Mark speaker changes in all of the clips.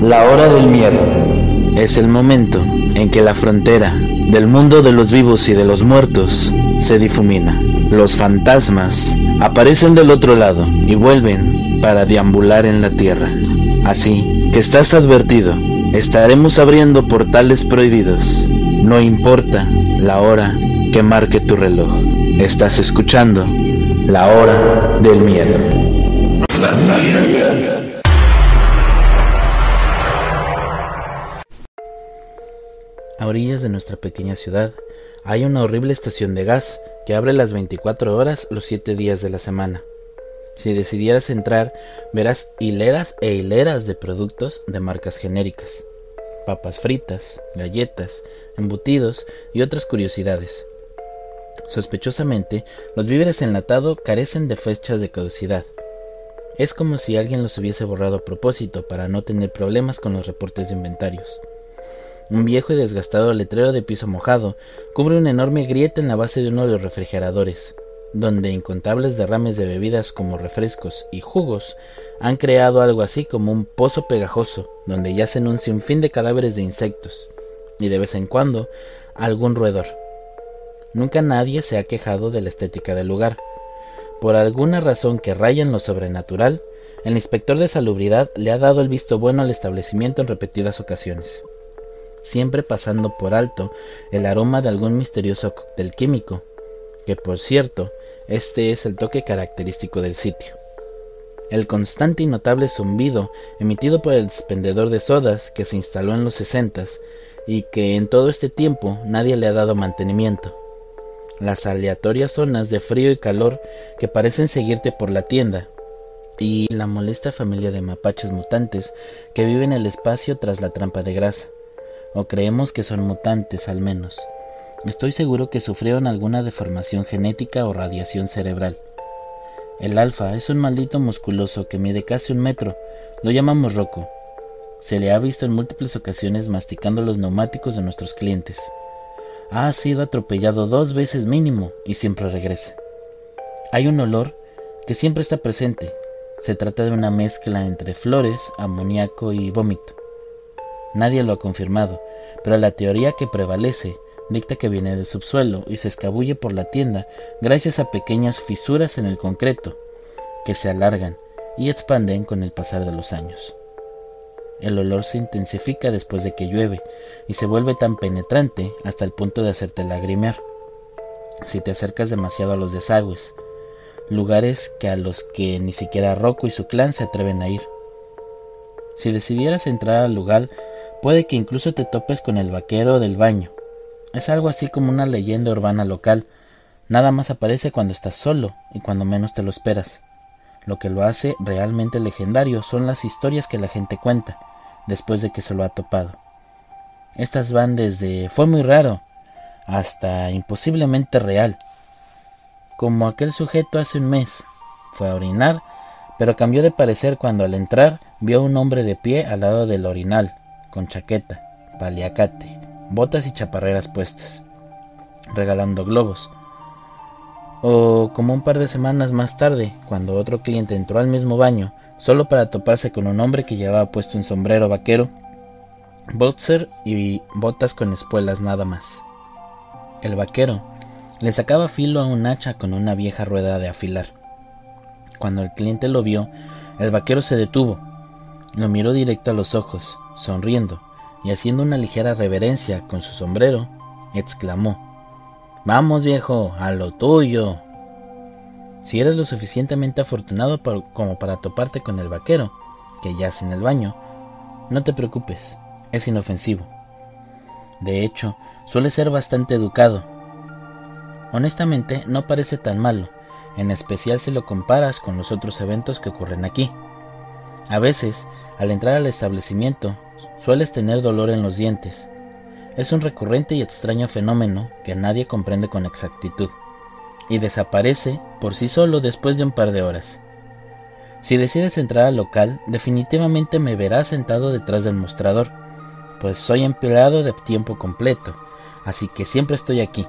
Speaker 1: La hora del miedo. Es el momento en que la frontera del mundo de los vivos y de los muertos se difumina. Los fantasmas aparecen del otro lado y vuelven para deambular en la tierra. Así que estás advertido, estaremos abriendo portales prohibidos. No importa la hora que marque tu reloj. Estás escuchando la hora del miedo.
Speaker 2: A orillas de nuestra pequeña ciudad hay una horrible estación de gas que abre las 24 horas los 7 días de la semana. Si decidieras entrar, verás hileras e hileras de productos de marcas genéricas. Papas fritas, galletas, embutidos y otras curiosidades. Sospechosamente, los víveres enlatados carecen de fechas de caducidad. Es como si alguien los hubiese borrado a propósito para no tener problemas con los reportes de inventarios. Un viejo y desgastado letrero de piso mojado cubre una enorme grieta en la base de uno de los refrigeradores, donde incontables derrames de bebidas como refrescos y jugos han creado algo así como un pozo pegajoso, donde yacen un sinfín de cadáveres de insectos, y de vez en cuando algún roedor. Nunca nadie se ha quejado de la estética del lugar. Por alguna razón que raya en lo sobrenatural, el inspector de salubridad le ha dado el visto bueno al establecimiento en repetidas ocasiones siempre pasando por alto el aroma de algún misterioso cóctel químico, que por cierto, este es el toque característico del sitio. El constante y notable zumbido emitido por el expendedor de sodas que se instaló en los sesentas y que en todo este tiempo nadie le ha dado mantenimiento. Las aleatorias zonas de frío y calor que parecen seguirte por la tienda y la molesta familia de mapaches mutantes que viven en el espacio tras la trampa de grasa o creemos que son mutantes al menos. Estoy seguro que sufrieron alguna deformación genética o radiación cerebral. El alfa es un maldito musculoso que mide casi un metro, lo llamamos Rocco. Se le ha visto en múltiples ocasiones masticando los neumáticos de nuestros clientes. Ha sido atropellado dos veces mínimo y siempre regresa. Hay un olor que siempre está presente. Se trata de una mezcla entre flores, amoníaco y vómito. Nadie lo ha confirmado, pero la teoría que prevalece dicta que viene del subsuelo y se escabulle por la tienda gracias a pequeñas fisuras en el concreto que se alargan y expanden con el pasar de los años. El olor se intensifica después de que llueve y se vuelve tan penetrante hasta el punto de hacerte lagrimear. Si te acercas demasiado a los desagües, lugares que a los que ni siquiera Rocco y su clan se atreven a ir. Si decidieras entrar al lugar Puede que incluso te topes con el vaquero del baño. Es algo así como una leyenda urbana local. Nada más aparece cuando estás solo y cuando menos te lo esperas. Lo que lo hace realmente legendario son las historias que la gente cuenta después de que se lo ha topado. Estas van desde fue muy raro hasta imposiblemente real. Como aquel sujeto hace un mes. Fue a orinar, pero cambió de parecer cuando al entrar vio un hombre de pie al lado del orinal, con chaqueta, paliacate, botas y chaparreras puestas, regalando globos. O como un par de semanas más tarde, cuando otro cliente entró al mismo baño, solo para toparse con un hombre que llevaba puesto un sombrero vaquero, boxer y botas con espuelas nada más. El vaquero le sacaba filo a un hacha con una vieja rueda de afilar. Cuando el cliente lo vio, el vaquero se detuvo, lo miró directo a los ojos, sonriendo y haciendo una ligera reverencia con su sombrero, exclamó Vamos viejo, a lo tuyo. Si eres lo suficientemente afortunado como para toparte con el vaquero, que yace en el baño, no te preocupes, es inofensivo. De hecho, suele ser bastante educado. Honestamente, no parece tan malo, en especial si lo comparas con los otros eventos que ocurren aquí. A veces, al entrar al establecimiento, sueles tener dolor en los dientes. Es un recurrente y extraño fenómeno que nadie comprende con exactitud, y desaparece por sí solo después de un par de horas. Si decides entrar al local, definitivamente me verás sentado detrás del mostrador, pues soy empleado de tiempo completo, así que siempre estoy aquí.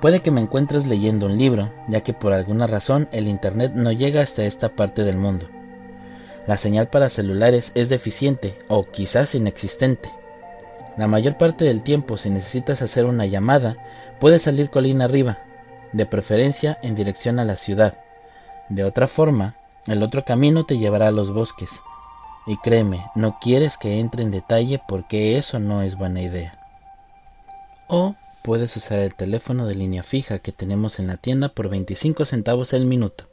Speaker 2: Puede que me encuentres leyendo un libro, ya que por alguna razón el Internet no llega hasta esta parte del mundo. La señal para celulares es deficiente o quizás inexistente. La mayor parte del tiempo si necesitas hacer una llamada, puedes salir colina arriba, de preferencia en dirección a la ciudad. De otra forma, el otro camino te llevará a los bosques. Y créeme, no quieres que entre en detalle porque eso no es buena idea. O puedes usar el teléfono de línea fija que tenemos en la tienda por 25 centavos el minuto.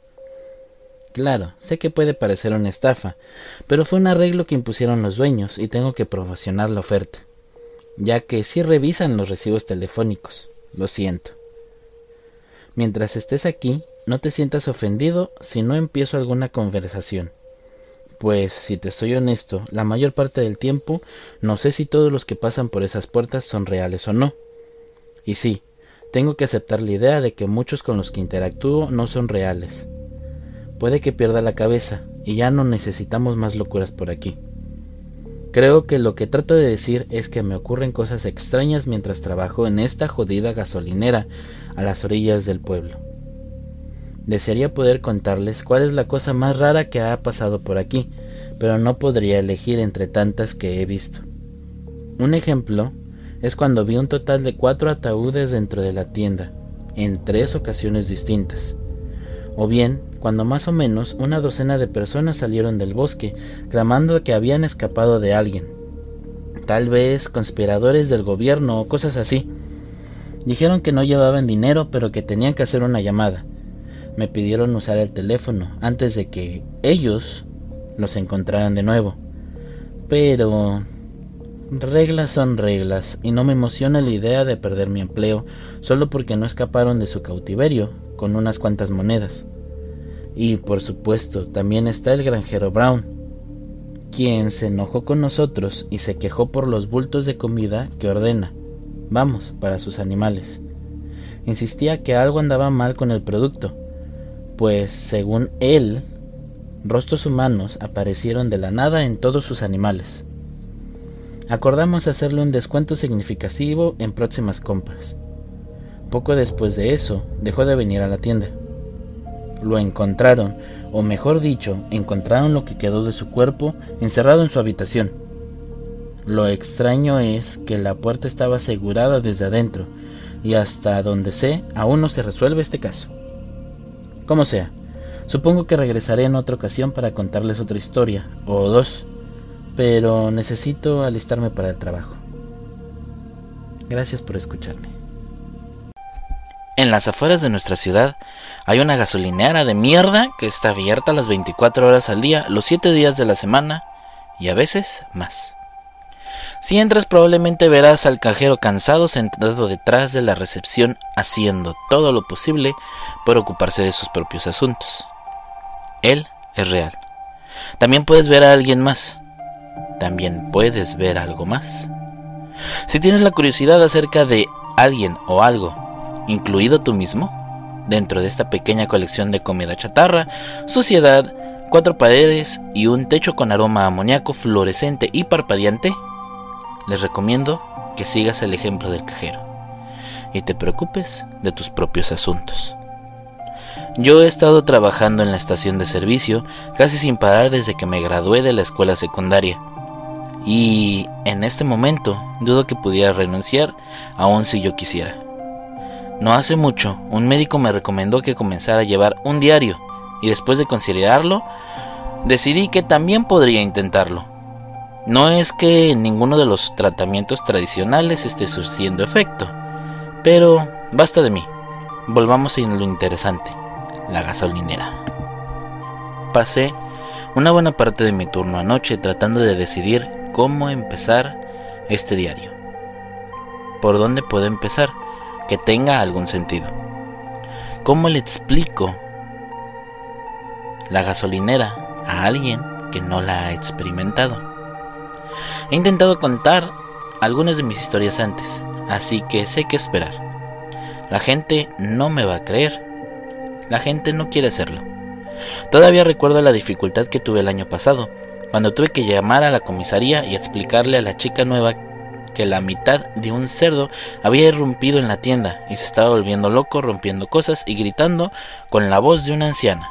Speaker 2: Claro, sé que puede parecer una estafa, pero fue un arreglo que impusieron los dueños y tengo que promocionar la oferta ya que si revisan los recibos telefónicos. Lo siento. Mientras estés aquí, no te sientas ofendido si no empiezo alguna conversación. Pues, si te soy honesto, la mayor parte del tiempo no sé si todos los que pasan por esas puertas son reales o no. Y sí, tengo que aceptar la idea de que muchos con los que interactúo no son reales. Puede que pierda la cabeza, y ya no necesitamos más locuras por aquí. Creo que lo que trato de decir es que me ocurren cosas extrañas mientras trabajo en esta jodida gasolinera a las orillas del pueblo. Desearía poder contarles cuál es la cosa más rara que ha pasado por aquí, pero no podría elegir entre tantas que he visto. Un ejemplo es cuando vi un total de cuatro ataúdes dentro de la tienda, en tres ocasiones distintas. O bien cuando más o menos una docena de personas salieron del bosque, clamando que habían escapado de alguien. Tal vez conspiradores del gobierno o cosas así. Dijeron que no llevaban dinero, pero que tenían que hacer una llamada. Me pidieron usar el teléfono antes de que ellos los encontraran de nuevo. Pero... Reglas son reglas, y no me emociona la idea de perder mi empleo solo porque no escaparon de su cautiverio con unas cuantas monedas. Y por supuesto, también está el granjero Brown, quien se enojó con nosotros y se quejó por los bultos de comida que ordena, vamos, para sus animales. Insistía que algo andaba mal con el producto, pues según él, rostros humanos aparecieron de la nada en todos sus animales. Acordamos hacerle un descuento significativo en próximas compras. Poco después de eso, dejó de venir a la tienda lo encontraron, o mejor dicho, encontraron lo que quedó de su cuerpo encerrado en su habitación. Lo extraño es que la puerta estaba asegurada desde adentro, y hasta donde sé, aún no se resuelve este caso. Como sea, supongo que regresaré en otra ocasión para contarles otra historia, o dos, pero necesito alistarme para el trabajo. Gracias por escucharme.
Speaker 1: En las afueras de nuestra ciudad hay una gasolinera de mierda que está abierta las 24 horas al día, los 7 días de la semana y a veces más. Si entras probablemente verás al cajero cansado sentado detrás de la recepción haciendo todo lo posible por ocuparse de sus propios asuntos. Él es real. También puedes ver a alguien más. También puedes ver algo más. Si tienes la curiosidad acerca de alguien o algo incluido tú mismo, dentro de esta pequeña colección de comida chatarra, suciedad, cuatro paredes y un techo con aroma amoníaco fluorescente y parpadeante, les recomiendo que sigas el ejemplo del cajero y te preocupes de tus propios asuntos. Yo he estado trabajando en la estación de servicio casi sin parar desde que me gradué de la escuela secundaria. Y en este momento dudo que pudiera renunciar aun si yo quisiera. No hace mucho, un médico me recomendó que comenzara a llevar un diario y después de considerarlo, decidí que también podría intentarlo. No es que ninguno de los tratamientos tradicionales esté surtiendo efecto, pero basta de mí. Volvamos a lo interesante, la gasolinera. Pasé una buena parte de mi turno anoche tratando de decidir cómo empezar este diario. ¿Por dónde puedo empezar? Que tenga algún sentido. ¿Cómo le explico la gasolinera a alguien que no la ha experimentado? He intentado contar algunas de mis historias antes, así que sé qué esperar. La gente no me va a creer. La gente no quiere hacerlo. Todavía recuerdo la dificultad que tuve el año pasado, cuando tuve que llamar a la comisaría y explicarle a la chica nueva que la mitad de un cerdo había irrumpido en la tienda y se estaba volviendo loco rompiendo cosas y gritando con la voz de una anciana.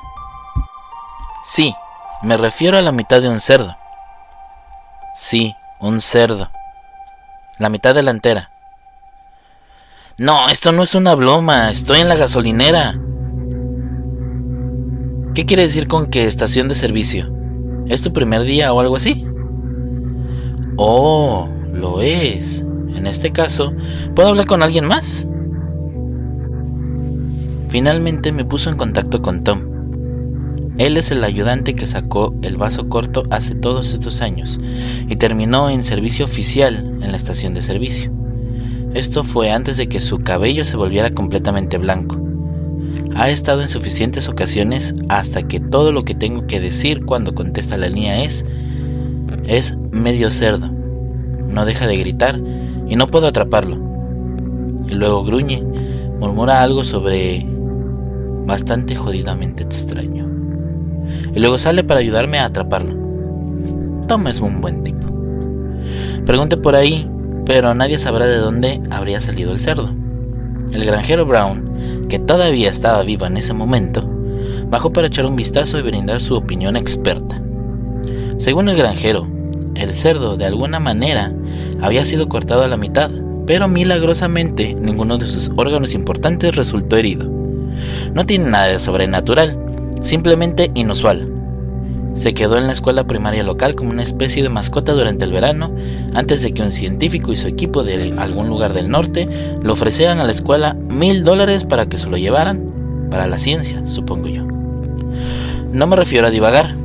Speaker 1: Sí,
Speaker 2: Me refiero a la mitad de un cerdo. Sí, un cerdo. La mitad delantera. No, esto no es una broma, estoy en la gasolinera. ¿Qué quiere decir con que estación de servicio? ¿Es tu primer día o algo así? Oh, lo es. En este caso, ¿puedo hablar con alguien más? Finalmente me puso en contacto con Tom. Él es el ayudante que sacó el vaso corto hace todos estos años y terminó en servicio oficial en la estación de servicio. Esto fue antes de que su cabello se volviera completamente blanco. Ha estado en suficientes ocasiones hasta que todo lo que tengo que decir cuando contesta la línea es es medio cerdo. No deja de gritar y no puedo atraparlo. Y luego gruñe, murmura algo sobre bastante jodidamente extraño y luego sale para ayudarme a atraparlo. Tom es un buen tipo. Pregunté por ahí, pero nadie sabrá de dónde habría salido el cerdo. El granjero Brown, que todavía estaba vivo en ese momento, bajó para echar un vistazo y brindar su opinión experta. Según el granjero, el cerdo de alguna manera había sido cortado a la mitad, pero milagrosamente ninguno de sus órganos importantes resultó herido. No tiene nada de sobrenatural, simplemente inusual. Se quedó en la escuela primaria local como una especie de mascota durante el verano, antes de que un científico y su equipo de algún lugar del norte le ofrecieran a la escuela mil dólares para que se lo llevaran, para la ciencia, supongo yo. No me refiero a divagar,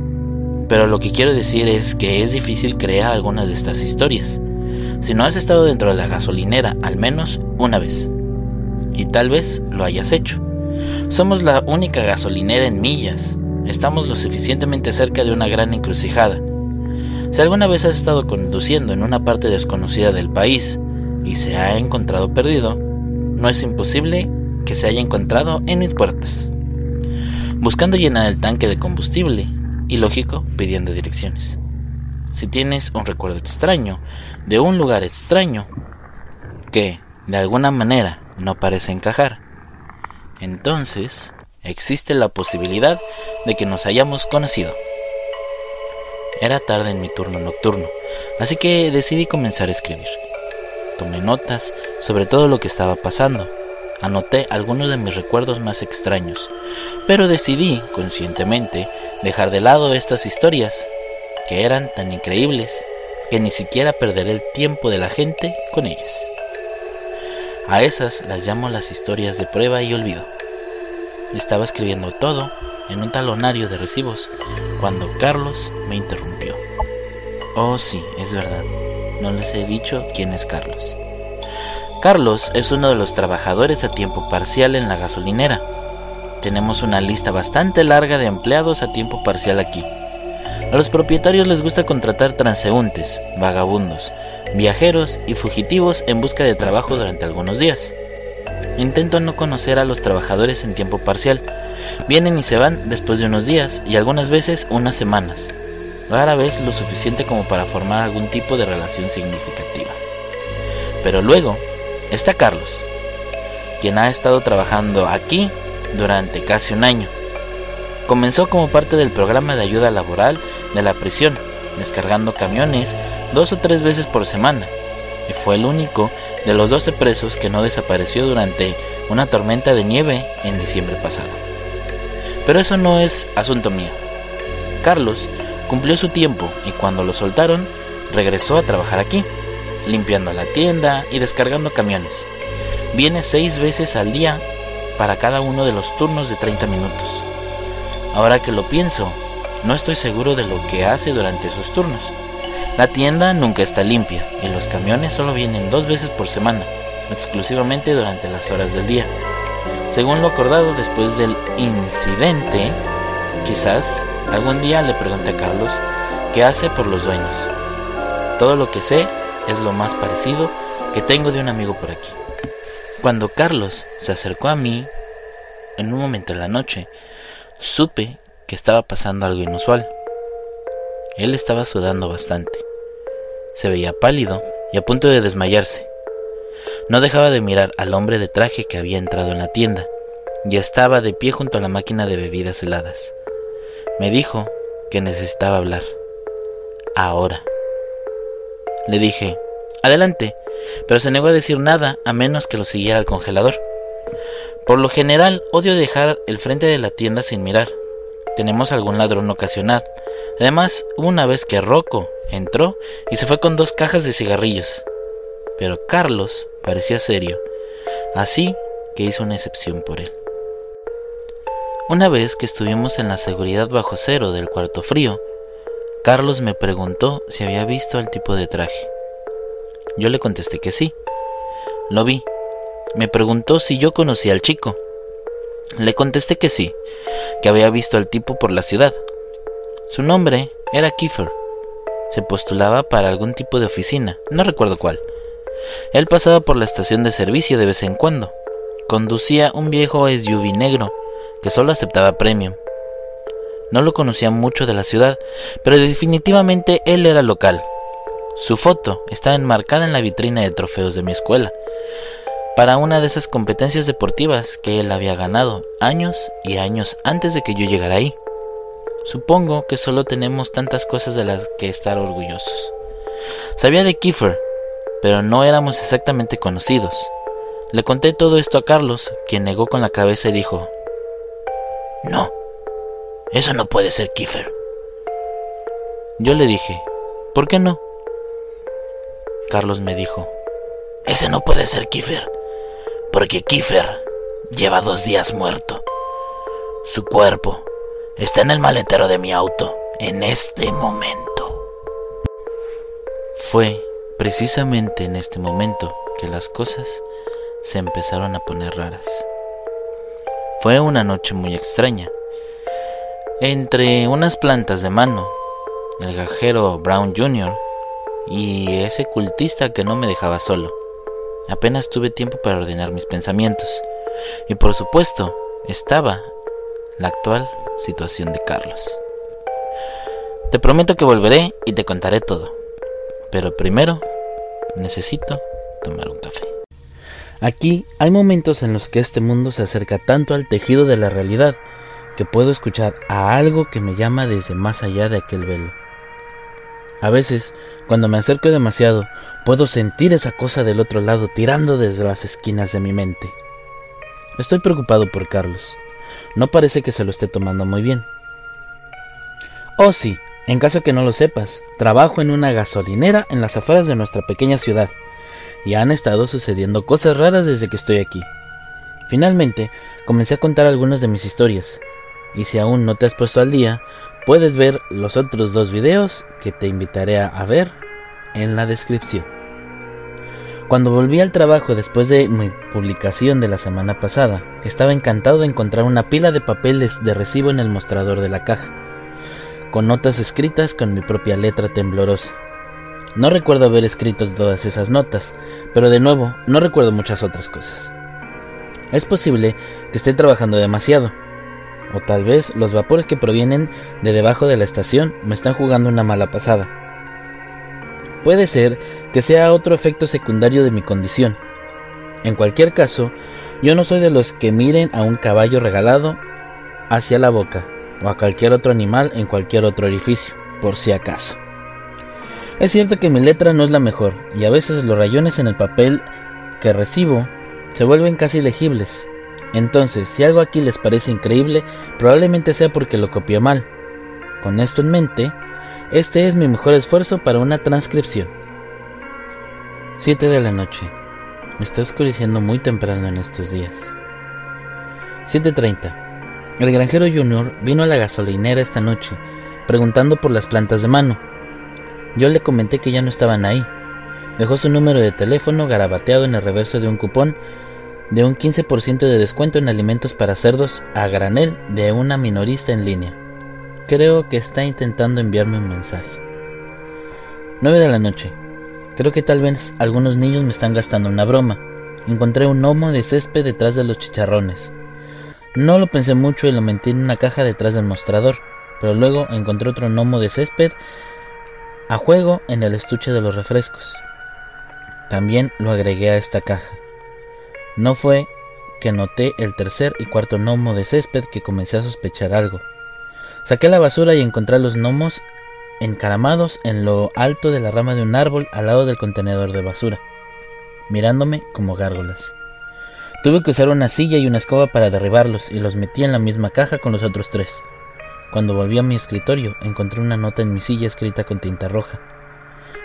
Speaker 2: pero lo que quiero decir es que es difícil crear algunas de estas historias. Si no has estado dentro de la gasolinera al menos una vez, y tal vez lo hayas hecho. Somos la única gasolinera en millas. Estamos lo suficientemente cerca de una gran encrucijada. Si alguna vez has estado conduciendo en una parte desconocida del país y se ha encontrado perdido, no es imposible que se haya encontrado en mis puertas, buscando llenar el tanque de combustible y, lógico, pidiendo direcciones. Si tienes un recuerdo extraño de un lugar extraño que, de alguna manera, no parece encajar, entonces existe la posibilidad de que nos hayamos conocido. Era tarde en mi turno nocturno, así que decidí comenzar a escribir. Tomé notas sobre todo lo que estaba pasando. Anoté algunos de mis recuerdos más extraños, pero decidí, conscientemente, dejar de lado estas historias, que eran tan increíbles que ni siquiera perderé el tiempo de la gente con ellas. A esas las llamo las historias de prueba y olvido. Estaba escribiendo todo en un talonario de recibos cuando Carlos me interrumpió. Oh sí, es verdad. No les he dicho quién es Carlos. Carlos es uno de los trabajadores a tiempo parcial en la gasolinera. Tenemos una lista bastante larga de empleados a tiempo parcial aquí. A los propietarios les gusta contratar transeúntes, vagabundos, viajeros y fugitivos en busca de trabajo durante algunos días. Intento no conocer a los trabajadores en tiempo parcial. Vienen y se van después de unos días y algunas veces unas semanas. Rara vez lo suficiente como para formar algún tipo de relación significativa. Pero luego está Carlos, quien ha estado trabajando aquí durante casi un año Comenzó como parte del programa de ayuda laboral de la prisión, descargando camiones dos o tres veces por semana, y fue el único de los 12 presos que no desapareció durante una tormenta de nieve en diciembre pasado. Pero eso no es asunto mío. Carlos cumplió su tiempo y cuando lo soltaron, regresó a trabajar aquí, limpiando la tienda y descargando camiones. Viene seis veces al día para cada uno de los turnos de 30 minutos. Ahora que lo pienso, no estoy seguro de lo que hace durante esos turnos. La tienda nunca está limpia y los camiones solo vienen dos veces por semana, exclusivamente durante las horas del día. Según lo acordado después del incidente, quizás algún día le pregunte a Carlos qué hace por los dueños. Todo lo que sé es lo más parecido que tengo de un amigo por aquí. Cuando Carlos se acercó a mí, en un momento de la noche, Supe que estaba pasando algo inusual. Él estaba sudando bastante. Se veía pálido y a punto de desmayarse. No dejaba de mirar al hombre de traje que había entrado en la tienda y estaba de pie junto a la máquina de bebidas heladas. Me dijo que necesitaba hablar. Ahora. Le dije, adelante, pero se negó a decir nada a menos que lo siguiera al congelador. Por lo general, odio dejar el frente de la tienda sin mirar. Tenemos algún ladrón ocasional. Además, hubo una vez que Rocco entró y se fue con dos cajas de cigarrillos. Pero Carlos parecía serio, así que hizo una excepción por él. Una vez que estuvimos en la seguridad bajo cero del cuarto frío, Carlos me preguntó si había visto el tipo de traje. Yo le contesté que sí. Lo vi. Me preguntó si yo conocía al chico. Le contesté que sí, que había visto al tipo por la ciudad. Su nombre era Kiefer. Se postulaba para algún tipo de oficina, no recuerdo cuál. Él pasaba por la estación de servicio de vez en cuando. Conducía un viejo SUV negro que solo aceptaba premium. No lo conocía mucho de la ciudad, pero definitivamente él era local. Su foto estaba enmarcada en la vitrina de trofeos de mi escuela, para una de esas competencias deportivas que él había ganado años y años antes de que yo llegara ahí. Supongo que solo tenemos tantas cosas de las que estar orgullosos. Sabía de Kiefer, pero no éramos exactamente conocidos. Le conté todo esto a Carlos, quien negó con la cabeza y dijo, No, eso no puede ser Kiefer. Yo le dije, ¿por qué no? Carlos me dijo, Ese no puede ser Kiefer, porque Kiefer lleva dos días muerto. Su cuerpo está en el maletero de mi auto en este momento. Fue precisamente en este momento que las cosas se empezaron a poner raras. Fue una noche muy extraña. Entre unas plantas de mano, el granjero Brown Jr. y ese cultista que no me dejaba solo. Apenas tuve tiempo para ordenar mis pensamientos. Y por supuesto, estaba la actual situación de Carlos. Te prometo que volveré y te contaré todo. Pero primero, necesito tomar un café. Aquí hay momentos en los que este mundo se acerca tanto al tejido de la realidad que puedo escuchar a algo que me llama desde más allá de aquel velo. A veces, cuando me acerco demasiado, puedo sentir esa cosa del otro lado tirando desde las esquinas de mi mente. Estoy preocupado por Carlos. No parece que se lo esté tomando muy bien. Oh sí, en caso que no lo sepas, trabajo en una gasolinera en las afueras de nuestra pequeña ciudad y han estado sucediendo cosas raras desde que estoy aquí. Finalmente, comencé a contar algunas de mis historias, y si aún no te has puesto al día, puedes ver los otros dos videos que te invitaré a ver en la descripción. Cuando volví al trabajo después de mi publicación de la semana pasada, estaba encantado de encontrar una pila de papeles de recibo en el mostrador de la caja, con notas escritas con mi propia letra temblorosa. No recuerdo haber escrito todas esas notas, pero de nuevo, no recuerdo muchas otras cosas. Es posible que esté trabajando demasiado, o tal vez los vapores que provienen de debajo de la estación me están jugando una mala pasada. Puede ser que sea otro efecto secundario de mi condición. En cualquier caso, yo no soy de los que miren a un caballo regalado hacia la boca o a cualquier otro animal en cualquier otro orificio, por si acaso. Es cierto que mi letra no es la mejor y a veces los rayones en el papel que recibo se vuelven casi legibles. Entonces, si algo aquí les parece increíble, probablemente sea porque lo copié mal. Con esto en mente, este es mi mejor esfuerzo para una transcripción. 7 de la noche. Me está oscureciendo muy temprano en estos días. 7.30. El granjero Junior vino a la gasolinera esta noche, preguntando por las plantas de mano. Yo le comenté que ya no estaban ahí. Dejó su número de teléfono garabateado en el reverso de un cupón de un 15% de descuento en alimentos para cerdos a granel de una minorista en línea. Creo que está intentando enviarme un mensaje. 9 de la noche. Creo que tal vez algunos niños me están gastando una broma. Encontré un gnomo de césped detrás de los chicharrones. No lo pensé mucho y lo metí en una caja detrás del mostrador, pero luego encontré otro gnomo de césped a juego en el estuche de los refrescos. También lo agregué a esta caja. No fue que noté el tercer y cuarto gnomo de césped que comencé a sospechar algo. Saqué la basura y encontré los gnomos encaramados en lo alto de la rama de un árbol al lado del contenedor de basura, mirándome como gárgolas. Tuve que usar una silla y una escoba para derribarlos y los metí en la misma caja con los otros tres. Cuando volví a mi escritorio, encontré una nota en mi silla escrita con tinta roja.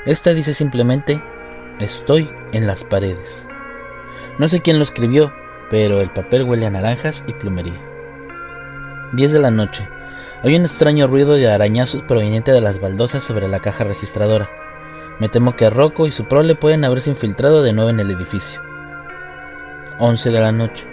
Speaker 2: Esta dice simplemente, estoy en las paredes. No sé quién lo escribió, pero el papel huele a naranjas y plumería. 10 de la noche. Hay un extraño ruido de arañazos proveniente de las baldosas sobre la caja registradora. Me temo que Rocco y su prole pueden haberse infiltrado de nuevo en el edificio. 11 de la noche.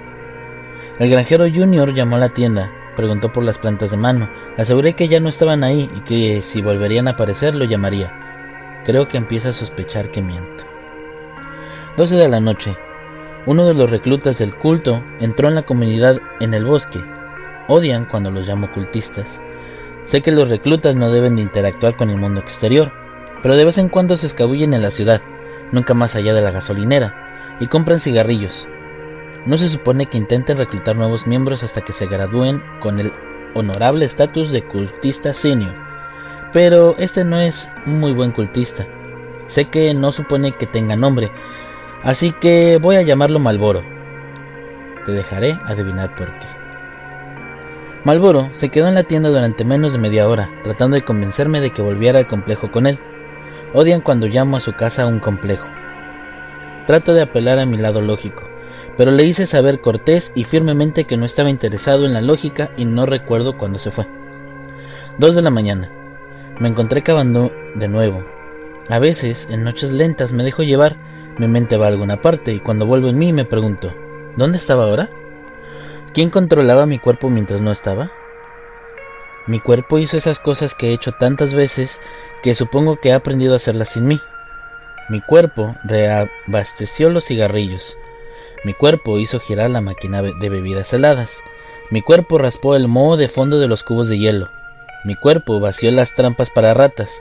Speaker 2: El granjero Junior llamó a la tienda, preguntó por las plantas de mano. Aseguré que ya no estaban ahí y que si volverían a aparecer lo llamaría. Creo que empieza a sospechar que miento. 12 de la noche. Uno de los reclutas del culto entró en la comunidad en el bosque. Odian cuando los llamo cultistas. Sé que los reclutas no deben de interactuar con el mundo exterior, pero de vez en cuando se escabullen en la ciudad, nunca más allá de la gasolinera, y compran cigarrillos. No se supone que intenten reclutar nuevos miembros hasta que se gradúen con el honorable estatus de cultista senior, pero este no es un muy buen cultista. Sé que no supone que tenga nombre, Así que voy a llamarlo Malboro. Te dejaré adivinar por qué. Malboro se quedó en la tienda durante menos de media hora, tratando de convencerme de que volviera al complejo con él. Odian cuando llamo a su casa un complejo. Trato de apelar a mi lado lógico, pero le hice saber cortés y firmemente que no estaba interesado en la lógica y no recuerdo cuándo se fue. Dos de la mañana. Me encontré cavando de nuevo. A veces, en noches lentas, me dejo llevar mi mente va a alguna parte y cuando vuelvo en mí me pregunto, ¿dónde estaba ahora? ¿Quién controlaba mi cuerpo mientras no estaba? Mi cuerpo hizo esas cosas que he hecho tantas veces que supongo que he aprendido a hacerlas sin mí. Mi cuerpo reabasteció los cigarrillos. Mi cuerpo hizo girar la máquina de bebidas heladas. Mi cuerpo raspó el moho de fondo de los cubos de hielo. Mi cuerpo vació las trampas para ratas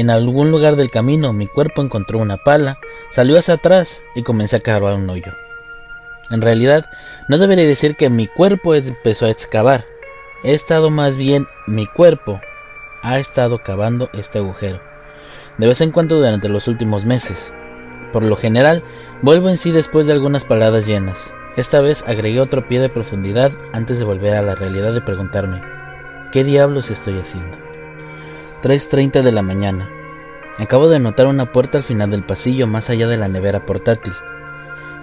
Speaker 2: en algún lugar del camino mi cuerpo encontró una pala, salió hacia atrás y comencé a cavar un hoyo. En realidad, no debería decir que mi cuerpo empezó a excavar. He estado más bien mi cuerpo ha estado cavando este agujero. De vez en cuando durante los últimos meses. Por lo general, vuelvo en sí después de algunas paladas llenas. Esta vez agregué otro pie de profundidad antes de volver a la realidad de preguntarme, ¿qué diablos estoy haciendo? 3.30 de la mañana. Acabo de notar una puerta al final del pasillo más allá de la nevera portátil.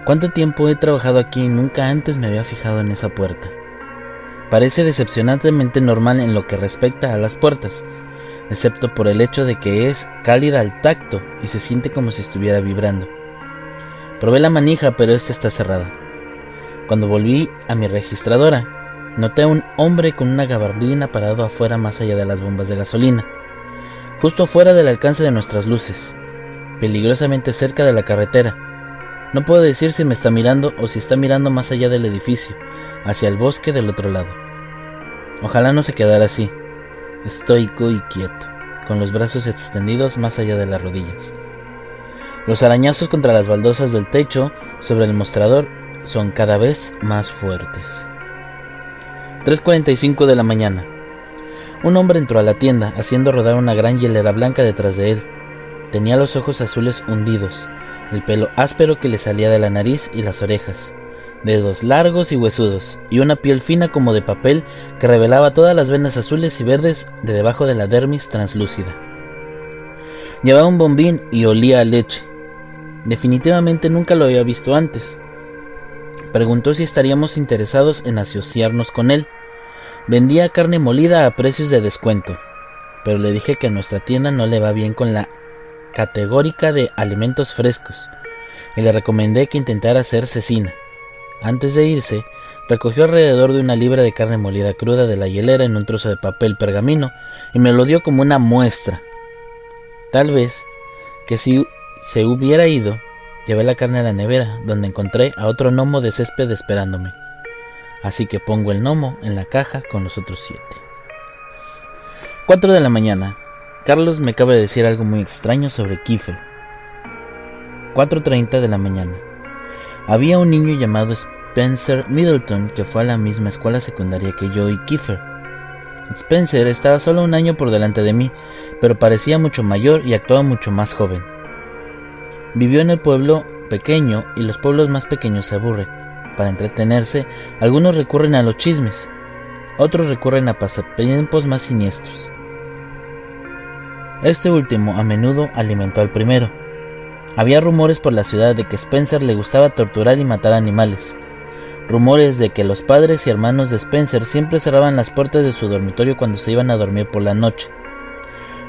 Speaker 2: ¿Cuánto tiempo he trabajado aquí y nunca antes me había fijado en esa puerta? Parece decepcionantemente normal en lo que respecta a las puertas, excepto por el hecho de que es cálida al tacto y se siente como si estuviera vibrando. Probé la manija, pero esta está cerrada. Cuando volví a mi registradora, noté a un hombre con una gabardina parado afuera más allá de las bombas de gasolina justo fuera del alcance de nuestras luces, peligrosamente cerca de la carretera. No puedo decir si me está mirando o si está mirando más allá del edificio, hacia el bosque del otro lado. Ojalá no se quedara así, estoico y quieto, con los brazos extendidos más allá de las rodillas. Los arañazos contra las baldosas del techo sobre el mostrador son cada vez más fuertes. 3.45 de la mañana. Un hombre entró a la tienda, haciendo rodar una gran hielera blanca detrás de él. Tenía los ojos azules hundidos, el pelo áspero que le salía de la nariz y las orejas, dedos largos y huesudos, y una piel fina como de papel que revelaba todas las venas azules y verdes de debajo de la dermis translúcida. Llevaba un bombín y olía a leche. Definitivamente nunca lo había visto antes. Preguntó si estaríamos interesados en asociarnos con él, Vendía carne molida a precios de descuento, pero le dije que a nuestra tienda no le va bien con la categórica de alimentos frescos y le recomendé que intentara hacer cecina. Antes de irse, recogió alrededor de una libra de carne molida cruda de la hielera en un trozo de papel pergamino y me lo dio como una muestra. Tal vez que si se hubiera ido, llevé la carne a la nevera, donde encontré a otro gnomo de césped esperándome así que pongo el gnomo en la caja con los otros siete. 4 de la mañana. Carlos me acaba de decir algo muy extraño sobre Kiefer. 4.30 de la mañana. Había un niño llamado Spencer Middleton que fue a la misma escuela secundaria que yo y Kiefer. Spencer estaba solo un año por delante de mí, pero parecía mucho mayor y actuaba mucho más joven. Vivió en el pueblo pequeño y los pueblos más pequeños se aburren. Para entretenerse, algunos recurren a los chismes, otros recurren a pasatiempos más siniestros. Este último a menudo alimentó al primero. Había rumores por la ciudad de que Spencer le gustaba torturar y matar animales. Rumores de que los padres y hermanos de Spencer siempre cerraban las puertas de su dormitorio cuando se iban a dormir por la noche.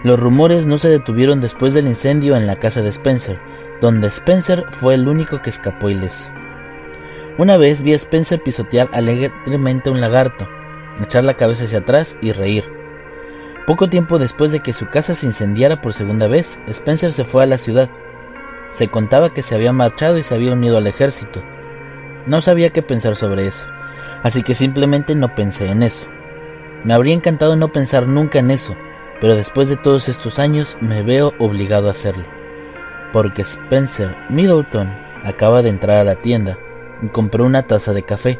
Speaker 2: Los rumores no se detuvieron después del incendio en la casa de Spencer, donde Spencer fue el único que escapó ileso. Una vez vi a Spencer pisotear alegremente un lagarto, echar la cabeza hacia atrás y reír. Poco tiempo después de que su casa se incendiara por segunda vez, Spencer se fue a la ciudad. Se contaba que se había marchado y se había unido al ejército. No sabía qué pensar sobre eso, así que simplemente no pensé en eso. Me habría encantado no pensar nunca en eso, pero después de todos estos años me veo obligado a hacerlo. Porque Spencer Middleton acaba de entrar a la tienda y compró una taza de café.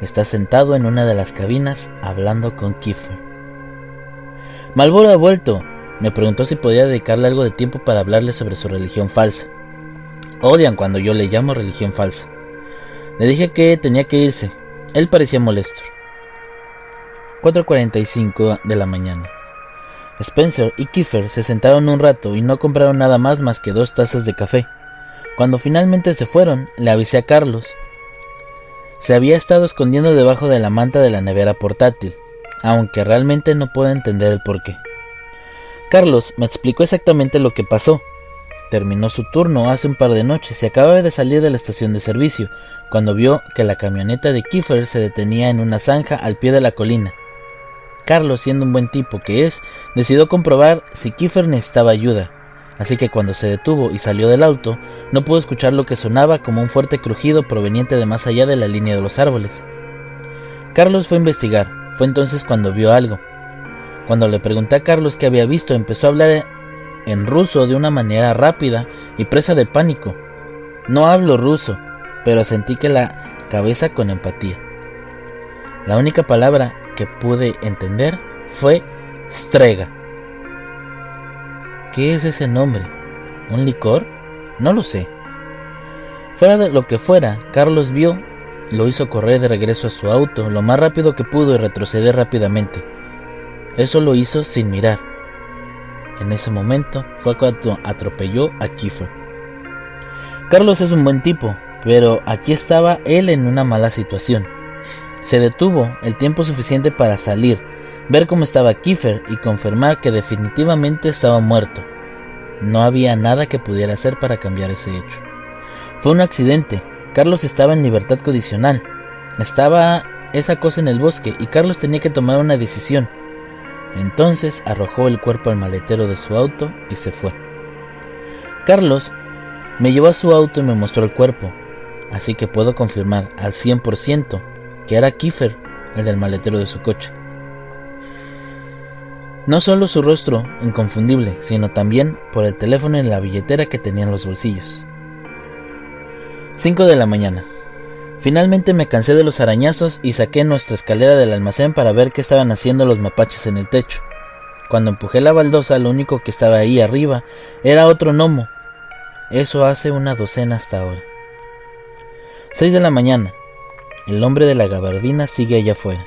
Speaker 2: Está sentado en una de las cabinas hablando con Kiefer. Malboro ha vuelto. Me preguntó si podía dedicarle algo de tiempo para hablarle sobre su religión falsa. Odian cuando yo le llamo religión falsa. Le dije que tenía que irse. Él parecía molesto. 4.45 de la mañana. Spencer y Kiefer se sentaron un rato y no compraron nada más más que dos tazas de café. Cuando finalmente se fueron, le avisé a Carlos. Se había estado escondiendo debajo de la manta de la nevera portátil aunque realmente no puedo entender el porqué. Carlos me explicó exactamente lo que pasó. Terminó su turno hace un par de noches y acababa de salir de la estación de servicio, cuando vio que la camioneta de Kiefer se detenía en una zanja al pie de la colina. Carlos, siendo un buen tipo que es, decidió comprobar si Kiefer necesitaba ayuda, así que cuando se detuvo y salió del auto, no pudo escuchar lo que sonaba como un fuerte crujido proveniente de más allá de la línea de los árboles. Carlos fue a investigar, fue entonces cuando vio algo. Cuando le pregunté a Carlos qué había visto, empezó a hablar en ruso de una manera rápida y presa de pánico. No hablo ruso, pero sentí que la cabeza con empatía. La única palabra que pude entender fue strega. ¿Qué es ese nombre? ¿Un licor? No lo sé. Fuera de lo que fuera, Carlos vio lo hizo correr de regreso a su auto lo más rápido que pudo y retroceder rápidamente. Eso lo hizo sin mirar. En ese momento fue cuando atropelló a Kiefer. Carlos es un buen tipo, pero aquí estaba él en una mala situación. Se detuvo el tiempo suficiente para salir, ver cómo estaba Kiefer y confirmar que definitivamente estaba muerto. No había nada que pudiera hacer para cambiar ese hecho. Fue un accidente, Carlos estaba en libertad condicional. Estaba esa cosa en el bosque y Carlos tenía que tomar una decisión. Entonces arrojó el cuerpo al maletero de su auto y se fue. Carlos me llevó a su auto y me mostró el cuerpo, así que puedo confirmar al 100% que era Kiefer, el del maletero de su coche. No solo su rostro inconfundible, sino también por el teléfono y la billetera que tenía en los bolsillos. 5 de la mañana. Finalmente me cansé de los arañazos y saqué nuestra escalera del almacén para ver qué estaban haciendo los mapaches en el techo. Cuando empujé la baldosa, lo único que estaba ahí arriba era otro gnomo. Eso hace una docena hasta ahora. 6 de la mañana. El hombre de la gabardina sigue allá afuera.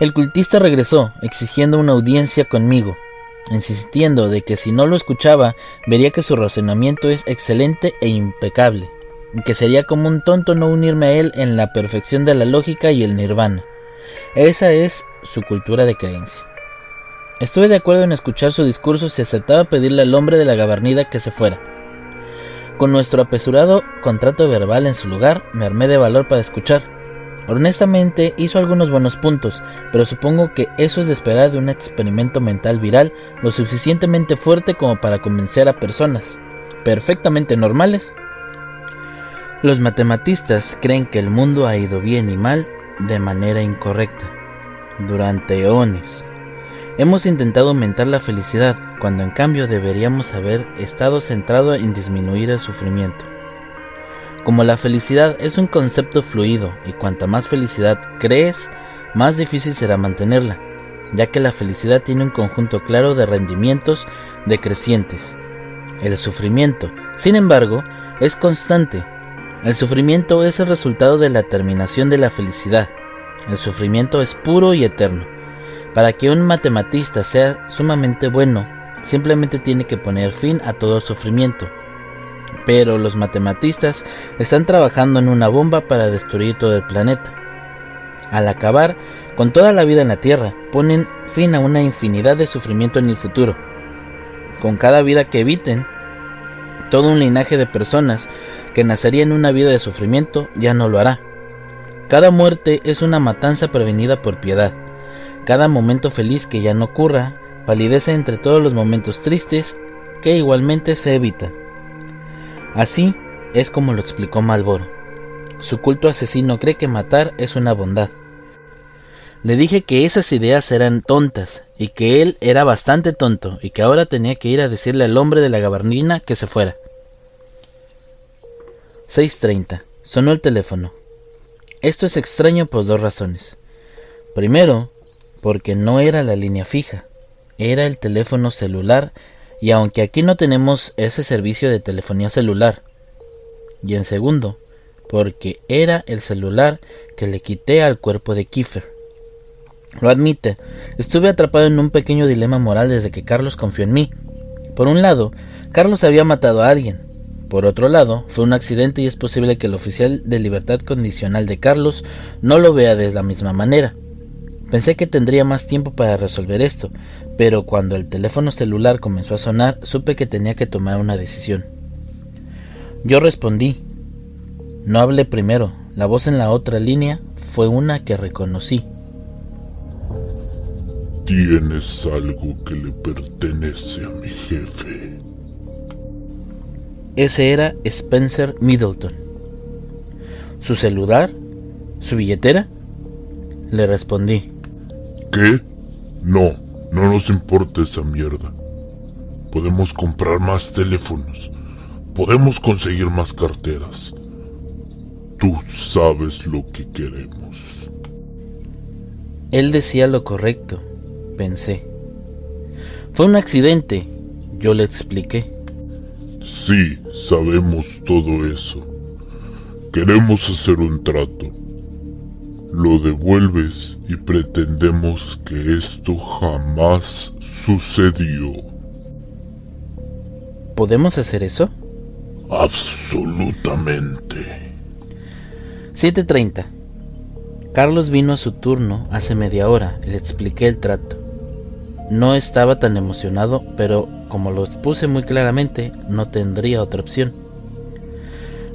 Speaker 2: El cultista regresó, exigiendo una audiencia conmigo, insistiendo de que si no lo escuchaba, vería que su razonamiento es excelente e impecable que sería como un tonto no unirme a él en la perfección de la lógica y el nirvana. Esa es su cultura de creencia. Estuve de acuerdo en escuchar su discurso si aceptaba pedirle al hombre de la gabardina que se fuera. Con nuestro apresurado contrato verbal en su lugar, me armé de valor para escuchar. Honestamente hizo algunos buenos puntos, pero supongo que eso es de esperar de un experimento mental viral lo suficientemente fuerte como para convencer a personas perfectamente normales los matematistas creen que el mundo ha ido bien y mal de manera incorrecta. Durante eones hemos intentado aumentar la felicidad cuando en cambio deberíamos haber estado centrado en disminuir el sufrimiento. Como la felicidad es un concepto fluido y cuanta más felicidad crees, más difícil será mantenerla, ya que la felicidad tiene un conjunto claro de rendimientos decrecientes. El sufrimiento, sin embargo, es constante. El sufrimiento es el resultado de la terminación de la felicidad. El sufrimiento es puro y eterno. Para que un matematista sea sumamente bueno, simplemente tiene que poner fin a todo sufrimiento. Pero los matematistas están trabajando en una bomba para destruir todo el planeta. Al acabar con toda la vida en la Tierra, ponen fin a una infinidad de sufrimiento en el futuro. Con cada vida que eviten, todo un linaje de personas que nacería en una vida de sufrimiento ya no lo hará. Cada muerte es una matanza prevenida por piedad. Cada momento feliz que ya no ocurra palidece entre todos los momentos tristes que igualmente se evitan. Así es como lo explicó Malboro. Su culto asesino cree que matar es una bondad. Le dije que esas ideas eran tontas y que él era bastante tonto y que ahora tenía que ir a decirle al hombre de la gabardina que se fuera. 6.30. Sonó el teléfono. Esto es extraño por dos razones. Primero, porque no era la línea fija, era el teléfono celular y aunque aquí no tenemos ese servicio de telefonía celular. Y en segundo, porque era el celular que le quité al cuerpo de Kiefer. Lo admite, estuve atrapado en un pequeño dilema moral desde que Carlos confió en mí. Por un lado, Carlos había matado a alguien, por otro lado, fue un accidente y es posible que el oficial de libertad condicional de Carlos no lo vea de la misma manera. Pensé que tendría más tiempo para resolver esto, pero cuando el teléfono celular comenzó a sonar supe que tenía que tomar una decisión. Yo respondí. No hablé primero. La voz en la otra línea fue una que reconocí.
Speaker 3: Tienes algo que le pertenece a mi jefe.
Speaker 2: Ese era Spencer Middleton. ¿Su celular? ¿Su billetera? Le respondí.
Speaker 3: ¿Qué? No, no nos importa esa mierda. Podemos comprar más teléfonos. Podemos conseguir más carteras. Tú sabes lo que queremos.
Speaker 2: Él decía lo correcto, pensé. Fue un accidente, yo le expliqué.
Speaker 3: Sí, sabemos todo eso. Queremos hacer un trato. Lo devuelves y pretendemos que esto jamás sucedió.
Speaker 2: ¿Podemos hacer eso?
Speaker 3: Absolutamente.
Speaker 2: 7.30. Carlos vino a su turno hace media hora y le expliqué el trato. No estaba tan emocionado, pero como lo puse muy claramente, no tendría otra opción.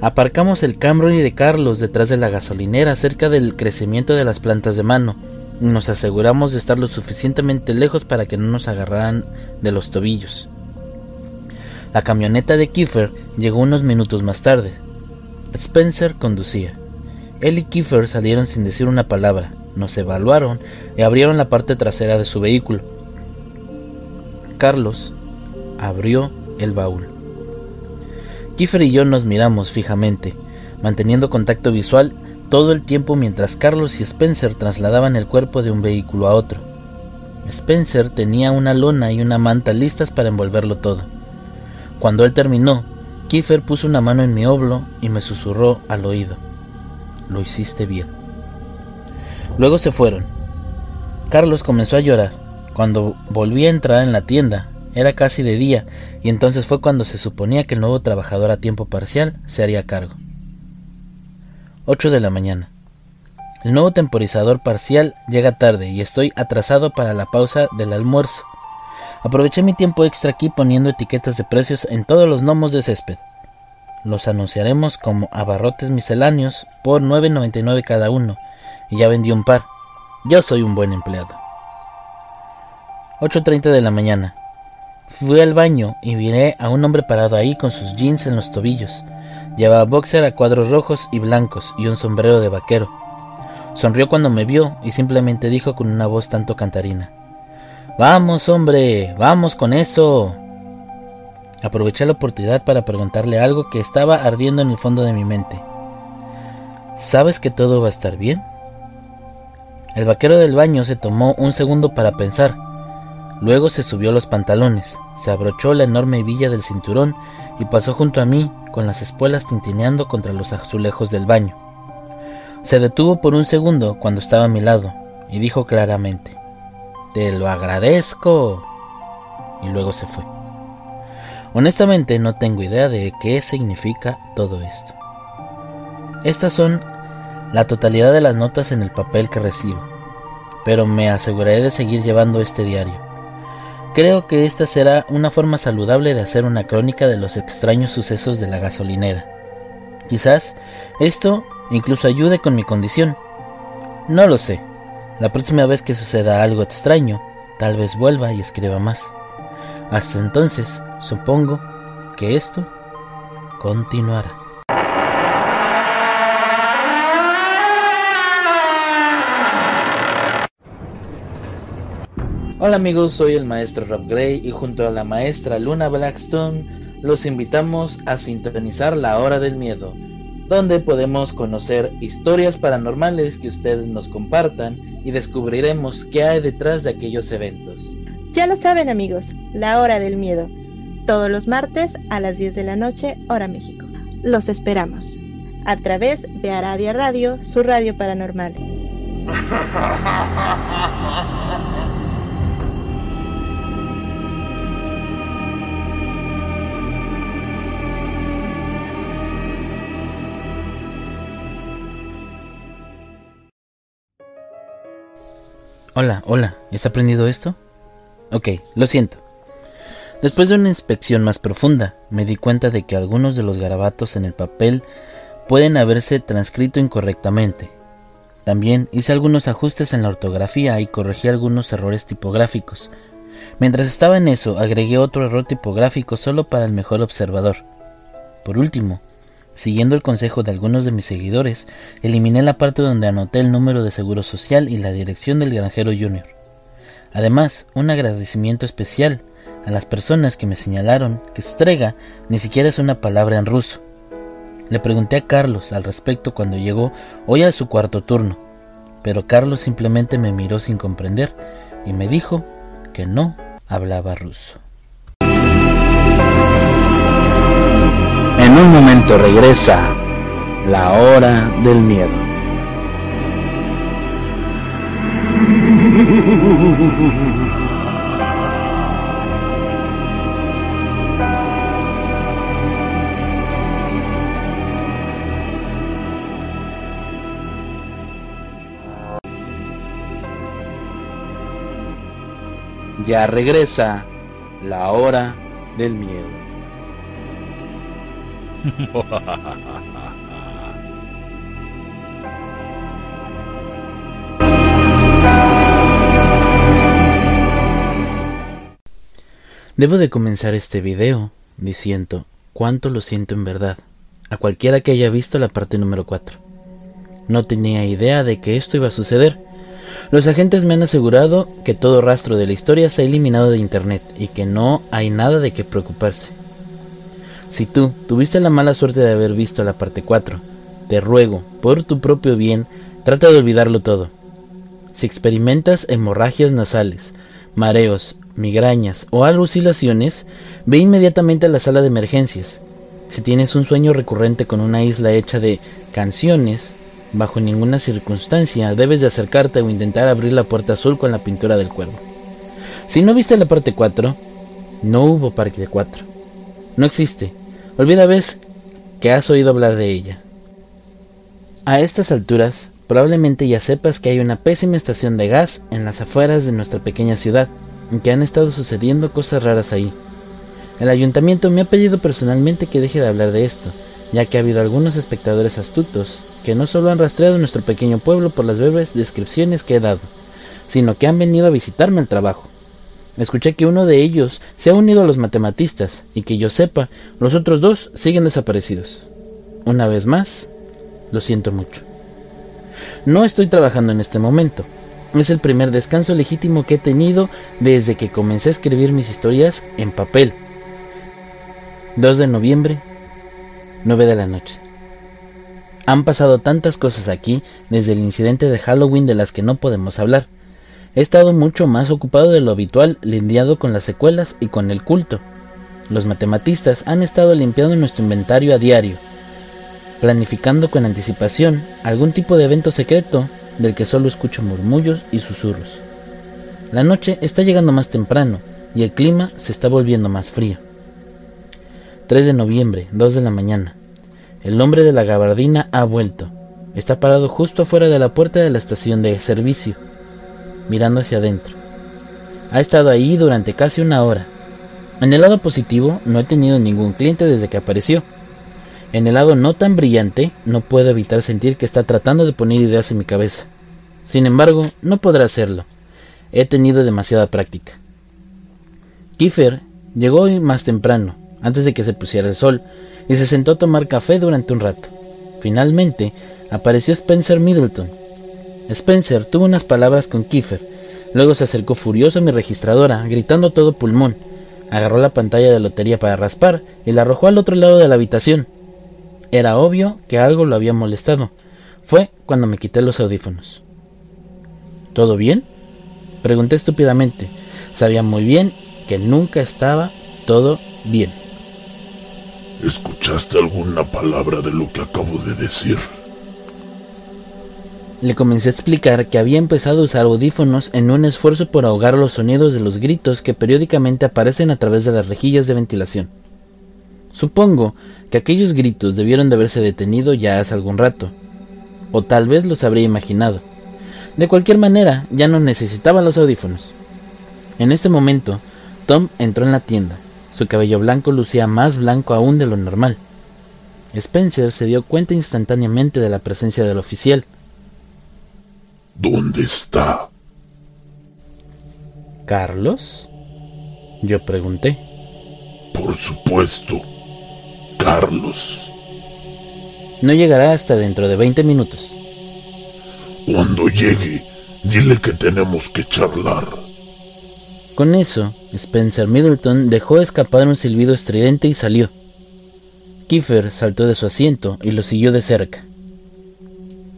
Speaker 2: Aparcamos el Camry de Carlos detrás de la gasolinera cerca del crecimiento de las plantas de mano nos aseguramos de estar lo suficientemente lejos para que no nos agarraran de los tobillos. La camioneta de Kiefer llegó unos minutos más tarde. Spencer conducía. Él y Kiefer salieron sin decir una palabra, nos evaluaron y abrieron la parte trasera de su vehículo. Carlos abrió el baúl. Kiefer y yo nos miramos fijamente, manteniendo contacto visual todo el tiempo mientras Carlos y Spencer trasladaban el cuerpo de un vehículo a otro. Spencer tenía una lona y una manta listas para envolverlo todo. Cuando él terminó, Kiefer puso una mano en mi oblo y me susurró al oído. Lo hiciste bien. Luego se fueron. Carlos comenzó a llorar. Cuando volví a entrar en la tienda, era casi de día, y entonces fue cuando se suponía que el nuevo trabajador a tiempo parcial se haría cargo. 8 de la mañana. El nuevo temporizador parcial llega tarde y estoy atrasado para la pausa del almuerzo. Aproveché mi tiempo extra aquí poniendo etiquetas de precios en todos los gnomos de césped. Los anunciaremos como abarrotes misceláneos por 9.99 cada uno, y ya vendí un par. Yo soy un buen empleado. 8.30 de la mañana. Fui al baño y miré a un hombre parado ahí con sus jeans en los tobillos. Llevaba boxer a cuadros rojos y blancos y un sombrero de vaquero. Sonrió cuando me vio y simplemente dijo con una voz tanto cantarina. Vamos, hombre, vamos con eso. Aproveché la oportunidad para preguntarle algo que estaba ardiendo en el fondo de mi mente. ¿Sabes que todo va a estar bien? El vaquero del baño se tomó un segundo para pensar. Luego se subió los pantalones, se abrochó la enorme hebilla del cinturón y pasó junto a mí con las espuelas tintineando contra los azulejos del baño. Se detuvo por un segundo cuando estaba a mi lado y dijo claramente, Te lo agradezco. Y luego se fue. Honestamente no tengo idea de qué significa todo esto. Estas son la totalidad de las notas en el papel que recibo, pero me aseguraré de seguir llevando este diario. Creo que esta será una forma saludable de hacer una crónica de los extraños sucesos de la gasolinera. Quizás esto incluso ayude con mi condición. No lo sé. La próxima vez que suceda algo extraño, tal vez vuelva y escriba más. Hasta entonces, supongo que esto continuará. Hola amigos, soy el maestro Rob Gray y junto a la maestra Luna Blackstone los invitamos a sintonizar La Hora del Miedo, donde podemos conocer historias paranormales que ustedes nos compartan y descubriremos qué hay detrás de aquellos eventos.
Speaker 4: Ya lo saben amigos, La Hora del Miedo, todos los martes a las 10 de la noche, hora México. Los esperamos a través de Aradia Radio, su radio paranormal.
Speaker 2: Hola, hola, ¿está prendido esto? Ok, lo siento. Después de una inspección más profunda, me di cuenta de que algunos de los garabatos en el papel pueden haberse transcrito incorrectamente. También hice algunos ajustes en la ortografía y corregí algunos errores tipográficos. Mientras estaba en eso, agregué otro error tipográfico solo para el mejor observador. Por último, Siguiendo el consejo de algunos de mis seguidores, eliminé la parte donde anoté el número de seguro social y la dirección del granjero junior. Además, un agradecimiento especial a las personas que me señalaron que strega ni siquiera es una palabra en ruso. Le pregunté a Carlos al respecto cuando llegó hoy a su cuarto turno, pero Carlos simplemente me miró sin comprender y me dijo que no hablaba ruso.
Speaker 1: En un momento regresa la hora del miedo. Ya regresa la hora del miedo.
Speaker 2: Debo de comenzar este video diciendo cuánto lo siento en verdad a cualquiera que haya visto la parte número 4. No tenía idea de que esto iba a suceder. Los agentes me han asegurado que todo rastro de la historia se ha eliminado de internet y que no hay nada de qué preocuparse. Si tú tuviste la mala suerte de haber visto la parte 4, te ruego, por tu propio bien, trata de olvidarlo todo. Si experimentas hemorragias nasales, mareos, migrañas o alucinaciones, ve inmediatamente a la sala de emergencias. Si tienes un sueño recurrente con una isla hecha de canciones, bajo ninguna circunstancia debes de acercarte o intentar abrir la puerta azul con la pintura del cuervo. Si no viste la parte 4, no hubo parte 4. No existe. Olvida vez que has oído hablar de ella. A estas alturas, probablemente ya sepas que hay una pésima estación de gas en las afueras de nuestra pequeña ciudad, en que han estado sucediendo cosas raras ahí. El ayuntamiento me ha pedido personalmente que deje de hablar de esto, ya que ha habido algunos espectadores astutos que no solo han rastreado nuestro pequeño pueblo por las breves descripciones que he dado, sino que han venido a visitarme al trabajo. Escuché que uno de ellos se ha unido a los matematistas y que yo sepa, los otros dos siguen desaparecidos. Una vez más, lo siento mucho. No estoy trabajando en este momento. Es el primer descanso legítimo que he tenido desde que comencé a escribir mis historias en papel. 2 de noviembre, 9 de la noche. Han pasado tantas cosas aquí desde el incidente de Halloween de las que no podemos hablar. He estado mucho más ocupado de lo habitual lidiando con las secuelas y con el culto. Los matematistas han estado limpiando nuestro inventario a diario, planificando con anticipación algún tipo de evento secreto del que solo escucho murmullos y susurros. La noche está llegando más temprano y el clima se está volviendo más frío. 3 de noviembre, 2 de la mañana. El hombre de la gabardina ha vuelto. Está parado justo afuera de la puerta de la estación de servicio, mirando hacia adentro. Ha estado ahí durante casi una hora. En el lado positivo, no he tenido ningún cliente desde que apareció. En el lado no tan brillante, no puedo evitar sentir que está tratando de poner ideas en mi cabeza. Sin embargo, no podrá hacerlo. He tenido demasiada práctica. Kiefer llegó hoy más temprano, antes de que se pusiera el sol, y se sentó a tomar café durante un rato. Finalmente, apareció Spencer Middleton. Spencer tuvo unas palabras con Kiefer, luego se acercó furioso a mi registradora, gritando todo pulmón. Agarró la pantalla de lotería para raspar y la arrojó al otro lado de la habitación. Era obvio que algo lo había molestado. Fue cuando me quité los audífonos. ¿Todo bien? Pregunté estúpidamente. Sabía muy bien que nunca estaba todo bien.
Speaker 3: ¿Escuchaste alguna palabra de lo que acabo de decir?
Speaker 2: Le comencé a explicar que había empezado a usar audífonos en un esfuerzo por ahogar los sonidos de los gritos que periódicamente aparecen a través de las rejillas de ventilación. Supongo que aquellos gritos debieron de haberse detenido ya hace algún rato, o tal vez los habría imaginado. De cualquier manera, ya no necesitaba los audífonos. En este momento, Tom entró en la tienda su cabello blanco lucía más blanco aún de lo normal. Spencer se dio cuenta instantáneamente de la presencia del oficial.
Speaker 3: ¿Dónde está?
Speaker 2: ¿Carlos? Yo pregunté.
Speaker 3: Por supuesto, Carlos.
Speaker 2: No llegará hasta dentro de 20 minutos.
Speaker 3: Cuando llegue, dile que tenemos que charlar.
Speaker 2: Con eso, Spencer Middleton dejó escapar un silbido estridente y salió. Kiefer saltó de su asiento y lo siguió de cerca.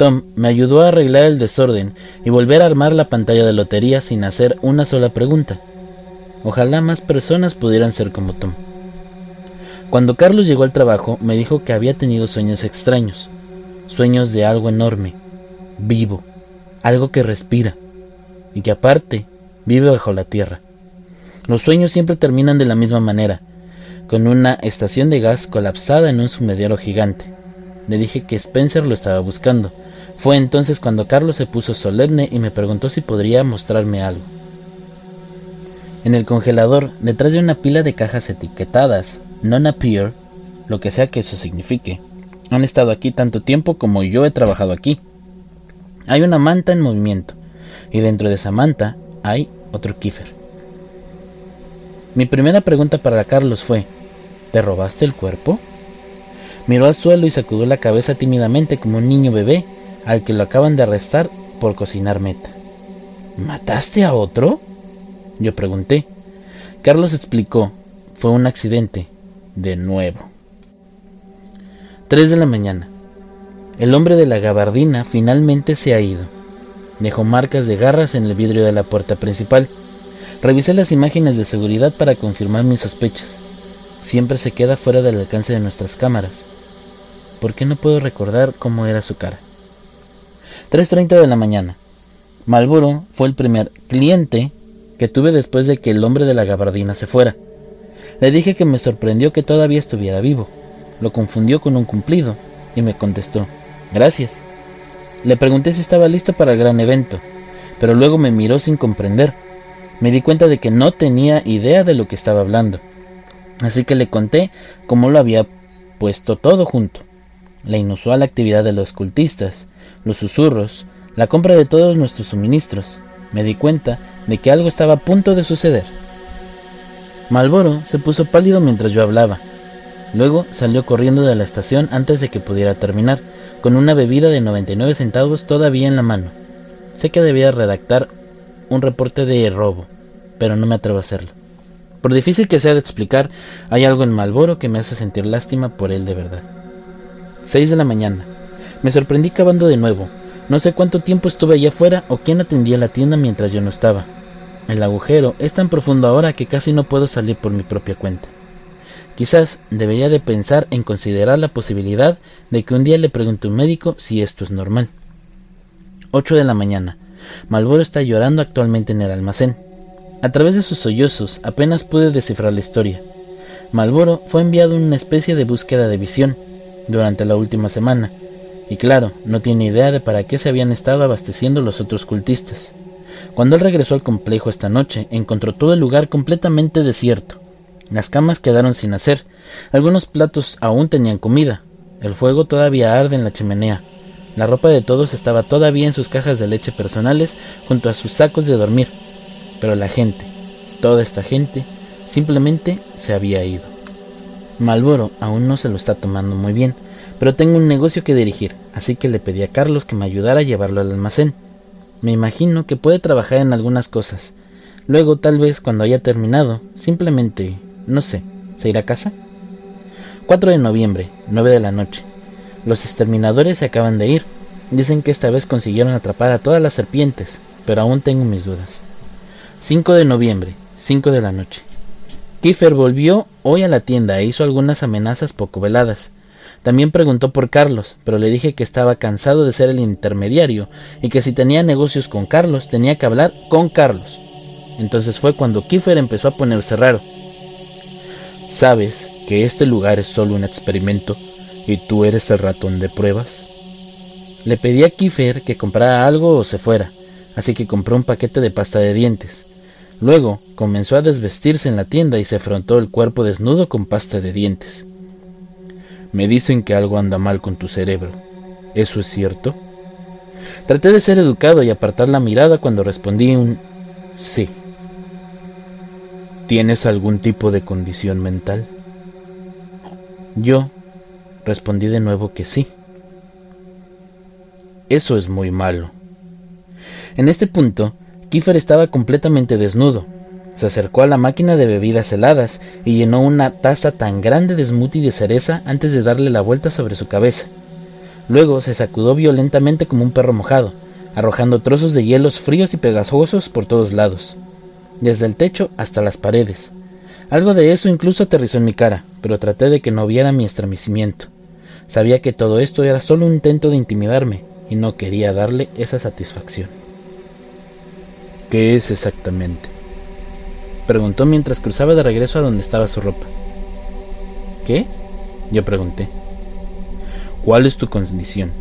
Speaker 2: Tom me ayudó a arreglar el desorden y volver a armar la pantalla de lotería sin hacer una sola pregunta. Ojalá más personas pudieran ser como Tom. Cuando Carlos llegó al trabajo, me dijo que había tenido sueños extraños, sueños de algo enorme, vivo, algo que respira, y que aparte vive bajo la tierra. Los sueños siempre terminan de la misma manera, con una estación de gas colapsada en un sumidero gigante. Le dije que Spencer lo estaba buscando. Fue entonces cuando Carlos se puso solemne y me preguntó si podría mostrarme algo. En el congelador, detrás de una pila de cajas etiquetadas, non appear, lo que sea que eso signifique, han estado aquí tanto tiempo como yo he trabajado aquí. Hay una manta en movimiento, y dentro de esa manta hay otro Kiefer. Mi primera pregunta para Carlos fue, ¿te robaste el cuerpo? Miró al suelo y sacudió la cabeza tímidamente como un niño bebé al que lo acaban de arrestar por cocinar meta. ¿Mataste a otro? Yo pregunté. Carlos explicó, fue un accidente, de nuevo. 3 de la mañana. El hombre de la gabardina finalmente se ha ido. Dejó marcas de garras en el vidrio de la puerta principal. Revisé las imágenes de seguridad para confirmar mis sospechas. Siempre se queda fuera del alcance de nuestras cámaras. ¿Por qué no puedo recordar cómo era su cara? 3.30 de la mañana. Malboro fue el primer cliente que tuve después de que el hombre de la gabardina se fuera. Le dije que me sorprendió que todavía estuviera vivo. Lo confundió con un cumplido y me contestó, gracias. Le pregunté si estaba listo para el gran evento, pero luego me miró sin comprender. Me di cuenta de que no tenía idea de lo que estaba hablando. Así que le conté cómo lo había puesto todo junto. La inusual actividad de los cultistas, los susurros, la compra de todos nuestros suministros. Me di cuenta de que algo estaba a punto de suceder. Malboro se puso pálido mientras yo hablaba. Luego salió corriendo de la estación antes de que pudiera terminar, con una bebida de 99 centavos todavía en la mano. Sé que debía redactar un reporte de robo, pero no me atrevo a hacerlo. Por difícil que sea de explicar, hay algo en Malboro que me hace sentir lástima por él de verdad. 6 de la mañana. Me sorprendí cavando de nuevo. No sé cuánto tiempo estuve allá afuera o quién atendía la tienda mientras yo no estaba. El agujero es tan profundo ahora que casi no puedo salir por mi propia cuenta. Quizás debería de pensar en considerar la posibilidad de que un día le pregunte a un médico si esto es normal. 8 de la mañana. Malboro está llorando actualmente en el almacén. A través de sus sollozos apenas pude descifrar la historia. Malboro fue enviado en una especie de búsqueda de visión durante la última semana, y claro, no tiene idea de para qué se habían estado abasteciendo los otros cultistas. Cuando él regresó al complejo esta noche, encontró todo el lugar completamente desierto. Las camas quedaron sin hacer, algunos platos aún tenían comida, el fuego todavía arde en la chimenea, la ropa de todos estaba todavía en sus cajas de leche personales junto a sus sacos de dormir, pero la gente, toda esta gente, simplemente se había ido. Malboro aún no se lo está tomando muy bien, pero tengo un negocio que dirigir, así que le pedí a Carlos que me ayudara a llevarlo al almacén. Me imagino que puede trabajar en algunas cosas. Luego, tal vez, cuando haya terminado, simplemente, no sé, ¿se irá a casa? 4 de noviembre, 9 de la noche. Los exterminadores se acaban de ir. Dicen que esta vez consiguieron atrapar a todas las serpientes, pero aún tengo mis dudas. 5 de noviembre, 5 de la noche. Kiefer volvió hoy a la tienda e hizo algunas amenazas poco veladas. También preguntó por Carlos, pero le dije que estaba cansado de ser el intermediario y que si tenía negocios con Carlos tenía que hablar con Carlos. Entonces fue cuando Kiefer empezó a ponerse raro. ¿Sabes que este lugar es solo un experimento y tú eres el ratón de pruebas? Le pedí a Kiefer que comprara algo o se fuera, así que compró un paquete de pasta de dientes. Luego comenzó a desvestirse en la tienda y se afrontó el cuerpo desnudo con pasta de dientes. Me dicen que algo anda mal con tu cerebro. ¿Eso es cierto? Traté de ser educado y apartar la mirada cuando respondí un sí. ¿Tienes algún tipo de condición mental? Yo respondí de nuevo que sí. Eso es muy malo. En este punto, Kiefer estaba completamente desnudo, se acercó a la máquina de bebidas heladas y llenó una taza tan grande de smoothie de cereza antes de darle la vuelta sobre su cabeza. Luego se sacudó violentamente como un perro mojado, arrojando trozos de hielos fríos y pegajosos por todos lados, desde el techo hasta las paredes. Algo de eso incluso aterrizó en mi cara, pero traté de que no viera mi estremecimiento. Sabía que todo esto era solo un intento de intimidarme y no quería darle esa satisfacción. ¿Qué es exactamente? Preguntó mientras cruzaba de regreso a donde estaba su ropa. ¿Qué? Yo pregunté. ¿Cuál es tu condición?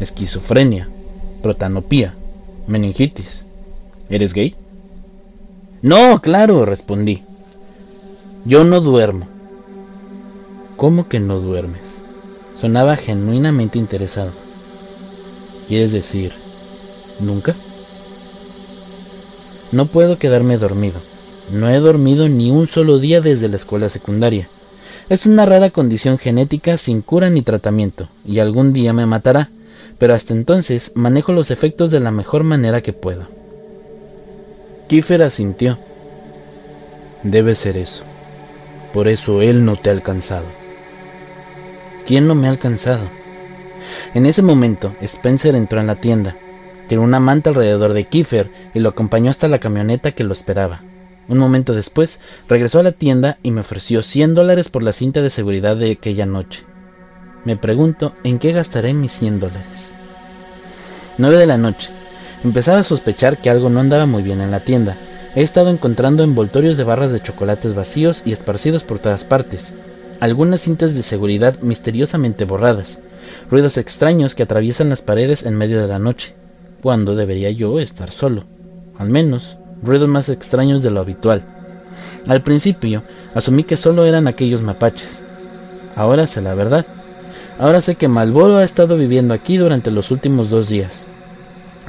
Speaker 2: Esquizofrenia, protanopía, meningitis. ¿Eres gay? No, claro, respondí. Yo no duermo. ¿Cómo que no duermes? Sonaba genuinamente interesado. ¿Quieres decir, nunca? No puedo quedarme dormido. No he dormido ni un solo día desde la escuela secundaria. Es una rara condición genética sin cura ni tratamiento, y algún día me matará, pero hasta entonces manejo los efectos de la mejor manera que puedo. Kiefer asintió. Debe ser eso. Por eso él no te ha alcanzado. ¿Quién no me ha alcanzado? En ese momento, Spencer entró en la tienda. Tiró una manta alrededor de Kiefer y lo acompañó hasta la camioneta que lo esperaba. Un momento después, regresó a la tienda y me ofreció 100 dólares por la cinta de seguridad de aquella noche. Me pregunto en qué gastaré mis 100 dólares. 9 de la noche. Empezaba a sospechar que algo no andaba muy bien en la tienda. He estado encontrando envoltorios de barras de chocolates vacíos y esparcidos por todas partes. Algunas cintas de seguridad misteriosamente borradas. Ruidos extraños que atraviesan las paredes en medio de la noche. cuando debería yo estar solo? Al menos ruidos más extraños de lo habitual. Al principio asumí que solo eran aquellos mapaches. Ahora sé la verdad. Ahora sé que Malboro ha estado viviendo aquí durante los últimos dos días.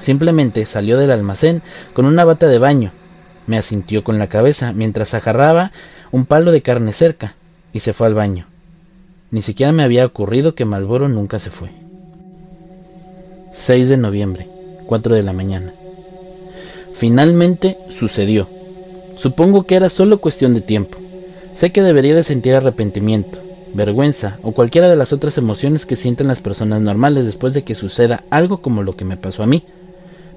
Speaker 2: Simplemente salió del almacén con una bata de baño. Me asintió con la cabeza mientras agarraba un palo de carne cerca y se fue al baño. Ni siquiera me había ocurrido que Malboro nunca se fue. 6 de noviembre, 4 de la mañana. Finalmente sucedió. Supongo que era solo cuestión de tiempo. Sé que debería de sentir arrepentimiento. vergüenza o cualquiera de las otras emociones que sienten las personas normales después de que suceda algo como lo que me pasó a mí.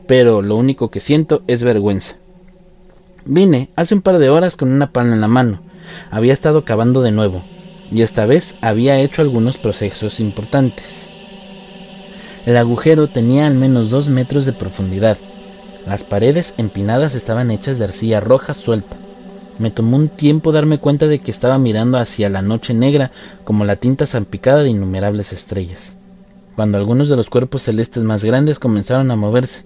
Speaker 2: Pero lo único que siento es vergüenza. Vine hace un par de horas con una pala en la mano. Había estado cavando de nuevo, y esta vez había hecho algunos procesos importantes. El agujero tenía al menos dos metros de profundidad. Las paredes empinadas estaban hechas de arcilla roja suelta. Me tomó un tiempo darme cuenta de que estaba mirando hacia la noche negra como la tinta salpicada de innumerables estrellas, cuando algunos de los cuerpos celestes más grandes comenzaron a moverse.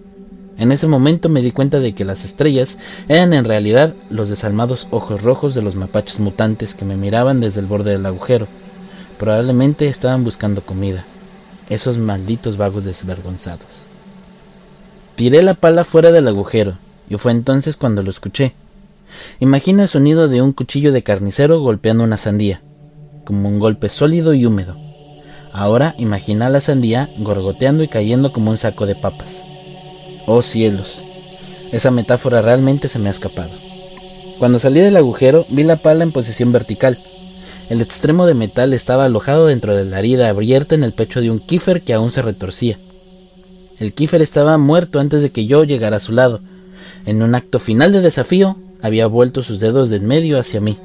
Speaker 2: En ese momento me di cuenta de que las estrellas eran en realidad los desalmados ojos rojos de los mapaches mutantes que me miraban desde el borde del agujero. Probablemente estaban buscando comida. Esos malditos vagos desvergonzados. Tiré la pala fuera del agujero, y fue entonces cuando lo escuché. Imagina el sonido de un cuchillo de carnicero golpeando una sandía, como un golpe sólido y húmedo. Ahora imagina la sandía gorgoteando y cayendo como un saco de papas. Oh cielos, esa metáfora realmente se me ha escapado. Cuando salí del agujero vi la pala en posición vertical. El extremo de metal estaba alojado dentro de la herida abierta en el pecho de un kiefer que aún se retorcía. El kiefer estaba muerto antes de que yo llegara a su lado. En un acto final de desafío, había vuelto sus dedos de en medio hacia mí.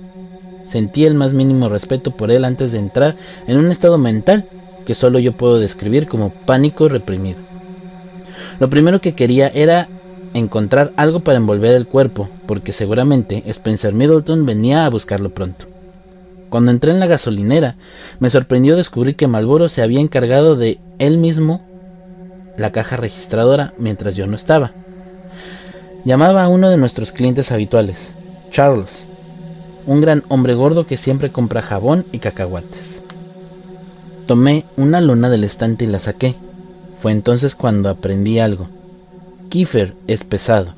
Speaker 2: Sentí el más mínimo respeto por él antes de entrar en un estado mental que solo yo puedo describir como pánico reprimido. Lo primero que quería era encontrar algo para envolver el cuerpo, porque seguramente Spencer Middleton venía a buscarlo pronto. Cuando entré en la gasolinera, me sorprendió descubrir que Malboro se había encargado de él mismo la caja registradora mientras yo no estaba. Llamaba a uno de nuestros clientes habituales, Charles, un gran hombre gordo que siempre compra jabón y cacahuates. Tomé una luna del estante y la saqué. Fue entonces cuando aprendí algo. Kiefer es pesado,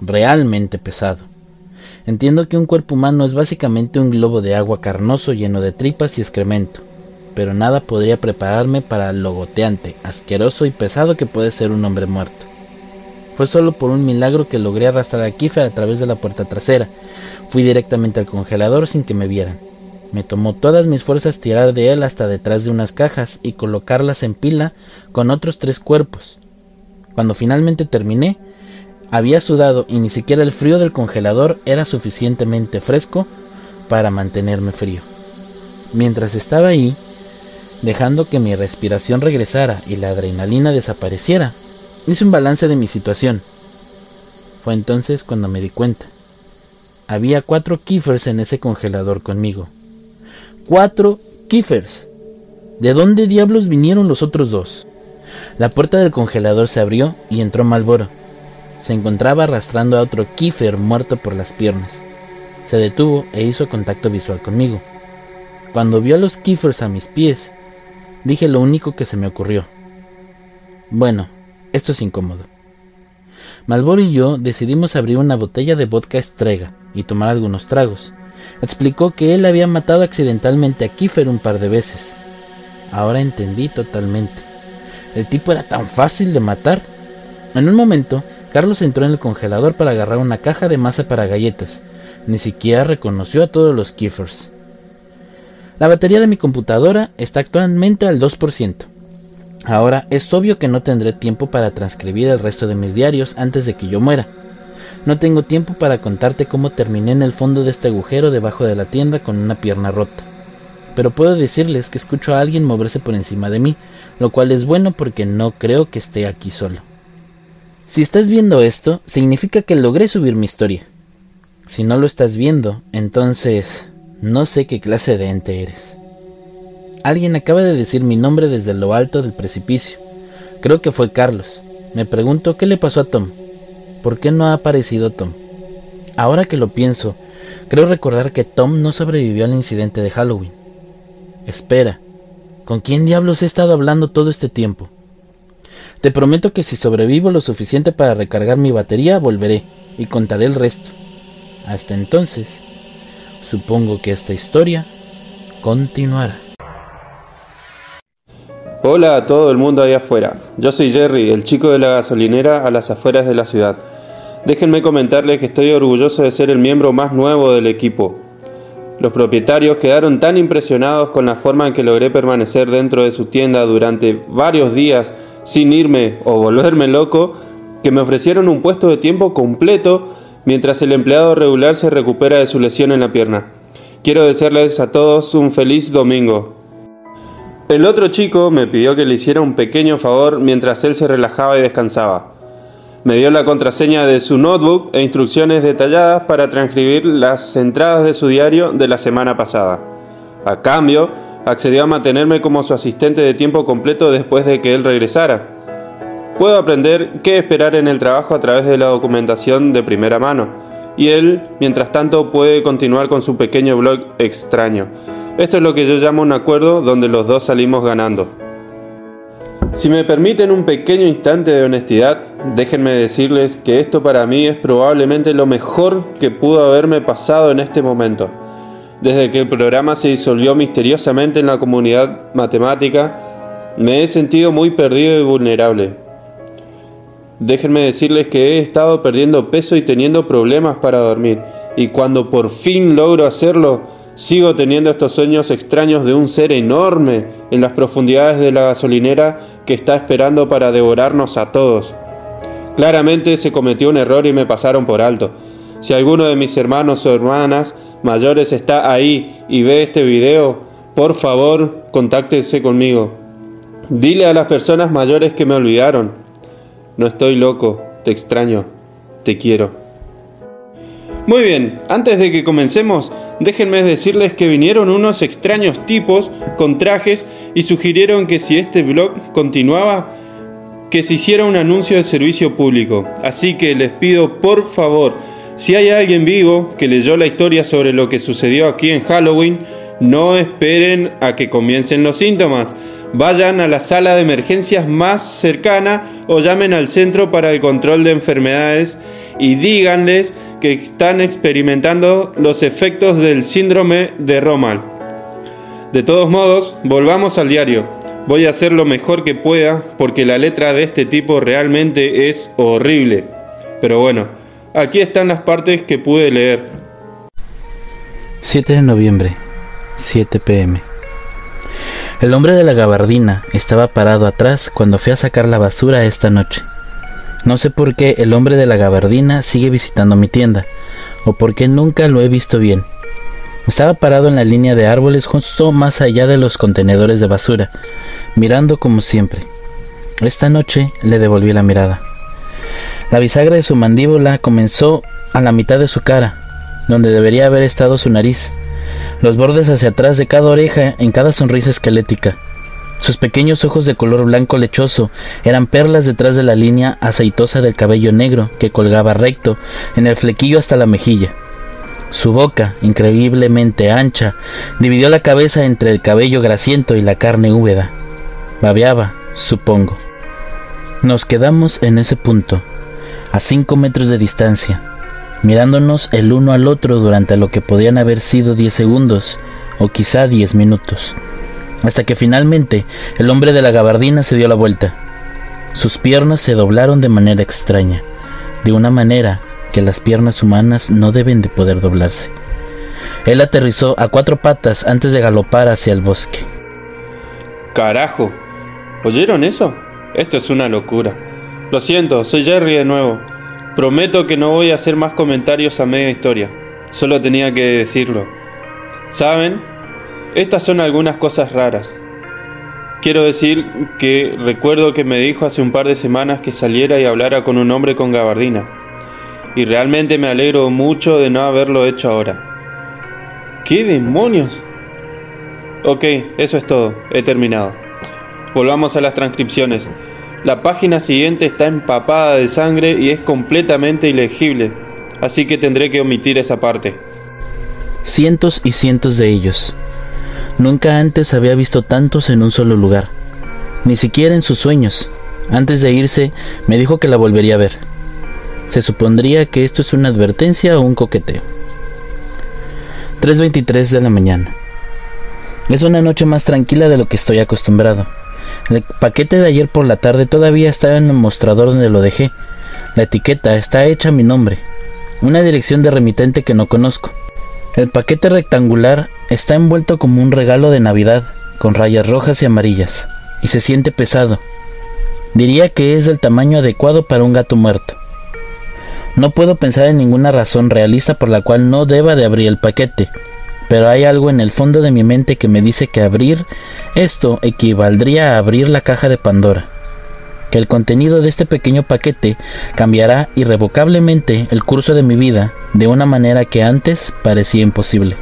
Speaker 2: realmente pesado. Entiendo que un cuerpo humano es básicamente un globo de agua carnoso lleno de tripas y excremento, pero nada podría prepararme para lo goteante, asqueroso y pesado que puede ser un hombre muerto. Fue solo por un milagro que logré arrastrar a Kiefer a través de la puerta trasera. Fui directamente al congelador sin que me vieran. Me tomó todas mis fuerzas tirar de él hasta detrás de unas cajas y colocarlas en pila con otros tres cuerpos. Cuando finalmente terminé, había sudado y ni siquiera el frío del congelador era suficientemente fresco para mantenerme frío. Mientras estaba ahí, dejando que mi respiración regresara y la adrenalina desapareciera, Hice un balance de mi situación. Fue entonces cuando me di cuenta. Había cuatro kiffers en ese congelador conmigo. Cuatro kiffers. ¿De dónde diablos vinieron los otros dos? La puerta del congelador se abrió y entró Malboro. Se encontraba arrastrando a otro kiffer muerto por las piernas. Se detuvo e hizo contacto visual conmigo. Cuando vio a los kiffers a mis pies, dije lo único que se me ocurrió. Bueno, esto es incómodo. Malboro y yo decidimos abrir una botella de vodka estrega y tomar algunos tragos. Explicó que él había matado accidentalmente a Kiefer un par de veces. Ahora entendí totalmente. El tipo era tan fácil de matar. En un momento, Carlos entró en el congelador para agarrar una caja de masa para galletas. Ni siquiera reconoció a todos los Kiefers. La batería de mi computadora está actualmente al 2%. Ahora es obvio que no tendré tiempo para transcribir el resto de mis diarios antes de que yo muera. No tengo tiempo para contarte cómo terminé en el fondo de este agujero debajo de la tienda con una pierna rota. Pero puedo decirles que escucho a alguien moverse por encima de mí, lo cual es bueno porque no creo que esté aquí solo. Si estás viendo esto, significa que logré subir mi historia. Si no lo estás viendo, entonces no sé qué clase de ente eres. Alguien acaba de decir mi nombre desde lo alto del precipicio. Creo que fue Carlos. Me pregunto qué le pasó a Tom. ¿Por qué no ha aparecido Tom? Ahora que lo pienso, creo recordar que Tom no sobrevivió al incidente de Halloween. Espera, ¿con quién diablos he estado hablando todo este tiempo? Te prometo que si sobrevivo lo suficiente para recargar mi batería, volveré y contaré el resto. Hasta entonces, supongo que esta historia continuará.
Speaker 5: Hola a todo el mundo ahí afuera. Yo soy Jerry, el chico de la gasolinera a las afueras de la ciudad. Déjenme comentarles que estoy orgulloso de ser el miembro más nuevo del equipo. Los propietarios quedaron tan impresionados con la forma en que logré permanecer dentro de su tienda durante varios días sin irme o volverme loco, que me ofrecieron un puesto de tiempo completo mientras el empleado regular se recupera de su lesión en la pierna. Quiero desearles a todos un feliz domingo. El otro chico me pidió que le hiciera un pequeño favor mientras él se relajaba y descansaba. Me dio la contraseña de su notebook e instrucciones detalladas para transcribir las entradas de su diario de la semana pasada. A cambio, accedió a mantenerme como su asistente de tiempo completo después de que él regresara. Puedo aprender qué esperar en el trabajo a través de la documentación de primera mano, y él, mientras tanto, puede continuar con su pequeño blog extraño. Esto es lo que yo llamo un acuerdo donde los dos salimos ganando. Si me permiten un pequeño instante de honestidad, déjenme decirles que esto para mí es probablemente lo mejor que pudo haberme pasado en este momento. Desde que el programa se disolvió misteriosamente en la comunidad matemática, me he sentido muy perdido y vulnerable. Déjenme decirles que he estado perdiendo peso y teniendo problemas para dormir, y cuando por fin logro hacerlo, Sigo teniendo estos sueños extraños de un ser enorme en las profundidades de la gasolinera que está esperando para devorarnos a todos. Claramente se cometió un error y me pasaron por alto. Si alguno de mis hermanos o hermanas mayores está ahí y ve este video, por favor, contáctese conmigo. Dile a las personas mayores que me olvidaron. No estoy loco, te extraño, te quiero. Muy bien, antes de que comencemos, déjenme decirles que vinieron unos extraños tipos con trajes y sugirieron que si este blog continuaba, que se hiciera un anuncio de servicio público. Así que les pido por favor, si hay alguien vivo que leyó la historia sobre lo que sucedió aquí en Halloween, no esperen a que comiencen los síntomas. Vayan a la sala de emergencias más cercana o llamen al Centro para el Control de Enfermedades y díganles que están experimentando los efectos del síndrome de Romal. De todos modos, volvamos al diario. Voy a hacer lo mejor que pueda porque la letra de este tipo realmente es horrible. Pero bueno, aquí están las partes que pude leer.
Speaker 2: 7 de noviembre, 7 pm. El hombre de la gabardina estaba parado atrás cuando fui a sacar la basura esta noche. No sé por qué el hombre de la gabardina sigue visitando mi tienda, o por qué nunca lo he visto bien. Estaba parado en la línea de árboles justo más allá de los contenedores de basura, mirando como siempre. Esta noche le devolví la mirada. La bisagra de su mandíbula comenzó a la mitad de su cara, donde debería haber estado su nariz, los bordes hacia atrás de cada oreja en cada sonrisa esquelética. Sus pequeños ojos de color blanco lechoso eran perlas detrás de la línea aceitosa del cabello negro que colgaba recto en el flequillo hasta la mejilla. Su boca, increíblemente ancha, dividió la cabeza entre el cabello grasiento y la carne húmeda. Babeaba, supongo. Nos quedamos en ese punto, a cinco metros de distancia, mirándonos el uno al otro durante lo que podían haber sido diez segundos, o quizá diez minutos hasta que finalmente el hombre de la gabardina se dio la vuelta. Sus piernas se doblaron de manera extraña, de una manera que las piernas humanas no deben de poder doblarse. Él aterrizó a cuatro patas antes de galopar hacia el bosque.
Speaker 5: Carajo, ¿oyeron eso? Esto es una locura. Lo siento, soy Jerry de nuevo. Prometo que no voy a hacer más comentarios a media historia. Solo tenía que decirlo. ¿Saben? Estas son algunas cosas raras. Quiero decir que recuerdo que me dijo hace un par de semanas que saliera y hablara con un hombre con gabardina. Y realmente me alegro mucho de no haberlo hecho ahora. ¿Qué demonios? Ok, eso es todo. He terminado. Volvamos a las transcripciones. La página siguiente está empapada de sangre y es completamente ilegible, así que tendré que omitir esa parte.
Speaker 2: Cientos y cientos de ellos. Nunca antes había visto tantos en un solo lugar, ni siquiera en sus sueños. Antes de irse, me dijo que la volvería a ver. Se supondría que esto es una advertencia o un coqueteo. 3.23 de la mañana. Es una noche más tranquila de lo que estoy acostumbrado. El paquete de ayer por la tarde todavía está en el mostrador donde lo dejé. La etiqueta está hecha a mi nombre. Una dirección de remitente que no conozco. El paquete rectangular está envuelto como un regalo de Navidad, con rayas rojas y amarillas, y se siente pesado. Diría que es del tamaño adecuado para un gato muerto. No puedo pensar en ninguna razón realista por la cual no deba de abrir el paquete, pero hay algo en el fondo de mi mente que me dice que abrir esto equivaldría a abrir la caja de Pandora, que el contenido de este pequeño paquete cambiará irrevocablemente el curso de mi vida de una manera que antes parecía imposible.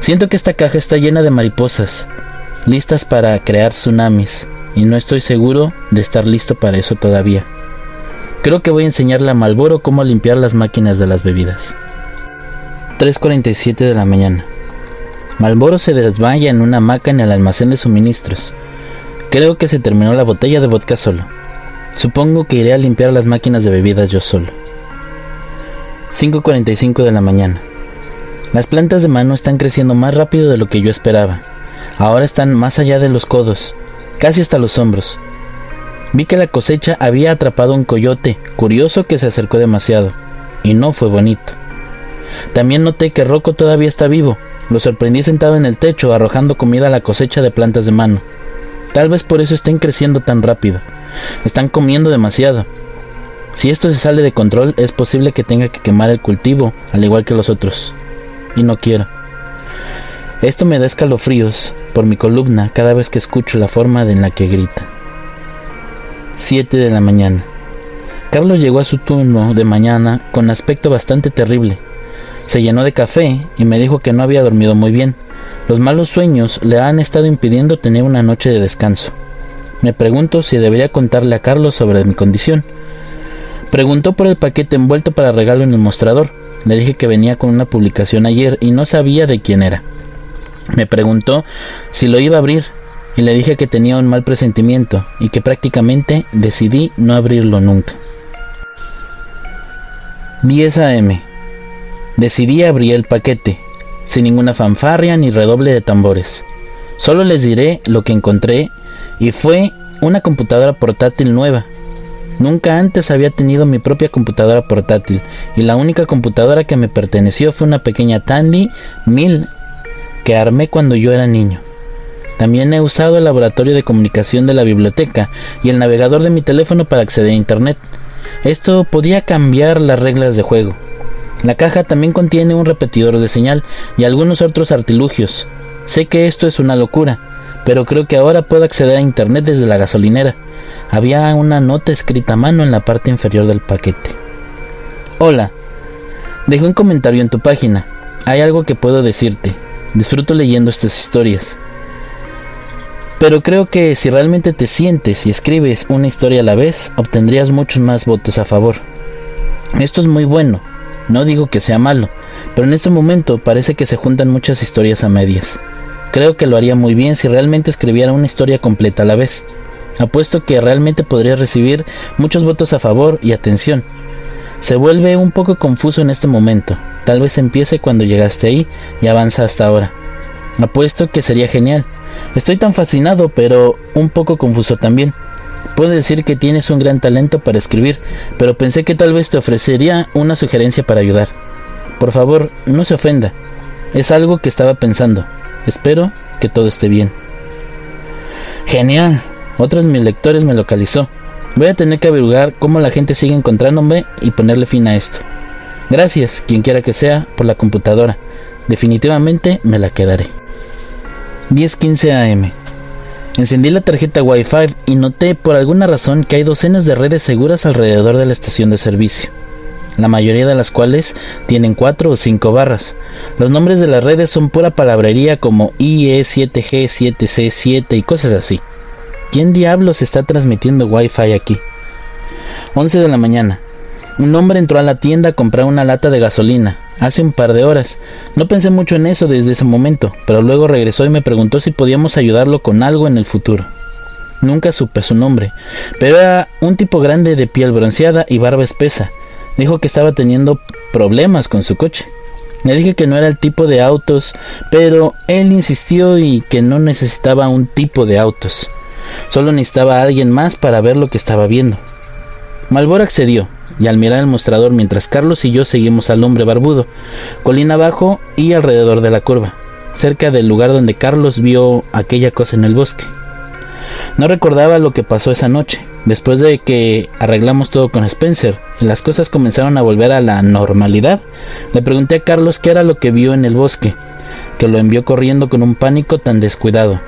Speaker 2: Siento que esta caja está llena de mariposas, listas para crear tsunamis, y no estoy seguro de estar listo para eso todavía. Creo que voy a enseñarle a Malboro cómo limpiar las máquinas de las bebidas. 3.47 de la mañana. Malboro se desmaya en una hamaca en el almacén de suministros. Creo que se terminó la botella de vodka solo. Supongo que iré a limpiar las máquinas de bebidas yo solo. 5.45 de la mañana. Las plantas de mano están creciendo más rápido de lo que yo esperaba. Ahora están más allá de los codos, casi hasta los hombros. Vi que la cosecha había atrapado un coyote, curioso que se acercó demasiado, y no fue bonito. También noté que Rocco todavía está vivo. Lo sorprendí sentado en el techo arrojando comida a la cosecha de plantas de mano. Tal vez por eso estén creciendo tan rápido. Están comiendo demasiado. Si esto se sale de control, es posible que tenga que quemar el cultivo, al igual que los otros. Y no quiero. Esto me da escalofríos por mi columna cada vez que escucho la forma en la que grita. 7 de la mañana. Carlos llegó a su turno de mañana con aspecto bastante terrible. Se llenó de café y me dijo que no había dormido muy bien. Los malos sueños le han estado impidiendo tener una noche de descanso. Me pregunto si debería contarle a Carlos sobre mi condición. Preguntó por el paquete envuelto para regalo en el mostrador. Le dije que venía con una publicación ayer y no sabía de quién era. Me preguntó si lo iba a abrir y le dije que tenía un mal presentimiento y que prácticamente decidí no abrirlo nunca. 10 a.m. Decidí abrir el paquete, sin ninguna fanfarria ni redoble de tambores. Solo les diré lo que encontré y fue una computadora portátil nueva. Nunca antes había tenido mi propia computadora portátil y la única computadora que me perteneció fue una pequeña Tandy 1000 que armé cuando yo era niño. También he usado el laboratorio de comunicación de la biblioteca y el navegador de mi teléfono para acceder a Internet. Esto podía cambiar las reglas de juego. La caja también contiene un repetidor de señal y algunos otros artilugios. Sé que esto es una locura, pero creo que ahora puedo acceder a Internet desde la gasolinera. Había una nota escrita a mano en la parte inferior del paquete. Hola, dejé un comentario en tu página. Hay algo que puedo decirte. Disfruto leyendo estas historias. Pero creo que si realmente te sientes y escribes una historia a la vez, obtendrías muchos más votos a favor. Esto es muy bueno, no digo que sea malo, pero en este momento parece que se juntan muchas historias a medias. Creo que lo haría muy bien si realmente escribiera una historia completa a la vez. Apuesto que realmente podría recibir muchos votos a favor y atención. Se vuelve un poco confuso en este momento. Tal vez empiece cuando llegaste ahí y avanza hasta ahora. Apuesto que sería genial. Estoy tan fascinado, pero un poco confuso también. Puedo decir que tienes un gran talento para escribir, pero pensé que tal vez te ofrecería una sugerencia para ayudar. Por favor, no se ofenda. Es algo que estaba pensando. Espero que todo esté bien. Genial. Otros mis lectores me localizó. Voy a tener que averiguar cómo la gente sigue encontrándome y ponerle fin a esto. Gracias, quien quiera que sea, por la computadora. Definitivamente me la quedaré. 10:15 am. Encendí la tarjeta Wi-Fi y noté por alguna razón que hay docenas de redes seguras alrededor de la estación de servicio, la mayoría de las cuales tienen 4 o 5 barras. Los nombres de las redes son pura palabrería como IE7G, 7C7 y cosas así. ¿Quién diablos está transmitiendo Wi-Fi aquí? 11 de la mañana. Un hombre entró a la tienda a comprar una lata de gasolina hace un par de horas. No pensé mucho en eso desde ese momento, pero luego regresó y me preguntó si podíamos ayudarlo con algo en el futuro. Nunca supe su nombre, pero era un tipo grande de piel bronceada y barba espesa. Dijo que estaba teniendo problemas con su coche. Le dije que no era el tipo de autos, pero él insistió y que no necesitaba un tipo de autos. Solo necesitaba a alguien más para ver lo que estaba viendo. Malboro accedió, y al mirar el mostrador mientras Carlos y yo seguimos al hombre barbudo, colina abajo y alrededor de la curva, cerca del lugar donde Carlos vio aquella cosa en el bosque. No recordaba lo que pasó esa noche. Después de que arreglamos todo con Spencer las cosas comenzaron a volver a la normalidad, le pregunté a Carlos qué era lo que vio en el bosque, que lo envió corriendo con un pánico tan descuidado.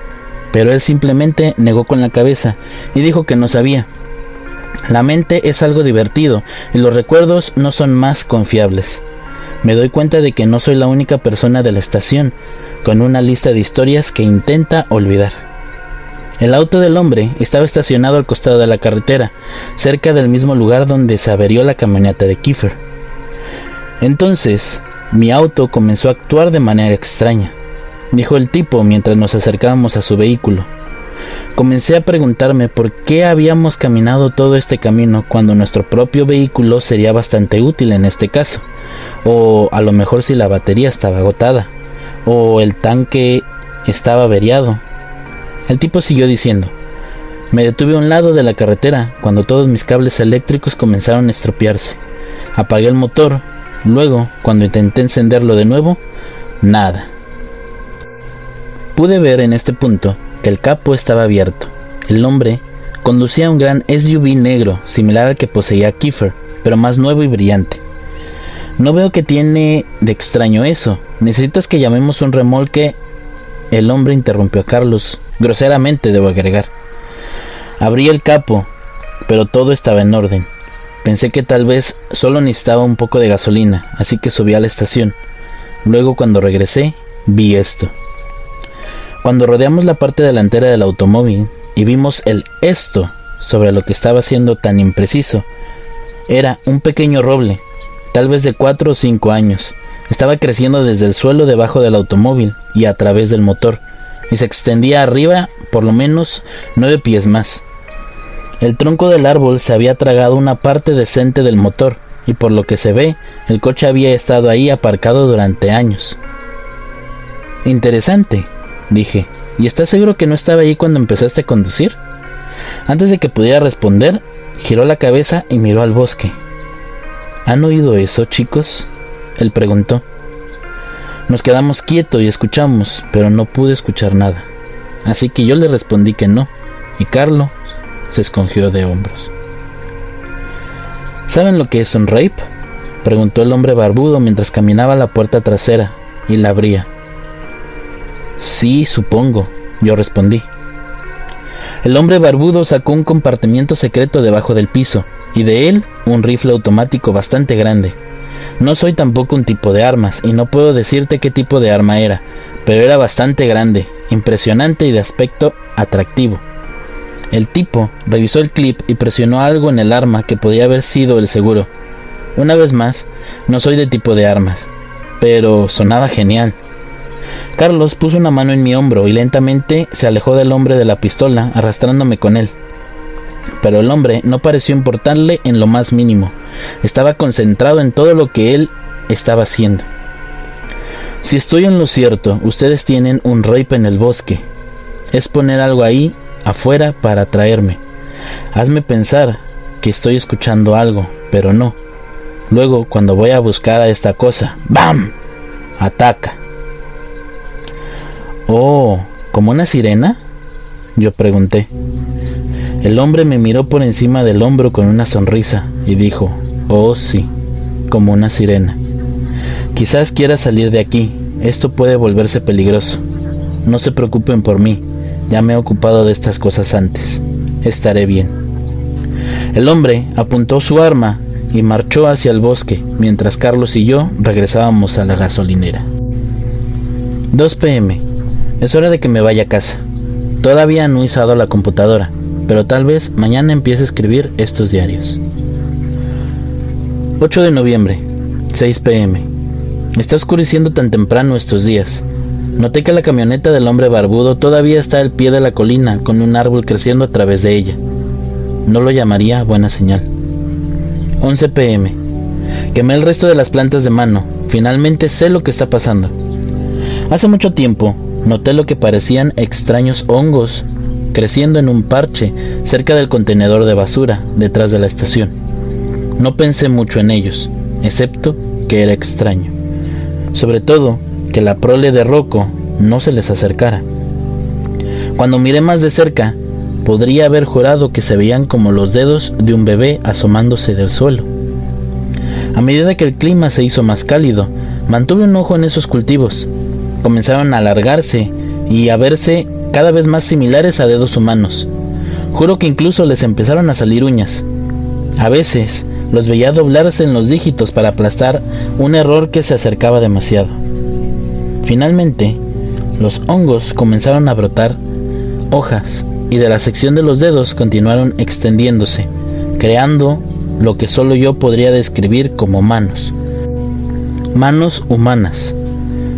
Speaker 2: Pero él simplemente negó con la cabeza y dijo que no sabía. La mente es algo divertido y los recuerdos no son más confiables. Me doy cuenta de que no soy la única persona de la estación con una lista de historias que intenta olvidar. El auto del hombre estaba estacionado al costado de la carretera, cerca del mismo lugar donde se averió la camioneta de Kiefer. Entonces, mi auto comenzó a actuar de manera extraña, dijo el tipo mientras nos acercábamos a su vehículo. Comencé a preguntarme por qué habíamos caminado todo este camino cuando nuestro propio vehículo sería bastante útil en este caso, o a lo mejor si la batería estaba agotada, o el tanque estaba averiado. El tipo siguió diciendo, me detuve a un lado de la carretera cuando todos mis cables eléctricos comenzaron a estropearse. Apagué el motor, luego, cuando intenté encenderlo de nuevo, nada. Pude ver en este punto que el capo estaba abierto. El hombre conducía un gran SUV negro, similar al que poseía Kiefer, pero más nuevo y brillante. No veo que tiene de extraño eso. ¿Necesitas que llamemos un remolque? El hombre interrumpió a Carlos, groseramente debo agregar. Abrí el capo, pero todo estaba en orden. Pensé que tal vez solo necesitaba un poco de gasolina, así que subí a la estación. Luego cuando regresé, vi esto. Cuando rodeamos la parte delantera del automóvil y vimos el esto sobre lo que estaba siendo tan impreciso, era un pequeño roble, tal vez de cuatro o cinco años. Estaba creciendo desde el suelo debajo del automóvil y a través del motor, y se extendía arriba por lo menos nueve pies más. El tronco del árbol se había tragado una parte decente del motor, y por lo que se ve, el coche había estado ahí aparcado durante años. Interesante, dije. ¿Y estás seguro que no estaba ahí cuando empezaste a conducir? Antes de que pudiera responder, giró la cabeza y miró al bosque. ¿Han oído eso, chicos? Él preguntó. Nos quedamos quietos y escuchamos, pero no pude escuchar nada. Así que yo le respondí que no, y Carlo se escongió de hombros. ¿Saben lo que es un rape? preguntó el hombre barbudo mientras caminaba a la puerta trasera y la abría. Sí, supongo, yo respondí. El hombre barbudo sacó un compartimiento secreto debajo del piso, y de él un rifle automático bastante grande. No soy tampoco un tipo de armas, y no puedo decirte qué tipo de arma era, pero era bastante grande, impresionante y de aspecto atractivo. El tipo revisó el clip y presionó algo en el arma que podía haber sido el seguro. Una vez más, no soy de tipo de armas, pero sonaba genial. Carlos puso una mano en mi hombro y lentamente se alejó del hombre de la pistola, arrastrándome con él. Pero el hombre no pareció importarle en lo más mínimo. Estaba concentrado en todo lo que él estaba haciendo. Si estoy en lo cierto, ustedes tienen un rape en el bosque. Es poner algo ahí afuera para atraerme. Hazme pensar que estoy escuchando algo, pero no. Luego, cuando voy a buscar a esta cosa, ¡bam! Ataca. Oh, ¿como una sirena? Yo pregunté. El hombre me miró por encima del hombro con una sonrisa y dijo, oh sí, como una sirena. Quizás quiera salir de aquí, esto puede volverse peligroso. No se preocupen por mí, ya me he ocupado de estas cosas antes. Estaré bien. El hombre apuntó su arma y marchó hacia el bosque, mientras Carlos y yo regresábamos a la gasolinera. 2 pm. Es hora de que me vaya a casa. Todavía no he usado la computadora, pero tal vez mañana empiece a escribir estos diarios. 8 de noviembre, 6 pm. Está oscureciendo tan temprano estos días. Noté que la camioneta del hombre barbudo todavía está al pie de la colina con un árbol creciendo a través de ella. No lo llamaría buena señal. 11 pm. Quemé el resto de las plantas de mano. Finalmente sé lo que está pasando. Hace mucho tiempo noté lo que parecían extraños hongos creciendo en un parche cerca del contenedor de basura detrás de la estación. No pensé mucho en ellos, excepto que era extraño. Sobre todo, que la prole de Rocco no se les acercara. Cuando miré más de cerca, podría haber jurado que se veían como los dedos de un bebé asomándose del suelo. A medida que el clima se hizo más cálido, mantuve un ojo en esos cultivos. Comenzaron a alargarse y a verse cada vez más similares a dedos humanos. Juro que incluso les empezaron a salir uñas. A veces los veía doblarse en los dígitos para aplastar un error que se acercaba demasiado. Finalmente, los hongos comenzaron a brotar hojas y de la sección de los dedos continuaron extendiéndose, creando lo que solo yo podría describir como manos. Manos humanas.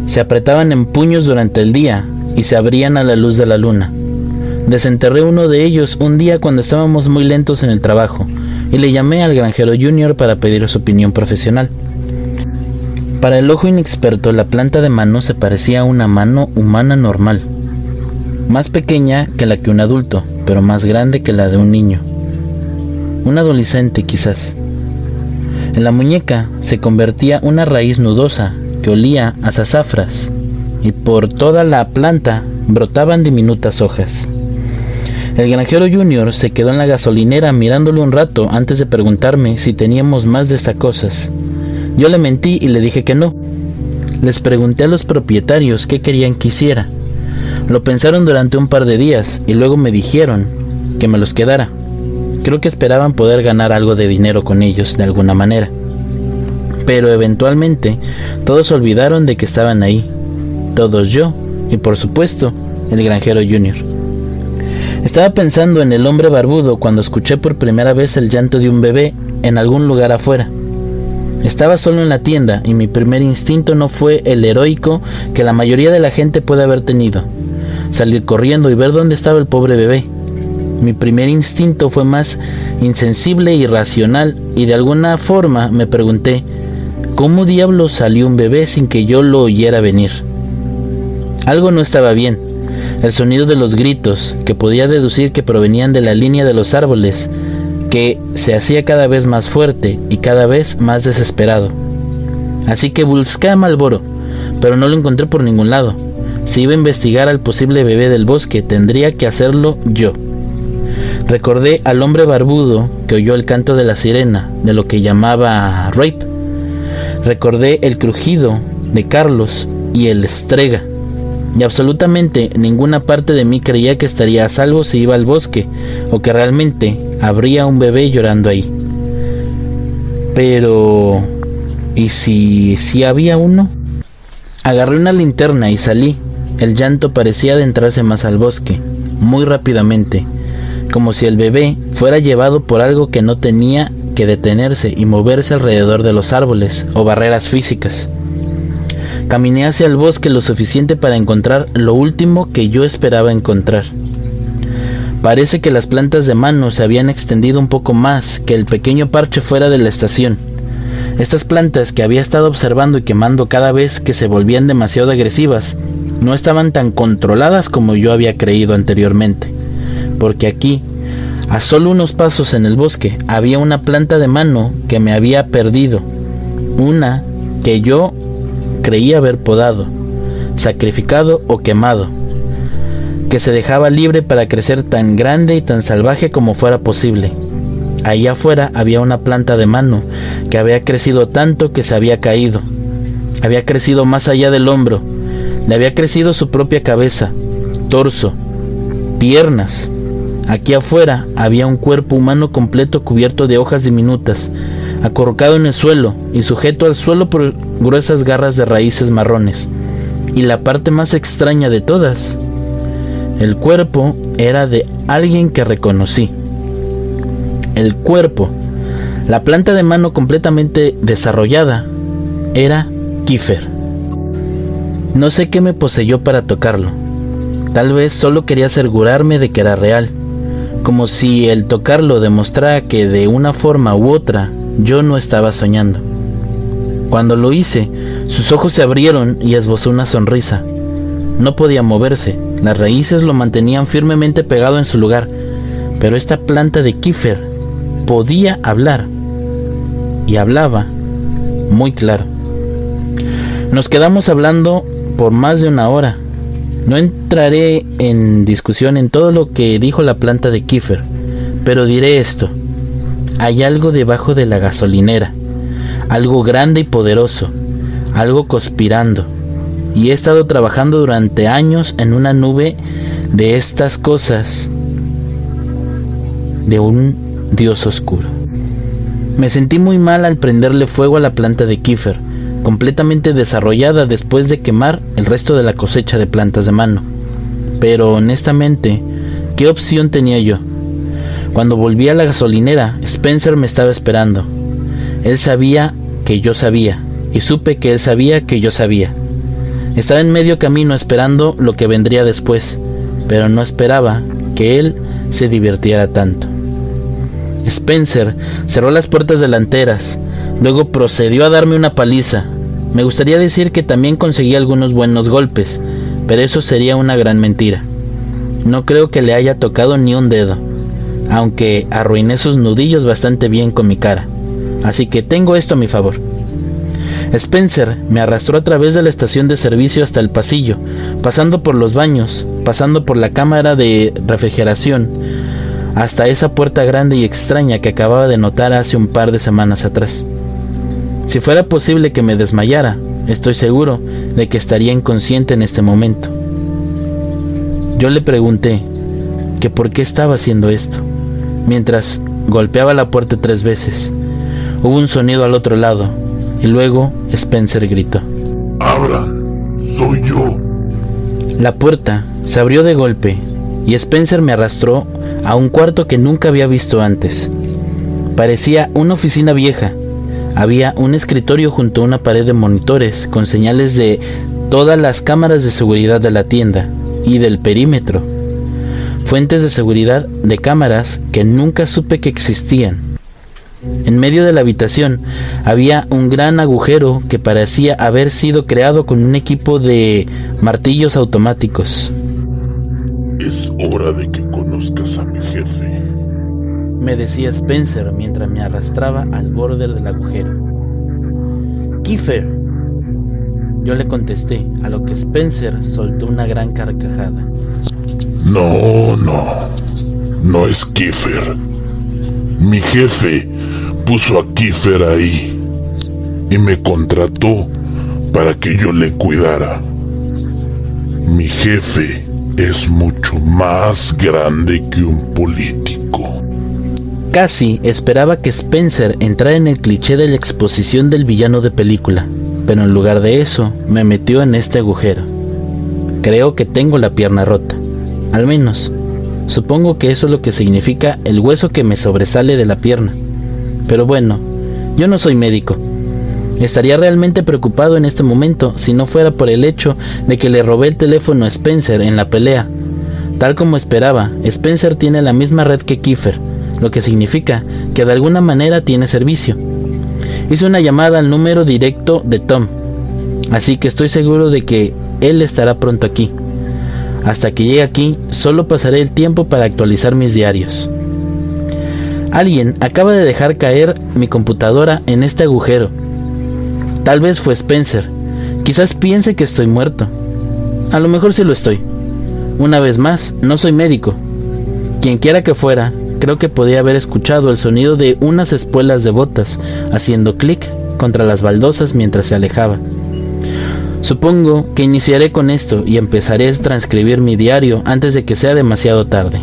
Speaker 2: Se apretaban en puños durante el día y se abrían a la luz de la luna. Desenterré uno de ellos un día cuando estábamos muy lentos en el trabajo y le llamé al granjero junior para pedir su opinión profesional. Para el ojo inexperto, la planta de mano se parecía a una mano humana normal, más pequeña que la que un adulto, pero más grande que la de un niño. Un adolescente quizás. En la muñeca se convertía una raíz nudosa que olía a sazafras y por toda la planta brotaban diminutas hojas. El granjero Junior se quedó en la gasolinera mirándolo un rato antes de preguntarme si teníamos más de estas cosas. Yo le mentí y le dije que no. Les pregunté a los propietarios qué querían que hiciera. Lo pensaron durante un par de días y luego me dijeron que me los quedara. Creo que esperaban poder ganar algo de dinero con ellos de alguna manera. Pero eventualmente todos olvidaron de que estaban ahí. Todos yo y por supuesto el granjero Junior. Estaba pensando en el hombre barbudo cuando escuché por primera vez el llanto de un bebé en algún lugar afuera. Estaba solo en la tienda y mi primer instinto no fue el heroico que la mayoría de la gente puede haber tenido, salir corriendo y ver dónde estaba el pobre bebé. Mi primer instinto fue más insensible y racional y de alguna forma me pregunté, ¿cómo diablos salió un bebé sin que yo lo oyera venir? Algo no estaba bien el sonido de los gritos, que podía deducir que provenían de la línea de los árboles, que se hacía cada vez más fuerte y cada vez más desesperado. Así que busqué a Malboro, pero no lo encontré por ningún lado. Si iba a investigar al posible bebé del bosque, tendría que hacerlo yo. Recordé al hombre barbudo que oyó el canto de la sirena, de lo que llamaba rape. Recordé el crujido de Carlos y el estrega y absolutamente ninguna parte de mí creía que estaría a salvo si iba al bosque o que realmente habría un bebé llorando ahí. Pero... ¿y si, si había uno? Agarré una linterna y salí. El llanto parecía adentrarse más al bosque, muy rápidamente, como si el bebé fuera llevado por algo que no tenía que detenerse y moverse alrededor de los árboles o barreras físicas. Caminé hacia el bosque lo suficiente para encontrar lo último que yo esperaba encontrar. Parece que las plantas de mano se habían extendido un poco más que el pequeño parche fuera de la estación. Estas plantas que había estado observando y quemando cada vez que se volvían demasiado agresivas no estaban tan controladas como yo había creído anteriormente, porque aquí, a solo unos pasos en el bosque, había una planta de mano que me había perdido, una que yo creía haber podado, sacrificado o quemado, que se dejaba libre para crecer tan grande y tan salvaje como fuera posible. Ahí afuera había una planta de mano que había crecido tanto que se había caído. Había crecido más allá del hombro. Le había crecido su propia cabeza, torso, piernas. Aquí afuera había un cuerpo humano completo cubierto de hojas diminutas, acorrocado en el suelo y sujeto al suelo por gruesas garras de raíces marrones. Y la parte más extraña de todas, el cuerpo era de alguien que reconocí. El cuerpo, la planta de mano completamente desarrollada, era Kiefer. No sé qué me poseyó para tocarlo. Tal vez solo quería asegurarme de que era real, como si el tocarlo demostrara que de una forma u otra yo no estaba soñando. Cuando lo hice, sus ojos se abrieron y esbozó una sonrisa. No podía moverse, las raíces lo mantenían firmemente pegado en su lugar, pero esta planta de Kiefer podía hablar. y hablaba muy claro. Nos quedamos hablando por más de una hora. No entraré en discusión en todo lo que dijo la planta de Kiefer, pero diré esto. Hay algo debajo de la gasolinera, algo grande y poderoso, algo conspirando. Y he estado trabajando durante años en una nube de estas cosas, de un dios oscuro. Me sentí muy mal al prenderle fuego a la planta de Kiefer, completamente desarrollada después de quemar el resto de la cosecha de plantas de mano. Pero honestamente, ¿qué opción tenía yo? Cuando volví a la gasolinera, Spencer me estaba esperando. Él sabía que yo sabía, y supe que él sabía que yo sabía. Estaba en medio camino esperando lo que vendría después, pero no esperaba que él se divirtiera tanto. Spencer cerró las puertas delanteras, luego procedió a darme una paliza. Me gustaría decir que también conseguí algunos buenos golpes, pero eso sería una gran mentira. No creo que le haya tocado ni un dedo, aunque arruiné sus nudillos bastante bien con mi cara. Así que tengo esto a mi favor. Spencer me arrastró a través de la estación de servicio hasta el pasillo, pasando por los baños, pasando por la cámara de refrigeración, hasta esa puerta grande y extraña que acababa de notar hace un par de semanas atrás. Si fuera posible que me desmayara, estoy seguro de que estaría inconsciente en este momento. Yo le pregunté que por qué estaba haciendo esto, mientras golpeaba la puerta tres veces. Hubo un sonido al otro lado, y luego Spencer gritó.
Speaker 3: Abran, soy yo.
Speaker 2: La puerta se abrió de golpe y Spencer me arrastró a un cuarto que nunca había visto antes. Parecía una oficina vieja. Había un escritorio junto a una pared de monitores con señales de todas las cámaras de seguridad de la tienda y del perímetro. Fuentes de seguridad de cámaras que nunca supe que existían. En medio de la habitación había un gran agujero que parecía haber sido creado con un equipo de martillos automáticos.
Speaker 3: Es hora de que conozcas a mi.
Speaker 2: Me decía Spencer mientras me arrastraba al borde del agujero. Kiefer. Yo le contesté, a lo que Spencer soltó una gran carcajada.
Speaker 3: No, no. No es Kiefer. Mi jefe puso a Kiefer ahí y me contrató para que yo le cuidara. Mi jefe es mucho más grande que un político.
Speaker 2: Casi esperaba que Spencer entrara en el cliché de la exposición del villano de película, pero en lugar de eso me metió en este agujero. Creo que tengo la pierna rota, al menos. Supongo que eso es lo que significa el hueso que me sobresale de la pierna. Pero bueno, yo no soy médico. Estaría realmente preocupado en este momento si no fuera por el hecho de que le robé el teléfono a Spencer en la pelea. Tal como esperaba, Spencer tiene la misma red que Kiefer, lo que significa que de alguna manera tiene servicio. Hice una llamada al número directo de Tom, así que estoy seguro de que él estará pronto aquí. Hasta que llegue aquí, solo pasaré el tiempo para actualizar mis diarios. Alguien acaba de dejar caer mi computadora en este agujero Tal vez fue Spencer. Quizás piense que estoy muerto. A lo mejor sí lo estoy. Una vez más, no soy médico. Quien quiera que fuera, creo que podía haber escuchado el sonido de unas espuelas de botas haciendo clic contra las baldosas mientras se alejaba. Supongo que iniciaré con esto y empezaré a transcribir mi diario antes de que sea demasiado tarde.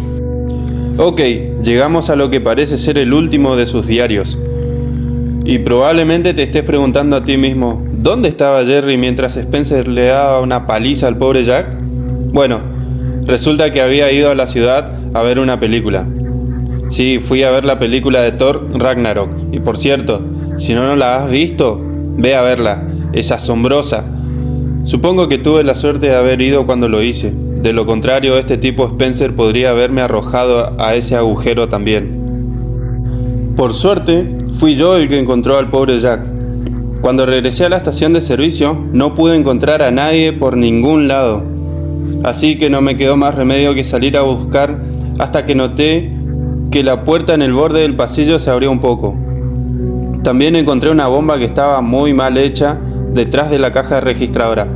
Speaker 5: Ok, llegamos a lo que parece ser el último de sus diarios. Y probablemente te estés preguntando a ti mismo, ¿dónde estaba Jerry mientras Spencer le daba una paliza al pobre Jack? Bueno, resulta que había ido a la ciudad a ver una película. Sí, fui a ver la película de Thor Ragnarok. Y por cierto, si no, no la has visto, ve a verla. Es asombrosa. Supongo que tuve la suerte de haber ido cuando lo hice. De lo contrario, este tipo Spencer podría haberme arrojado a ese agujero también. Por suerte, Fui yo el que encontró al pobre Jack. Cuando regresé a la estación de servicio, no pude encontrar a nadie por ningún lado. Así que no me quedó más remedio que salir a buscar hasta que noté que la puerta en el borde del pasillo se abrió un poco. También encontré una bomba que estaba muy mal hecha detrás de la caja registradora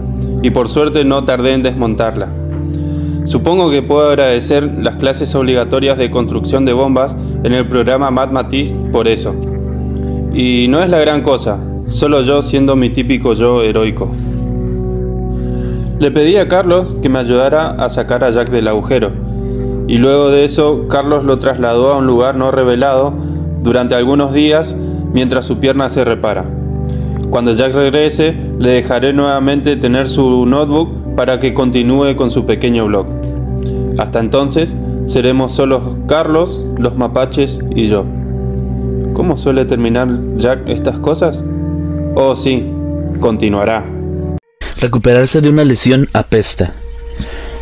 Speaker 5: y por suerte no tardé en desmontarla. Supongo que puedo agradecer las clases obligatorias de construcción de bombas en el programa Matmatist por eso. Y no es la gran cosa, solo yo siendo mi típico yo heroico. Le pedí a Carlos que me ayudara a sacar a Jack del agujero, y luego de eso Carlos lo trasladó a un lugar no revelado durante algunos días mientras su pierna se repara. Cuando Jack regrese, le dejaré nuevamente tener su notebook para que continúe con su pequeño blog. Hasta entonces, seremos solo Carlos, los mapaches y yo. ¿Cómo suele terminar Jack estas cosas? Oh sí, continuará.
Speaker 2: Recuperarse de una lesión apesta.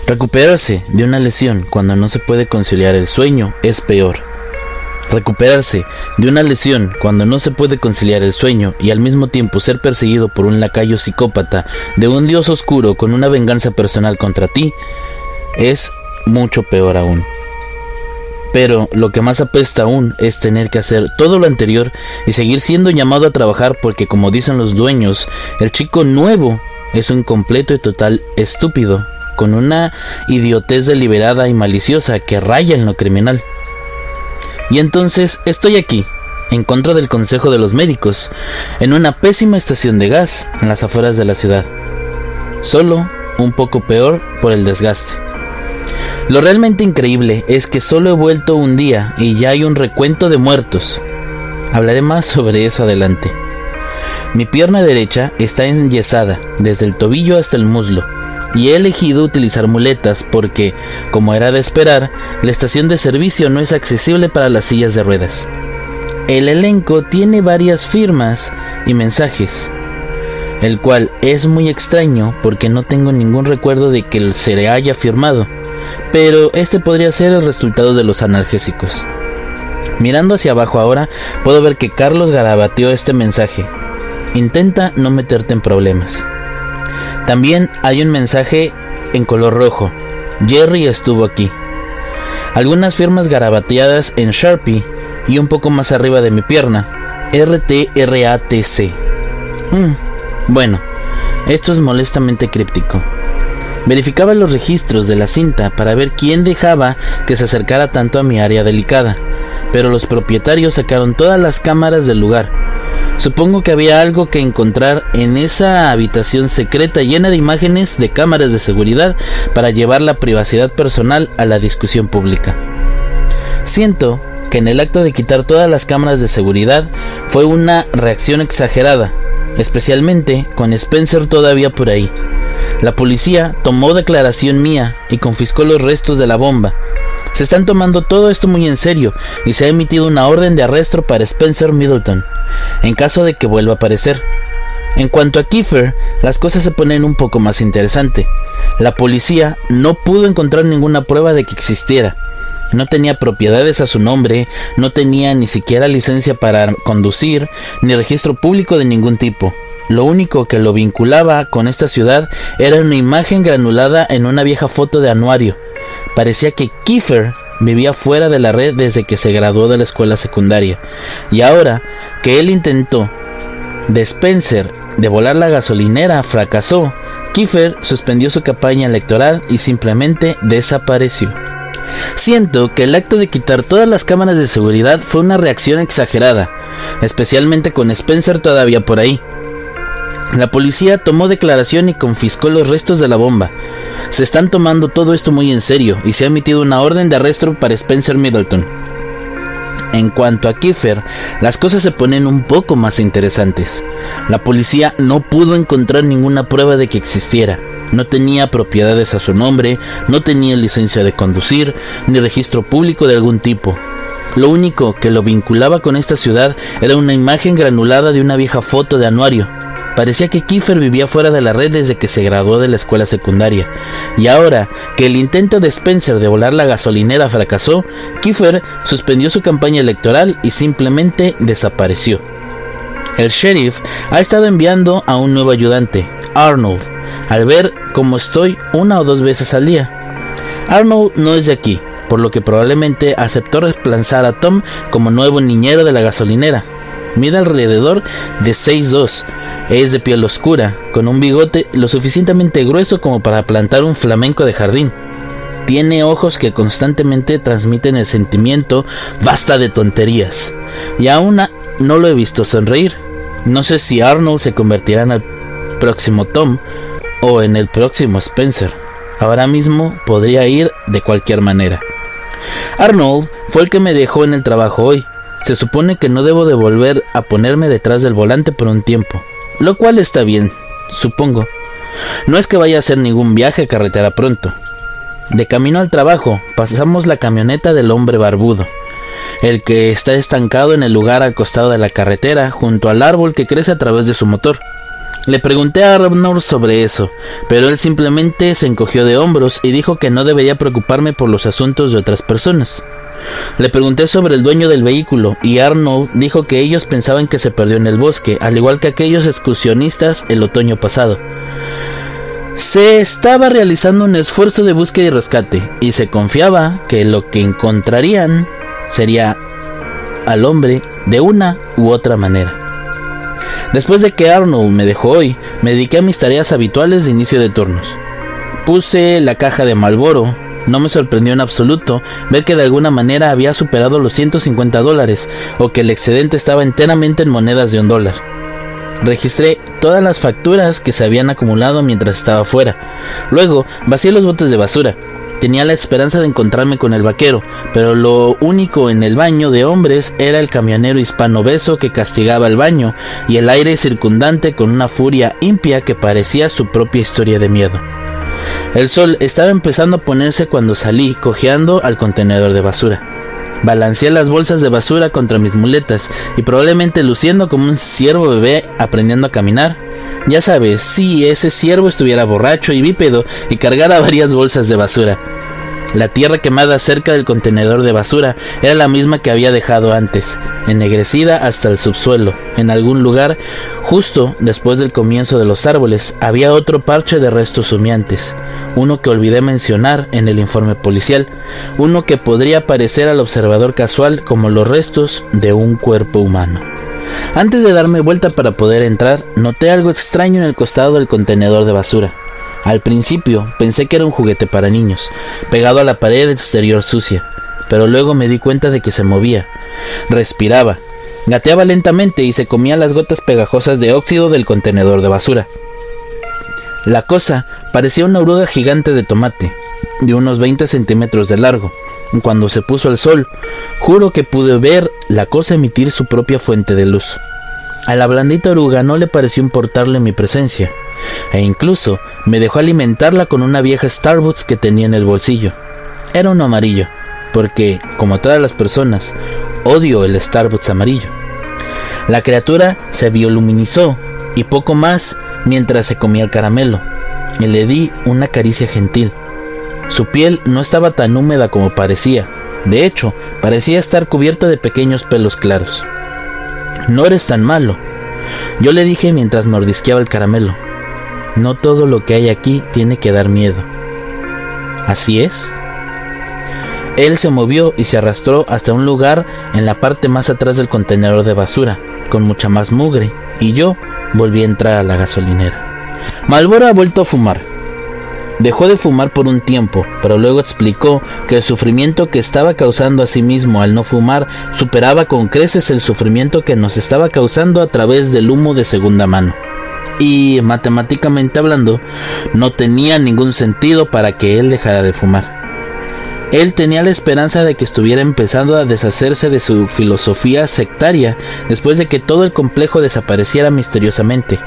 Speaker 2: Recuperarse de una lesión cuando no se puede conciliar el sueño es peor. Recuperarse de una lesión cuando no se puede conciliar el sueño y al mismo tiempo ser perseguido por un lacayo psicópata de un dios oscuro con una venganza personal contra ti es mucho peor aún. Pero lo que más apesta aún es tener que hacer todo lo anterior y seguir siendo llamado a trabajar porque como dicen los dueños, el chico nuevo es un completo y total estúpido, con una idiotez deliberada y maliciosa que raya en lo criminal. Y entonces estoy aquí, en contra del consejo de los médicos, en una pésima estación de gas en las afueras de la ciudad. Solo un poco peor por el desgaste. Lo realmente increíble es que solo he vuelto un día y ya hay un recuento de muertos. Hablaré más sobre eso adelante. Mi pierna derecha está enyesada desde el tobillo hasta el muslo y he elegido utilizar muletas porque, como era de esperar, la estación de servicio no es accesible para las sillas de ruedas. El elenco tiene varias firmas y mensajes, el cual es muy extraño porque no tengo ningún recuerdo de que se le haya firmado pero este podría ser el resultado de los analgésicos. Mirando hacia abajo ahora, puedo ver que Carlos garabateó este mensaje. Intenta no meterte en problemas. También hay un mensaje en color rojo. Jerry estuvo aquí. Algunas firmas garabateadas en Sharpie y un poco más arriba de mi pierna. RTRATC. Hmm, bueno, esto es molestamente críptico. Verificaba los registros de la cinta para ver quién dejaba que se acercara tanto a mi área delicada, pero los propietarios sacaron todas las cámaras del lugar. Supongo que había algo que encontrar en esa habitación secreta llena de imágenes de cámaras de seguridad para llevar la privacidad personal a la discusión pública. Siento que en el acto de quitar todas las cámaras de seguridad fue una reacción exagerada, especialmente con Spencer todavía por ahí. La policía tomó declaración mía y confiscó los restos de la bomba. Se están tomando todo esto muy en serio y se ha emitido una orden de arresto para Spencer Middleton, en caso de que vuelva a aparecer. En cuanto a Kiefer, las cosas se ponen un poco más interesante. La policía no pudo encontrar ninguna prueba de que existiera. No tenía propiedades a su nombre, no tenía ni siquiera licencia para conducir, ni registro público de ningún tipo. Lo único que lo vinculaba con esta ciudad era una imagen granulada en una vieja foto de anuario. Parecía que Kiefer vivía fuera de la red desde que se graduó de la escuela secundaria. Y ahora que él intentó de Spencer de volar la gasolinera fracasó, Kiefer suspendió su campaña electoral y simplemente desapareció. Siento que el acto de quitar todas las cámaras de seguridad fue una reacción exagerada, especialmente con Spencer todavía por ahí. La policía tomó declaración y confiscó los restos de la bomba. Se están tomando todo esto muy en serio y se ha emitido una orden de arresto para Spencer Middleton. En cuanto a Kiefer, las cosas se ponen un poco más interesantes. La policía no pudo encontrar ninguna prueba de que existiera. No tenía propiedades a su nombre, no tenía licencia de conducir, ni registro público de algún tipo. Lo único que lo vinculaba con esta ciudad era una imagen granulada de una vieja foto de anuario, Parecía que Kiefer vivía fuera de la red desde que se graduó de la escuela secundaria. Y ahora que el intento de Spencer de volar la gasolinera fracasó, Kiefer suspendió su campaña electoral y simplemente desapareció. El sheriff ha estado enviando a un nuevo ayudante, Arnold, al ver cómo estoy una o dos veces al día. Arnold no es de aquí, por lo que probablemente aceptó reemplazar a Tom como nuevo niñero de la gasolinera. Mide alrededor de 6'2". Es de piel oscura, con un bigote lo suficientemente grueso como para plantar un flamenco de jardín. Tiene ojos que constantemente transmiten el sentimiento basta de tonterías. Y aún no lo he visto sonreír. No sé si Arnold se convertirá en el próximo Tom o en el próximo Spencer. Ahora mismo podría ir de cualquier manera. Arnold fue el que me dejó en el trabajo hoy. Se supone que no debo de volver a ponerme detrás del volante por un tiempo, lo cual está bien, supongo. No es que vaya a hacer ningún viaje a carretera pronto. De camino al trabajo, pasamos la camioneta del hombre barbudo, el que está estancado en el lugar al costado de la carretera, junto al árbol que crece a través de su motor. Le pregunté a Arnold sobre eso, pero él simplemente se encogió de hombros y dijo que no debería preocuparme por los asuntos de otras personas. Le pregunté sobre el dueño del vehículo y Arnold dijo que ellos pensaban que se perdió en el bosque, al igual que aquellos excursionistas el otoño pasado. Se estaba realizando un esfuerzo de búsqueda y rescate y se confiaba que lo que encontrarían sería al hombre de una u otra manera. Después de que Arnold me dejó hoy, me dediqué a mis tareas habituales de inicio de turnos. Puse la caja de Malboro. No me sorprendió en absoluto ver que de alguna manera había superado los 150 dólares o que el excedente estaba enteramente en monedas de un dólar. Registré todas las facturas que se habían acumulado mientras estaba fuera. Luego vacié los botes de basura. Tenía la esperanza de encontrarme con el vaquero, pero lo único en el baño de hombres era el camionero hispano beso que castigaba el baño y el aire circundante con una furia impia que parecía su propia historia de miedo. El sol estaba empezando a ponerse cuando salí cojeando al contenedor de basura. Balanceé las bolsas de basura contra mis muletas y probablemente luciendo como un ciervo bebé aprendiendo a caminar. Ya sabes, si ese ciervo estuviera borracho y bípedo y cargara varias bolsas de basura. La tierra quemada cerca del contenedor de basura era la misma que había dejado antes, ennegrecida hasta el subsuelo. En algún lugar, justo después del comienzo de los árboles, había otro parche de restos humeantes, uno que olvidé mencionar en el informe policial, uno que podría parecer al observador casual como los restos de un cuerpo humano. Antes de darme vuelta para poder entrar, noté algo extraño en el costado del contenedor de basura. Al principio pensé que era un juguete para niños, pegado a la pared exterior sucia, pero luego me di cuenta de que se movía, respiraba, gateaba lentamente y se comía las gotas pegajosas de óxido del contenedor de basura. La cosa parecía una oruga gigante de tomate, de unos 20 centímetros de largo. Cuando se puso al sol, juro que pude ver la cosa emitir su propia fuente de luz. A la blandita oruga no le pareció importarle mi presencia, e incluso me dejó alimentarla con una vieja Starbucks que tenía en el bolsillo. Era uno amarillo, porque, como todas las personas, odio el Starbucks amarillo. La criatura se bioluminizó y poco más mientras se comía el caramelo, y le di una caricia gentil. Su piel no estaba tan húmeda como parecía, de hecho, parecía estar cubierta de pequeños pelos claros. No eres tan malo. Yo le dije mientras mordisqueaba el caramelo. No todo lo que hay aquí tiene que dar miedo. ¿Así es? Él se movió y se arrastró hasta un lugar en la parte más atrás del contenedor de basura, con mucha más mugre, y yo volví a entrar a la gasolinera. Malboro ha vuelto a fumar, Dejó de fumar por un tiempo, pero luego explicó que el sufrimiento que estaba causando a sí mismo al no fumar superaba con creces el sufrimiento que nos estaba causando a través del humo de segunda mano. Y, matemáticamente hablando, no tenía ningún sentido para que él dejara de fumar. Él tenía la esperanza de que estuviera empezando a deshacerse de su filosofía sectaria después de que todo el complejo desapareciera misteriosamente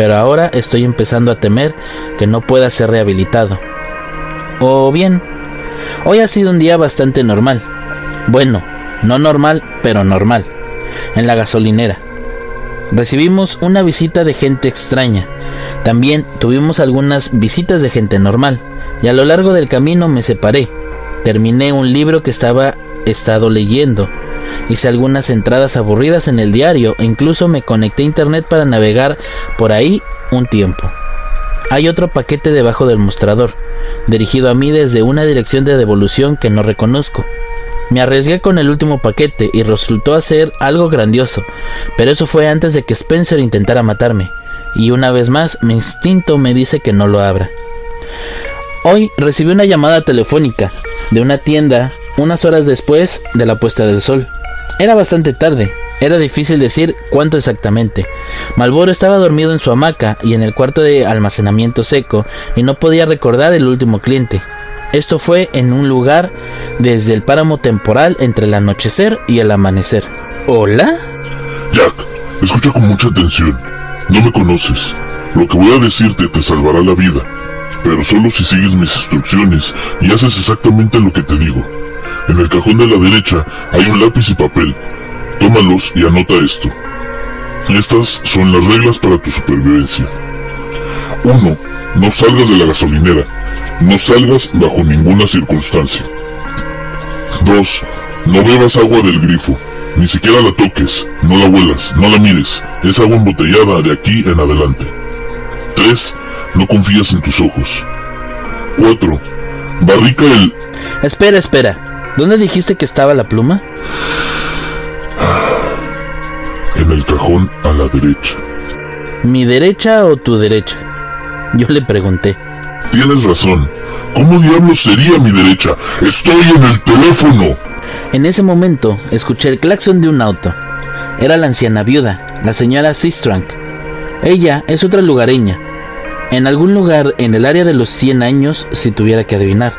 Speaker 2: pero ahora estoy empezando a temer que no pueda ser rehabilitado. O bien, hoy ha sido un día bastante normal. Bueno, no normal, pero normal. En la gasolinera. Recibimos una visita de gente extraña. También tuvimos algunas visitas de gente normal. Y a lo largo del camino me separé. Terminé un libro que estaba estado leyendo Hice algunas entradas aburridas en el diario e incluso me conecté a internet para navegar por ahí un tiempo. Hay otro paquete debajo del mostrador, dirigido a mí desde una dirección de devolución que no reconozco. Me arriesgué con el último paquete y resultó hacer algo grandioso, pero eso fue antes de que Spencer intentara matarme, y una vez más mi instinto me dice que no lo abra. Hoy recibí una llamada telefónica de una tienda unas horas después de la puesta del sol. Era bastante tarde, era difícil decir cuánto exactamente. Malboro estaba dormido en su hamaca y en el cuarto de almacenamiento seco y no podía recordar el último cliente. Esto fue en un lugar desde el páramo temporal entre el anochecer y el amanecer. ¿Hola?
Speaker 6: Jack, escucha con mucha atención. No me conoces. Lo que voy a decirte te salvará la vida. Pero solo si sigues mis instrucciones y haces exactamente lo que te digo. En el cajón de la derecha hay un lápiz y papel. Tómalos y anota esto. Estas son las reglas para tu supervivencia. 1. No salgas de la gasolinera. No salgas bajo ninguna circunstancia. 2. No bebas agua del grifo. Ni siquiera la toques. No la huelas. No la mires. Es agua embotellada de aquí en adelante. 3. No confías en tus ojos. 4. Barrica el...
Speaker 2: Espera, espera. ¿Dónde dijiste que estaba la pluma?
Speaker 6: En el cajón a la derecha.
Speaker 2: ¿Mi derecha o tu derecha? Yo le pregunté.
Speaker 6: Tienes razón. ¿Cómo diablos sería mi derecha? Estoy en el teléfono.
Speaker 2: En ese momento escuché el claxon de un auto. Era la anciana viuda, la señora Sistrank. Ella es otra lugareña. En algún lugar en el área de los 100 años, si tuviera que adivinar.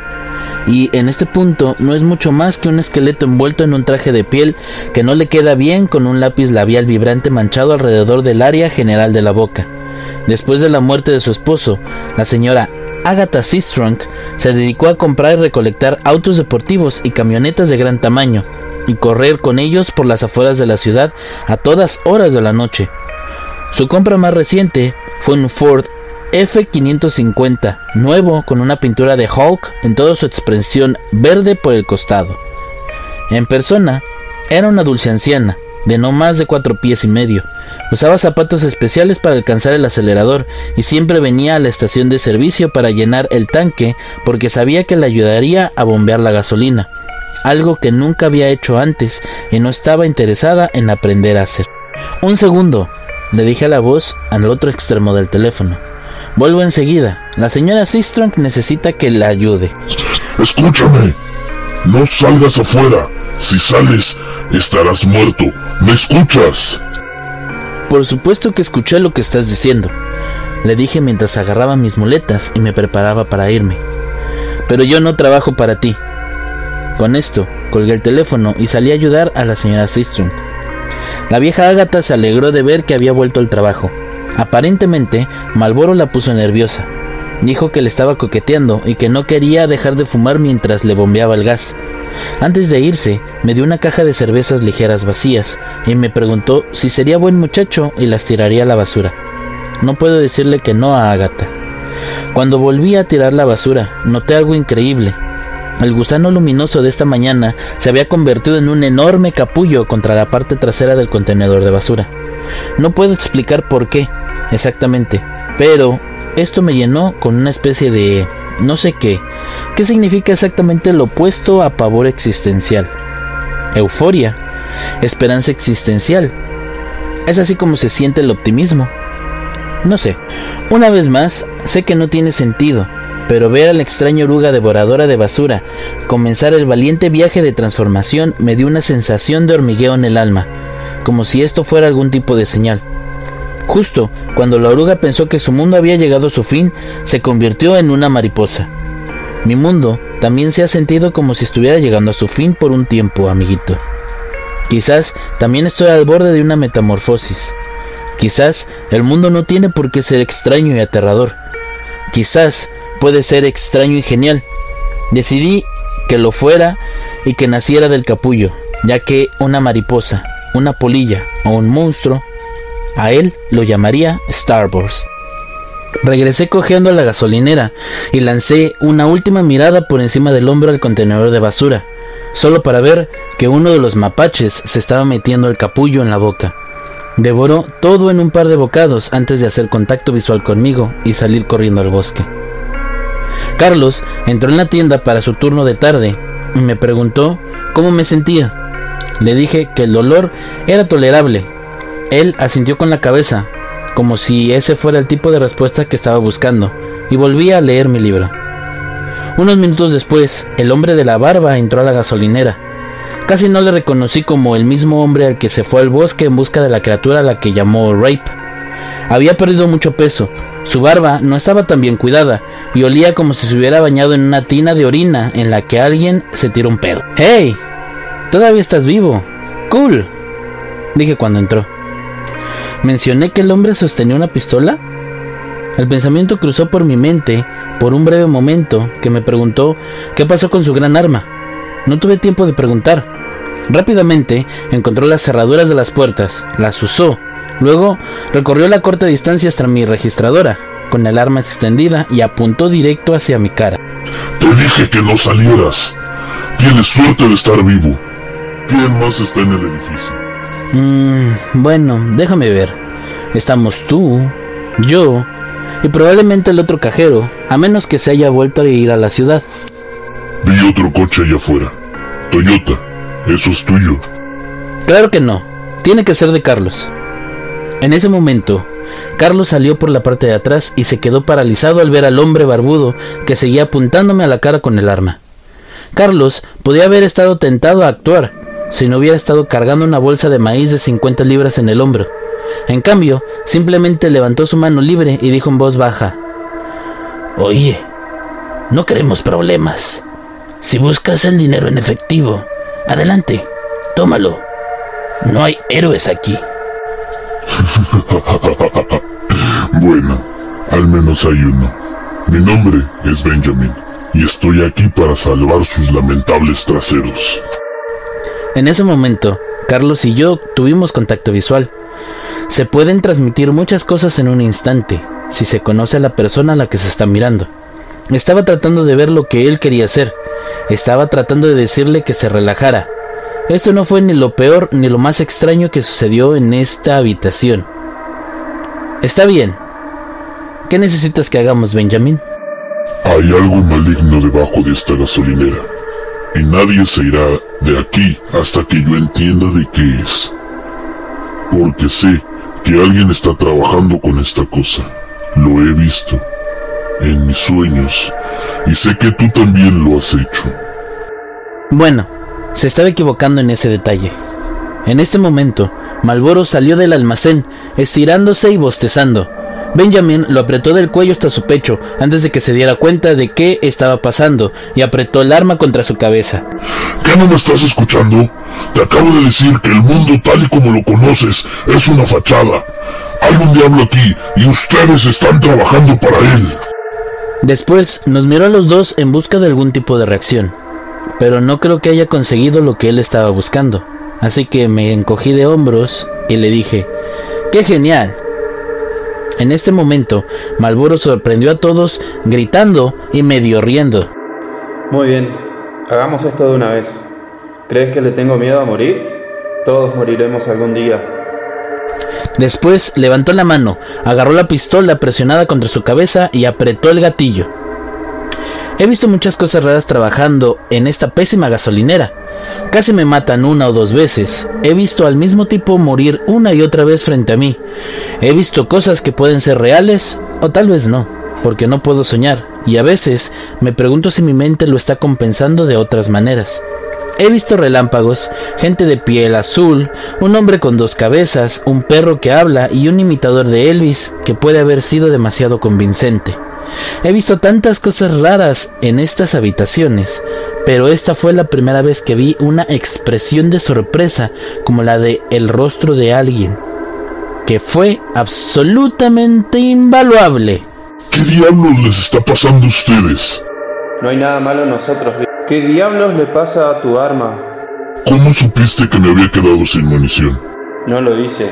Speaker 2: Y en este punto no es mucho más que un esqueleto envuelto en un traje de piel que no le queda bien con un lápiz labial vibrante manchado alrededor del área general de la boca. Después de la muerte de su esposo, la señora Agatha Seastrunk se dedicó a comprar y recolectar autos deportivos y camionetas de gran tamaño y correr con ellos por las afueras de la ciudad a todas horas de la noche. Su compra más reciente fue un Ford F550, nuevo con una pintura de Hulk en toda su expresión verde por el costado. En persona, era una dulce anciana, de no más de cuatro pies y medio. Usaba zapatos especiales para alcanzar el acelerador y siempre venía a la estación de servicio para llenar el tanque porque sabía que le ayudaría a bombear la gasolina, algo que nunca había hecho antes y no estaba interesada en aprender a hacer. Un segundo, le dije a la voz al otro extremo del teléfono. Vuelvo enseguida. La señora Seastrunk necesita que la ayude.
Speaker 6: Escúchame. No salgas afuera. Si sales, estarás muerto. ¿Me escuchas?
Speaker 2: Por supuesto que escuché lo que estás diciendo, le dije mientras agarraba mis muletas y me preparaba para irme. Pero yo no trabajo para ti. Con esto, colgué el teléfono y salí a ayudar a la señora Seastrunk. La vieja Ágata se alegró de ver que había vuelto al trabajo. Aparentemente, Malboro la puso nerviosa. Dijo que le estaba coqueteando y que no quería dejar de fumar mientras le bombeaba el gas. Antes de irse, me dio una caja de cervezas ligeras vacías y me preguntó si sería buen muchacho y las tiraría a la basura. No puedo decirle que no a Agatha. Cuando volví a tirar la basura, noté algo increíble. El gusano luminoso de esta mañana se había convertido en un enorme capullo contra la parte trasera del contenedor de basura. No puedo explicar por qué, exactamente, pero esto me llenó con una especie de no sé qué, ¿Qué significa exactamente lo opuesto a pavor existencial. Euforia, esperanza existencial. Es así como se siente el optimismo. No sé. Una vez más, sé que no tiene sentido, pero ver a la extraña oruga devoradora de basura comenzar el valiente viaje de transformación me dio una sensación de hormigueo en el alma, como si esto fuera algún tipo de señal. Justo cuando la oruga pensó que su mundo había llegado a su fin, se convirtió en una mariposa. Mi mundo también se ha sentido como si estuviera llegando a su fin por un tiempo, amiguito. Quizás también estoy al borde de una metamorfosis. Quizás el mundo no tiene por qué ser extraño y aterrador. Quizás puede ser extraño y genial. Decidí que lo fuera y que naciera del capullo, ya que una mariposa, una polilla o un monstruo, a él lo llamaría Starburst. Regresé cojeando a la gasolinera y lancé una última mirada por encima del hombro al contenedor de basura, solo para ver que uno de los mapaches se estaba metiendo el capullo en la boca. Devoró todo en un par de bocados antes de hacer contacto visual conmigo y salir corriendo al bosque. Carlos entró en la tienda para su turno de tarde y me preguntó cómo me sentía. Le dije que el dolor era tolerable. Él asintió con la cabeza, como si ese fuera el tipo de respuesta que estaba buscando, y volví a leer mi libro. Unos minutos después, el hombre de la barba entró a la gasolinera. Casi no le reconocí como el mismo hombre al que se fue al bosque en busca de la criatura a la que llamó Rape. Había perdido mucho peso, su barba no estaba tan bien cuidada y olía como si se hubiera bañado en una tina de orina en la que alguien se tiró un pedo. ¡Hey! Todavía estás vivo. Cool. Dije cuando entró. ¿Mencioné que el hombre sostenía una pistola? El pensamiento cruzó por mi mente por un breve momento que me preguntó qué pasó con su gran arma. No tuve tiempo de preguntar. Rápidamente encontró las cerraduras de las puertas, las usó Luego recorrió la corta distancia hasta mi registradora, con el arma extendida y apuntó directo hacia mi cara.
Speaker 6: Te dije que no salieras. Tienes suerte de estar vivo. ¿Quién más está en el edificio?
Speaker 2: Mm, bueno, déjame ver. Estamos tú, yo y probablemente el otro cajero, a menos que se haya vuelto a ir a la ciudad.
Speaker 6: Vi otro coche allá afuera. Toyota. Eso es tuyo.
Speaker 2: Claro que no. Tiene que ser de Carlos. En ese momento, Carlos salió por la parte de atrás y se quedó paralizado al ver al hombre barbudo que seguía apuntándome a la cara con el arma. Carlos podía haber estado tentado a actuar si no hubiera estado cargando una bolsa de maíz de 50 libras en el hombro. En cambio, simplemente levantó su mano libre y dijo en voz baja, Oye, no queremos problemas. Si buscas el dinero en efectivo, adelante, tómalo. No hay héroes aquí.
Speaker 6: bueno, al menos hay uno. Mi nombre es Benjamin y estoy aquí para salvar sus lamentables traseros.
Speaker 2: En ese momento, Carlos y yo tuvimos contacto visual. Se pueden transmitir muchas cosas en un instante, si se conoce a la persona a la que se está mirando. Estaba tratando de ver lo que él quería hacer. Estaba tratando de decirle que se relajara, esto no fue ni lo peor ni lo más extraño que sucedió en esta habitación. Está bien. ¿Qué necesitas que hagamos, Benjamin?
Speaker 6: Hay algo maligno debajo de esta gasolinera. Y nadie se irá de aquí hasta que yo entienda de qué es. Porque sé que alguien está trabajando con esta cosa. Lo he visto en mis sueños y sé que tú también lo has hecho.
Speaker 2: Bueno, se estaba equivocando en ese detalle. En este momento, Malboro salió del almacén, estirándose y bostezando. Benjamin lo apretó del cuello hasta su pecho antes de que se diera cuenta de qué estaba pasando y apretó el arma contra su cabeza.
Speaker 6: ¿Qué no me estás escuchando? Te acabo de decir que el mundo tal y como lo conoces es una fachada. Hay un diablo aquí y ustedes están trabajando para él.
Speaker 2: Después nos miró a los dos en busca de algún tipo de reacción pero no creo que haya conseguido lo que él estaba buscando. Así que me encogí de hombros y le dije, ¡qué genial! En este momento, Malboro sorprendió a todos gritando y medio riendo.
Speaker 5: Muy bien, hagamos esto de una vez. ¿Crees que le tengo miedo a morir? Todos moriremos algún día.
Speaker 2: Después levantó la mano, agarró la pistola presionada contra su cabeza y apretó el gatillo. He visto muchas cosas raras trabajando en esta pésima gasolinera. Casi me matan una o dos veces. He visto al mismo tipo morir una y otra vez frente a mí. He visto cosas que pueden ser reales o tal vez no, porque no puedo soñar. Y a veces me pregunto si mi mente lo está compensando de otras maneras. He visto relámpagos, gente de piel azul, un hombre con dos cabezas, un perro que habla y un imitador de Elvis que puede haber sido demasiado convincente. He visto tantas cosas raras en estas habitaciones, pero esta fue la primera vez que vi una expresión de sorpresa como la de el rostro de alguien, que fue absolutamente invaluable.
Speaker 6: ¿Qué diablos les está pasando a ustedes?
Speaker 5: No hay nada malo en nosotros. ¿Qué diablos le pasa a tu arma?
Speaker 6: ¿Cómo supiste que me había quedado sin munición?
Speaker 5: No lo dice.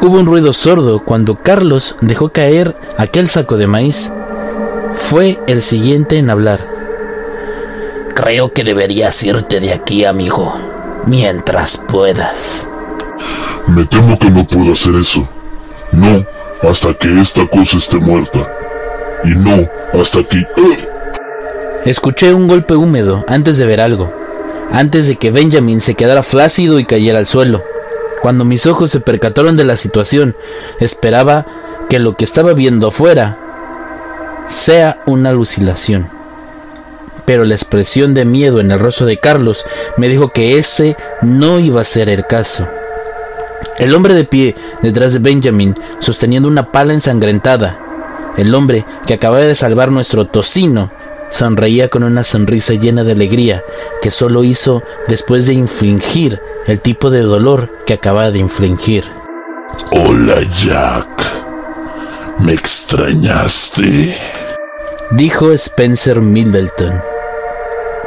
Speaker 2: Hubo un ruido sordo cuando Carlos dejó caer aquel saco de maíz. Fue el siguiente en hablar. Creo que deberías irte de aquí, amigo, mientras puedas.
Speaker 6: Me temo que no puedo hacer eso. No, hasta que esta cosa esté muerta. Y no, hasta que...
Speaker 2: Escuché un golpe húmedo antes de ver algo, antes de que Benjamin se quedara flácido y cayera al suelo. Cuando mis ojos se percataron de la situación, esperaba que lo que estaba viendo afuera sea una alucinación. Pero la expresión de miedo en el rostro de Carlos me dijo que ese no iba a ser el caso. El hombre de pie detrás de Benjamin, sosteniendo una pala ensangrentada, el hombre que acababa de salvar nuestro tocino, sonreía con una sonrisa llena de alegría que solo hizo después de infligir el tipo de dolor que acababa de infligir.
Speaker 3: Hola Jack, ¿me extrañaste?
Speaker 2: Dijo Spencer Middleton.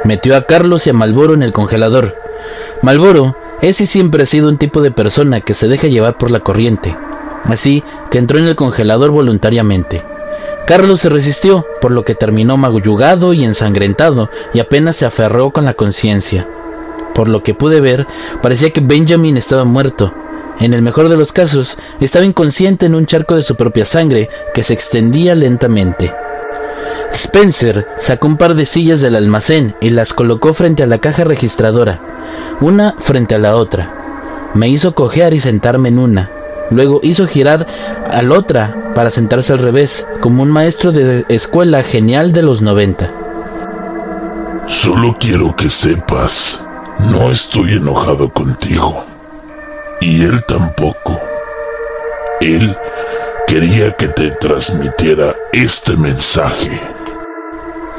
Speaker 2: Metió a Carlos y a Malboro en el congelador. Malboro ese siempre ha sido un tipo de persona que se deja llevar por la corriente, así que entró en el congelador voluntariamente. Carlos se resistió, por lo que terminó magullugado y ensangrentado, y apenas se aferró con la conciencia. Por lo que pude ver, parecía que Benjamin estaba muerto. En el mejor de los casos, estaba inconsciente en un charco de su propia sangre que se extendía lentamente. Spencer sacó un par de sillas del almacén y las colocó frente a la caja registradora, una frente a la otra. Me hizo cojear y sentarme en una. Luego hizo girar a la otra para sentarse al revés, como un maestro de escuela genial de los 90.
Speaker 3: Solo quiero que sepas, no estoy enojado contigo. Y él tampoco. Él quería que te transmitiera este mensaje.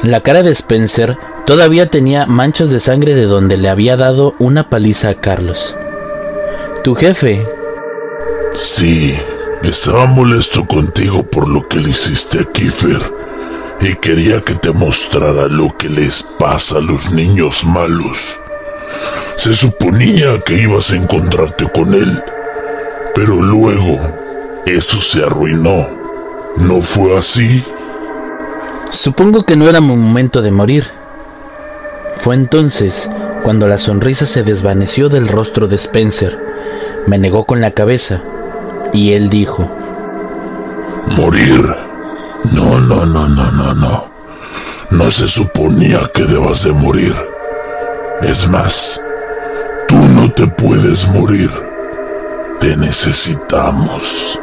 Speaker 2: La cara de Spencer todavía tenía manchas de sangre de donde le había dado una paliza a Carlos. Tu jefe.
Speaker 3: Sí, estaba molesto contigo por lo que le hiciste a Kiefer y quería que te mostrara lo que les pasa a los niños malos. Se suponía que ibas a encontrarte con él, pero luego eso se arruinó. ¿No fue así?
Speaker 2: Supongo que no era mi momento de morir. Fue entonces cuando la sonrisa se desvaneció del rostro de Spencer. Me negó con la cabeza y él dijo,
Speaker 3: ¿Morir? No, no, no, no, no, no. No se suponía que debas de morir. Es más, tú no te puedes morir. Te necesitamos.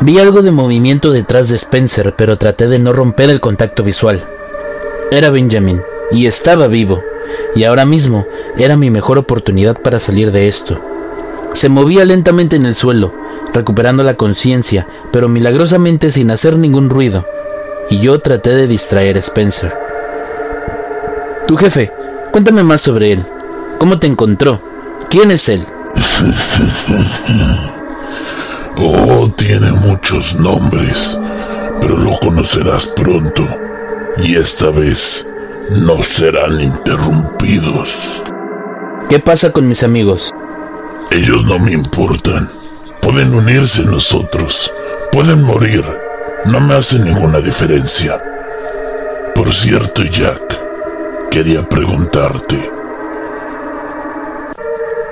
Speaker 2: Vi algo de movimiento detrás de Spencer, pero traté de no romper el contacto visual. Era Benjamin, y estaba vivo, y ahora mismo era mi mejor oportunidad para salir de esto. Se movía lentamente en el suelo, recuperando la conciencia, pero milagrosamente sin hacer ningún ruido, y yo traté de distraer a Spencer. Tu jefe, cuéntame más sobre él. ¿Cómo te encontró? ¿Quién es él?
Speaker 3: Oh, tiene muchos nombres, pero lo conocerás pronto. Y esta vez no serán interrumpidos.
Speaker 2: ¿Qué pasa con mis amigos?
Speaker 3: Ellos no me importan. Pueden unirse a nosotros. Pueden morir. No me hace ninguna diferencia. Por cierto, Jack, quería preguntarte.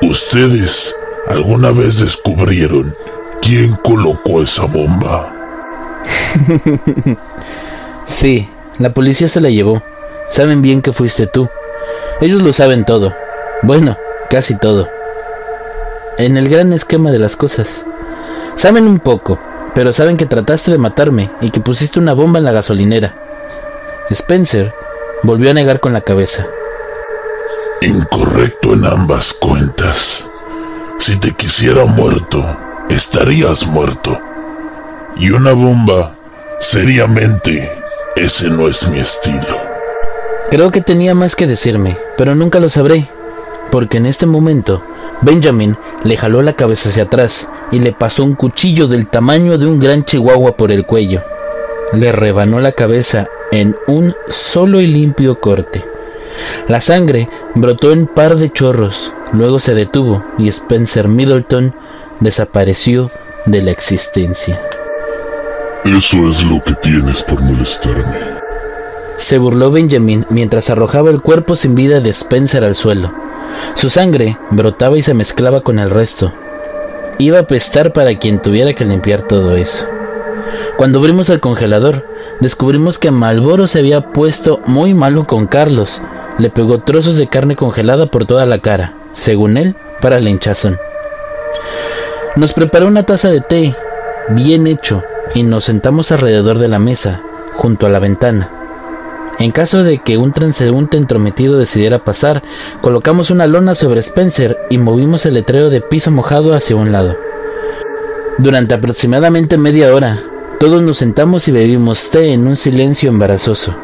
Speaker 3: ¿Ustedes alguna vez descubrieron quién colocó esa bomba?
Speaker 2: sí, la policía se la llevó. Saben bien que fuiste tú. Ellos lo saben todo. Bueno, casi todo. En el gran esquema de las cosas. Saben un poco, pero saben que trataste de matarme y que pusiste una bomba en la gasolinera. Spencer volvió a negar con la cabeza.
Speaker 3: Incorrecto en ambas cuentas. Si te quisiera muerto, estarías muerto. Y una bomba, seriamente, ese no es mi estilo.
Speaker 2: Creo que tenía más que decirme, pero nunca lo sabré, porque en este momento Benjamin le jaló la cabeza hacia atrás y le pasó un cuchillo del tamaño de un gran chihuahua por el cuello. Le rebanó la cabeza en un solo y limpio corte. La sangre brotó en par de chorros, luego se detuvo y Spencer Middleton desapareció de la existencia.
Speaker 3: Eso es lo que tienes por molestarme.
Speaker 2: Se burló Benjamin mientras arrojaba el cuerpo sin vida de Spencer al suelo. Su sangre brotaba y se mezclaba con el resto. Iba a pestar para quien tuviera que limpiar todo eso. Cuando abrimos el congelador, descubrimos que Malboro se había puesto muy malo con Carlos. Le pegó trozos de carne congelada por toda la cara, según él, para la hinchazón. Nos preparó una taza de té, bien hecho, y nos sentamos alrededor de la mesa, junto a la ventana. En caso de que un transeúnte entrometido decidiera pasar, colocamos una lona sobre Spencer y movimos el letrero de piso mojado hacia un lado. Durante aproximadamente media hora, todos nos sentamos y bebimos té en un silencio embarazoso.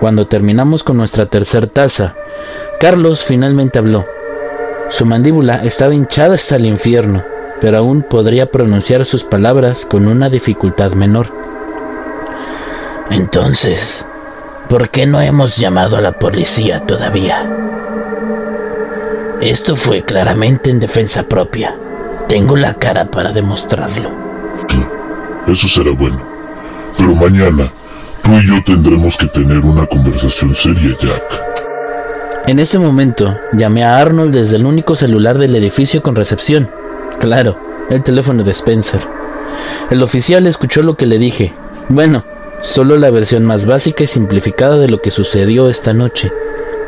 Speaker 2: Cuando terminamos con nuestra tercera taza, Carlos finalmente habló. Su mandíbula estaba hinchada hasta el infierno, pero aún podría pronunciar sus palabras con una dificultad menor.
Speaker 6: Entonces, ¿por qué no hemos llamado a la policía todavía? Esto fue claramente en defensa propia. Tengo la cara para demostrarlo.
Speaker 3: Eso será bueno. Pero mañana, tú y yo tendremos que tener una conversación seria, Jack.
Speaker 2: En ese momento, llamé a Arnold desde el único celular del edificio con recepción. Claro, el teléfono de Spencer. El oficial escuchó lo que le dije. Bueno, solo la versión más básica y simplificada de lo que sucedió esta noche.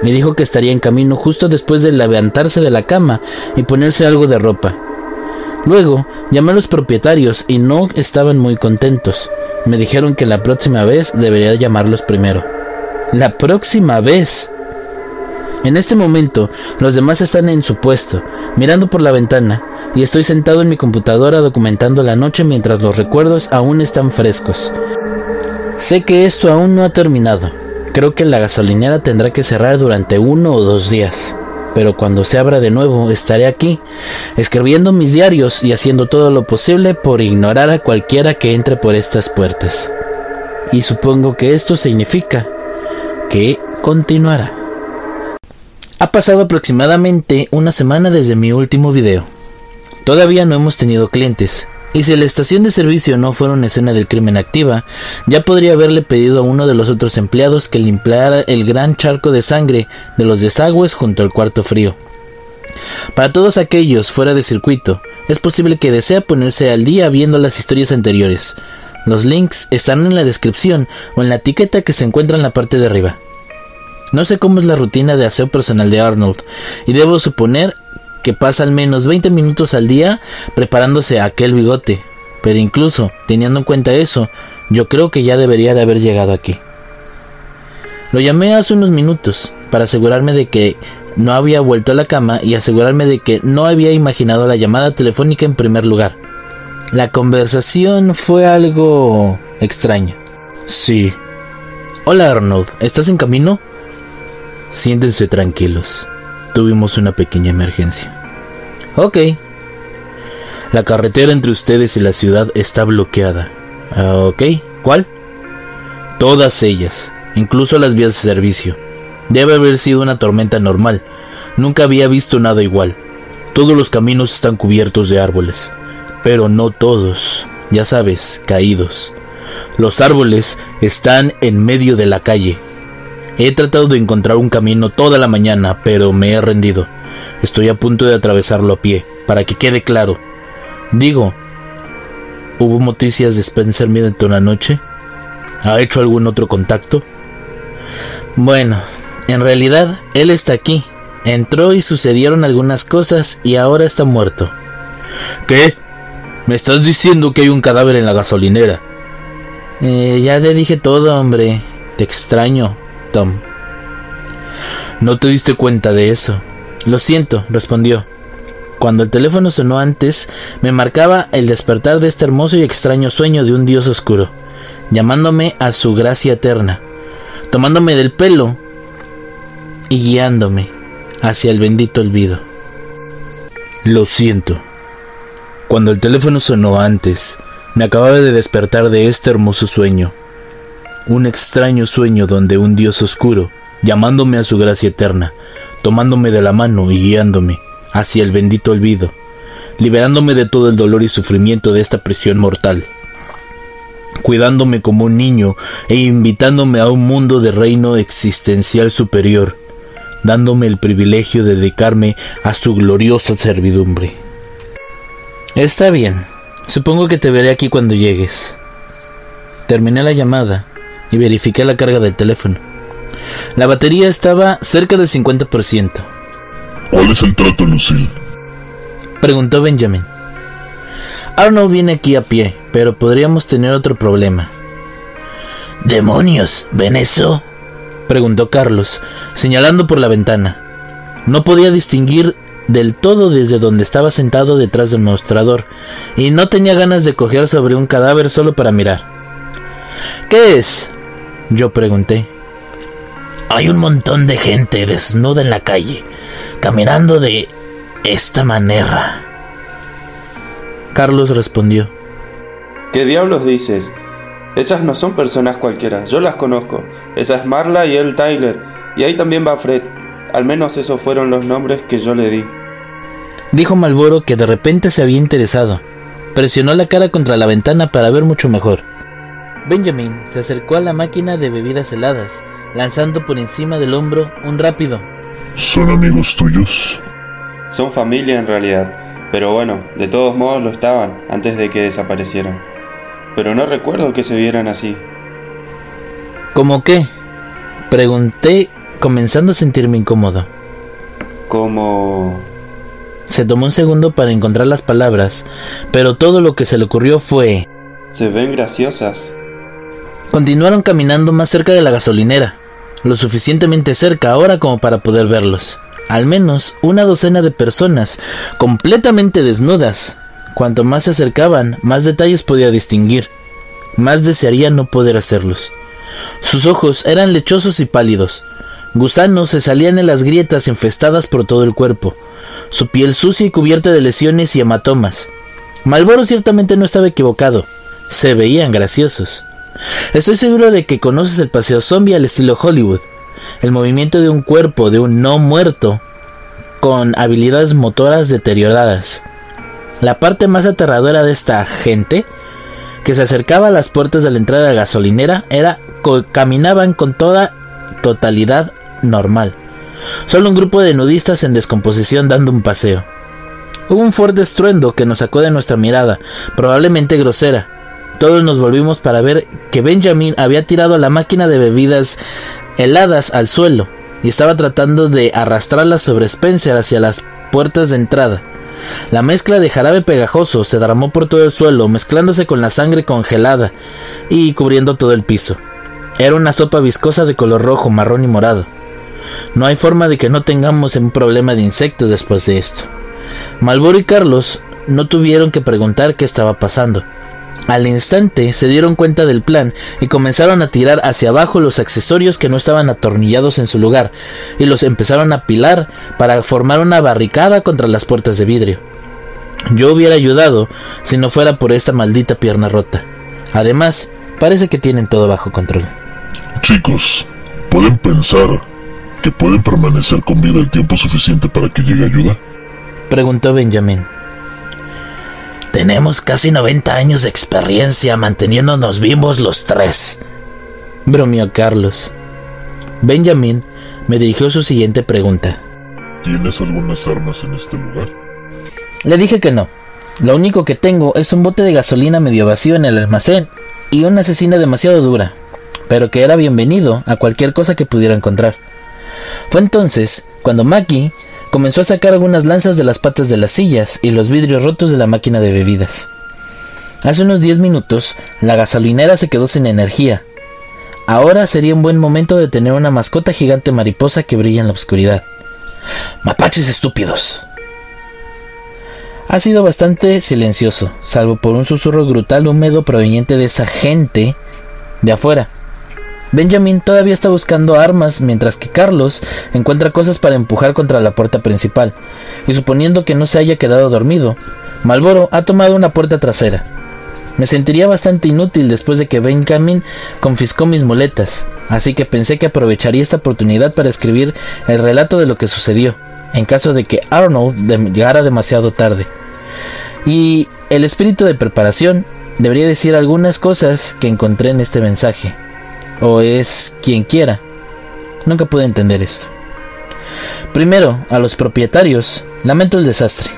Speaker 2: Me dijo que estaría en camino justo después de levantarse de la cama y ponerse algo de ropa. Luego llamé a los propietarios y no estaban muy contentos. Me dijeron que la próxima vez debería llamarlos primero. La próxima vez. En este momento, los demás están en su puesto, mirando por la ventana, y estoy sentado en mi computadora documentando la noche mientras los recuerdos aún están frescos. Sé que esto aún no ha terminado. Creo que la gasolinera tendrá que cerrar durante uno o dos días pero cuando se abra de nuevo estaré aquí, escribiendo mis diarios y haciendo todo lo posible por ignorar a cualquiera que entre por estas puertas. Y supongo que esto significa que continuará. Ha pasado aproximadamente una semana desde mi último video. Todavía no hemos tenido clientes, y si la estación de servicio no fuera una escena del crimen activa, ya podría haberle pedido a uno de los otros empleados que limpiara el gran charco de sangre de los desagües junto al cuarto frío. Para todos aquellos fuera de circuito, es posible que desea ponerse al día viendo las historias anteriores. Los links están en la descripción o en la etiqueta que se encuentra en la parte de arriba. No sé cómo es la rutina de aseo personal de Arnold, y debo suponer que pasa al menos 20 minutos al día preparándose aquel bigote. Pero incluso, teniendo en cuenta eso, yo creo que ya debería de haber llegado aquí. Lo llamé hace unos minutos para asegurarme de que no había vuelto a la cama y asegurarme de que no había imaginado la llamada telefónica en primer lugar. La conversación fue algo extraña. Sí. Hola Arnold, ¿estás en camino? Siéntense tranquilos. Tuvimos una pequeña emergencia. Ok. La carretera entre ustedes y la ciudad está bloqueada. Ah, ok. ¿Cuál? Todas ellas, incluso las vías de servicio. Debe haber sido una tormenta normal. Nunca había visto nada igual. Todos los caminos están cubiertos de árboles. Pero no todos. Ya sabes, caídos. Los árboles están en medio de la calle. He tratado de encontrar un camino toda la mañana, pero me he rendido. Estoy a punto de atravesarlo a pie, para que quede claro. Digo, ¿hubo noticias de Spencer Middleton anoche? ¿Ha hecho algún otro contacto? Bueno, en realidad, él está aquí. Entró y sucedieron algunas cosas y ahora está muerto. ¿Qué? ¿Me estás diciendo que hay un cadáver en la gasolinera? Eh, ya le dije todo, hombre. Te extraño, Tom. ¿No te diste cuenta de eso? Lo siento, respondió. Cuando el teléfono sonó antes, me marcaba el despertar de este hermoso y extraño sueño de un dios oscuro, llamándome a su gracia eterna, tomándome del pelo y guiándome hacia el bendito olvido. Lo siento. Cuando el teléfono sonó antes, me acababa de despertar de este hermoso sueño, un extraño sueño donde un dios oscuro, llamándome a su gracia eterna, tomándome de la mano y guiándome hacia el bendito olvido, liberándome de todo el dolor y sufrimiento de esta prisión mortal, cuidándome como un niño e invitándome a un mundo de reino existencial superior, dándome el privilegio de dedicarme a su gloriosa servidumbre. Está bien, supongo que te veré aquí cuando llegues. Terminé la llamada y verifiqué la carga del teléfono. La batería estaba cerca del 50%.
Speaker 3: ¿Cuál es el trato, Lucille?
Speaker 2: Preguntó Benjamin. Arnold viene aquí a pie, pero podríamos tener otro problema.
Speaker 6: ¡Demonios! ¿Ven eso?
Speaker 2: Preguntó Carlos, señalando por la ventana. No podía distinguir del todo desde donde estaba sentado detrás del mostrador, y no tenía ganas de coger sobre un cadáver solo para mirar. ¿Qué es? Yo pregunté.
Speaker 6: Hay un montón de gente desnuda en la calle, caminando de esta manera.
Speaker 2: Carlos respondió.
Speaker 5: ¿Qué diablos dices? Esas no son personas cualquiera, yo las conozco. Esa es Marla y él Tyler, y ahí también va Fred. Al menos esos fueron los nombres que yo le di.
Speaker 2: Dijo Malboro que de repente se había interesado. Presionó la cara contra la ventana para ver mucho mejor. Benjamin se acercó a la máquina de bebidas heladas, lanzando por encima del hombro un rápido.
Speaker 3: ¿Son amigos tuyos?
Speaker 5: Son familia en realidad, pero bueno, de todos modos lo estaban antes de que desaparecieran. Pero no recuerdo que se vieran así.
Speaker 2: ¿Cómo qué? Pregunté, comenzando a sentirme incómodo.
Speaker 5: Como...
Speaker 2: Se tomó un segundo para encontrar las palabras, pero todo lo que se le ocurrió fue...
Speaker 5: Se ven graciosas.
Speaker 2: Continuaron caminando más cerca de la gasolinera, lo suficientemente cerca ahora como para poder verlos. Al menos una docena de personas, completamente desnudas. Cuanto más se acercaban, más detalles podía distinguir. Más desearía no poder hacerlos. Sus ojos eran lechosos y pálidos. Gusanos se salían en las grietas infestadas por todo el cuerpo. Su piel sucia y cubierta de lesiones y hematomas. Malboro ciertamente no estaba equivocado. Se veían graciosos. Estoy seguro de que conoces el paseo zombie al estilo Hollywood. El movimiento de un cuerpo de un no muerto con habilidades motoras deterioradas. La parte más aterradora de esta gente que se acercaba a las puertas de la entrada de la gasolinera era que caminaban con toda totalidad normal. Solo un grupo de nudistas en descomposición dando un paseo. Hubo un fuerte estruendo que nos sacó de nuestra mirada, probablemente grosera. Todos nos volvimos para ver que Benjamin había tirado la máquina de bebidas heladas al suelo y estaba tratando de arrastrarlas sobre Spencer hacia las puertas de entrada. La mezcla de jarabe pegajoso se derramó por todo el suelo, mezclándose con la sangre congelada y cubriendo todo el piso. Era una sopa viscosa de color rojo, marrón y morado. No hay forma de que no tengamos un problema de insectos después de esto. Malboro y Carlos no tuvieron que preguntar qué estaba pasando. Al instante se dieron cuenta del plan y comenzaron a tirar hacia abajo los accesorios que no estaban atornillados en su lugar y los empezaron a pilar para formar una barricada contra las puertas de vidrio. Yo hubiera ayudado si no fuera por esta maldita pierna rota. Además, parece que tienen todo bajo control.
Speaker 3: Chicos, ¿pueden pensar que pueden permanecer con vida el tiempo suficiente para que llegue ayuda?
Speaker 2: Preguntó Benjamin.
Speaker 6: Tenemos casi 90 años de experiencia manteniéndonos vivos los tres.
Speaker 2: Bromeó Carlos. Benjamin me dirigió su siguiente pregunta.
Speaker 3: ¿Tienes algunas armas en este lugar?
Speaker 2: Le dije que no. Lo único que tengo es un bote de gasolina medio vacío en el almacén y una asesina demasiado dura, pero que era bienvenido a cualquier cosa que pudiera encontrar. Fue entonces cuando Mackie comenzó a sacar algunas lanzas de las patas de las sillas y los vidrios rotos de la máquina de bebidas. Hace unos 10 minutos, la gasolinera se quedó sin energía. Ahora sería un buen momento de tener una mascota gigante mariposa que brilla en la oscuridad.
Speaker 6: Mapaches estúpidos.
Speaker 2: Ha sido bastante silencioso, salvo por un susurro brutal húmedo proveniente de esa gente de afuera. Benjamin todavía está buscando armas mientras que Carlos encuentra cosas para empujar contra la puerta principal. Y suponiendo que no se haya quedado dormido, Malboro ha tomado una puerta trasera. Me sentiría bastante inútil después de que Benjamin confiscó mis muletas, así que pensé que aprovecharía esta oportunidad para escribir el relato de lo que sucedió, en caso de que Arnold llegara demasiado tarde. Y el espíritu de preparación debería decir algunas cosas que encontré en este mensaje o es quien quiera. Nunca pude entender esto. Primero, a los propietarios, lamento el desastre.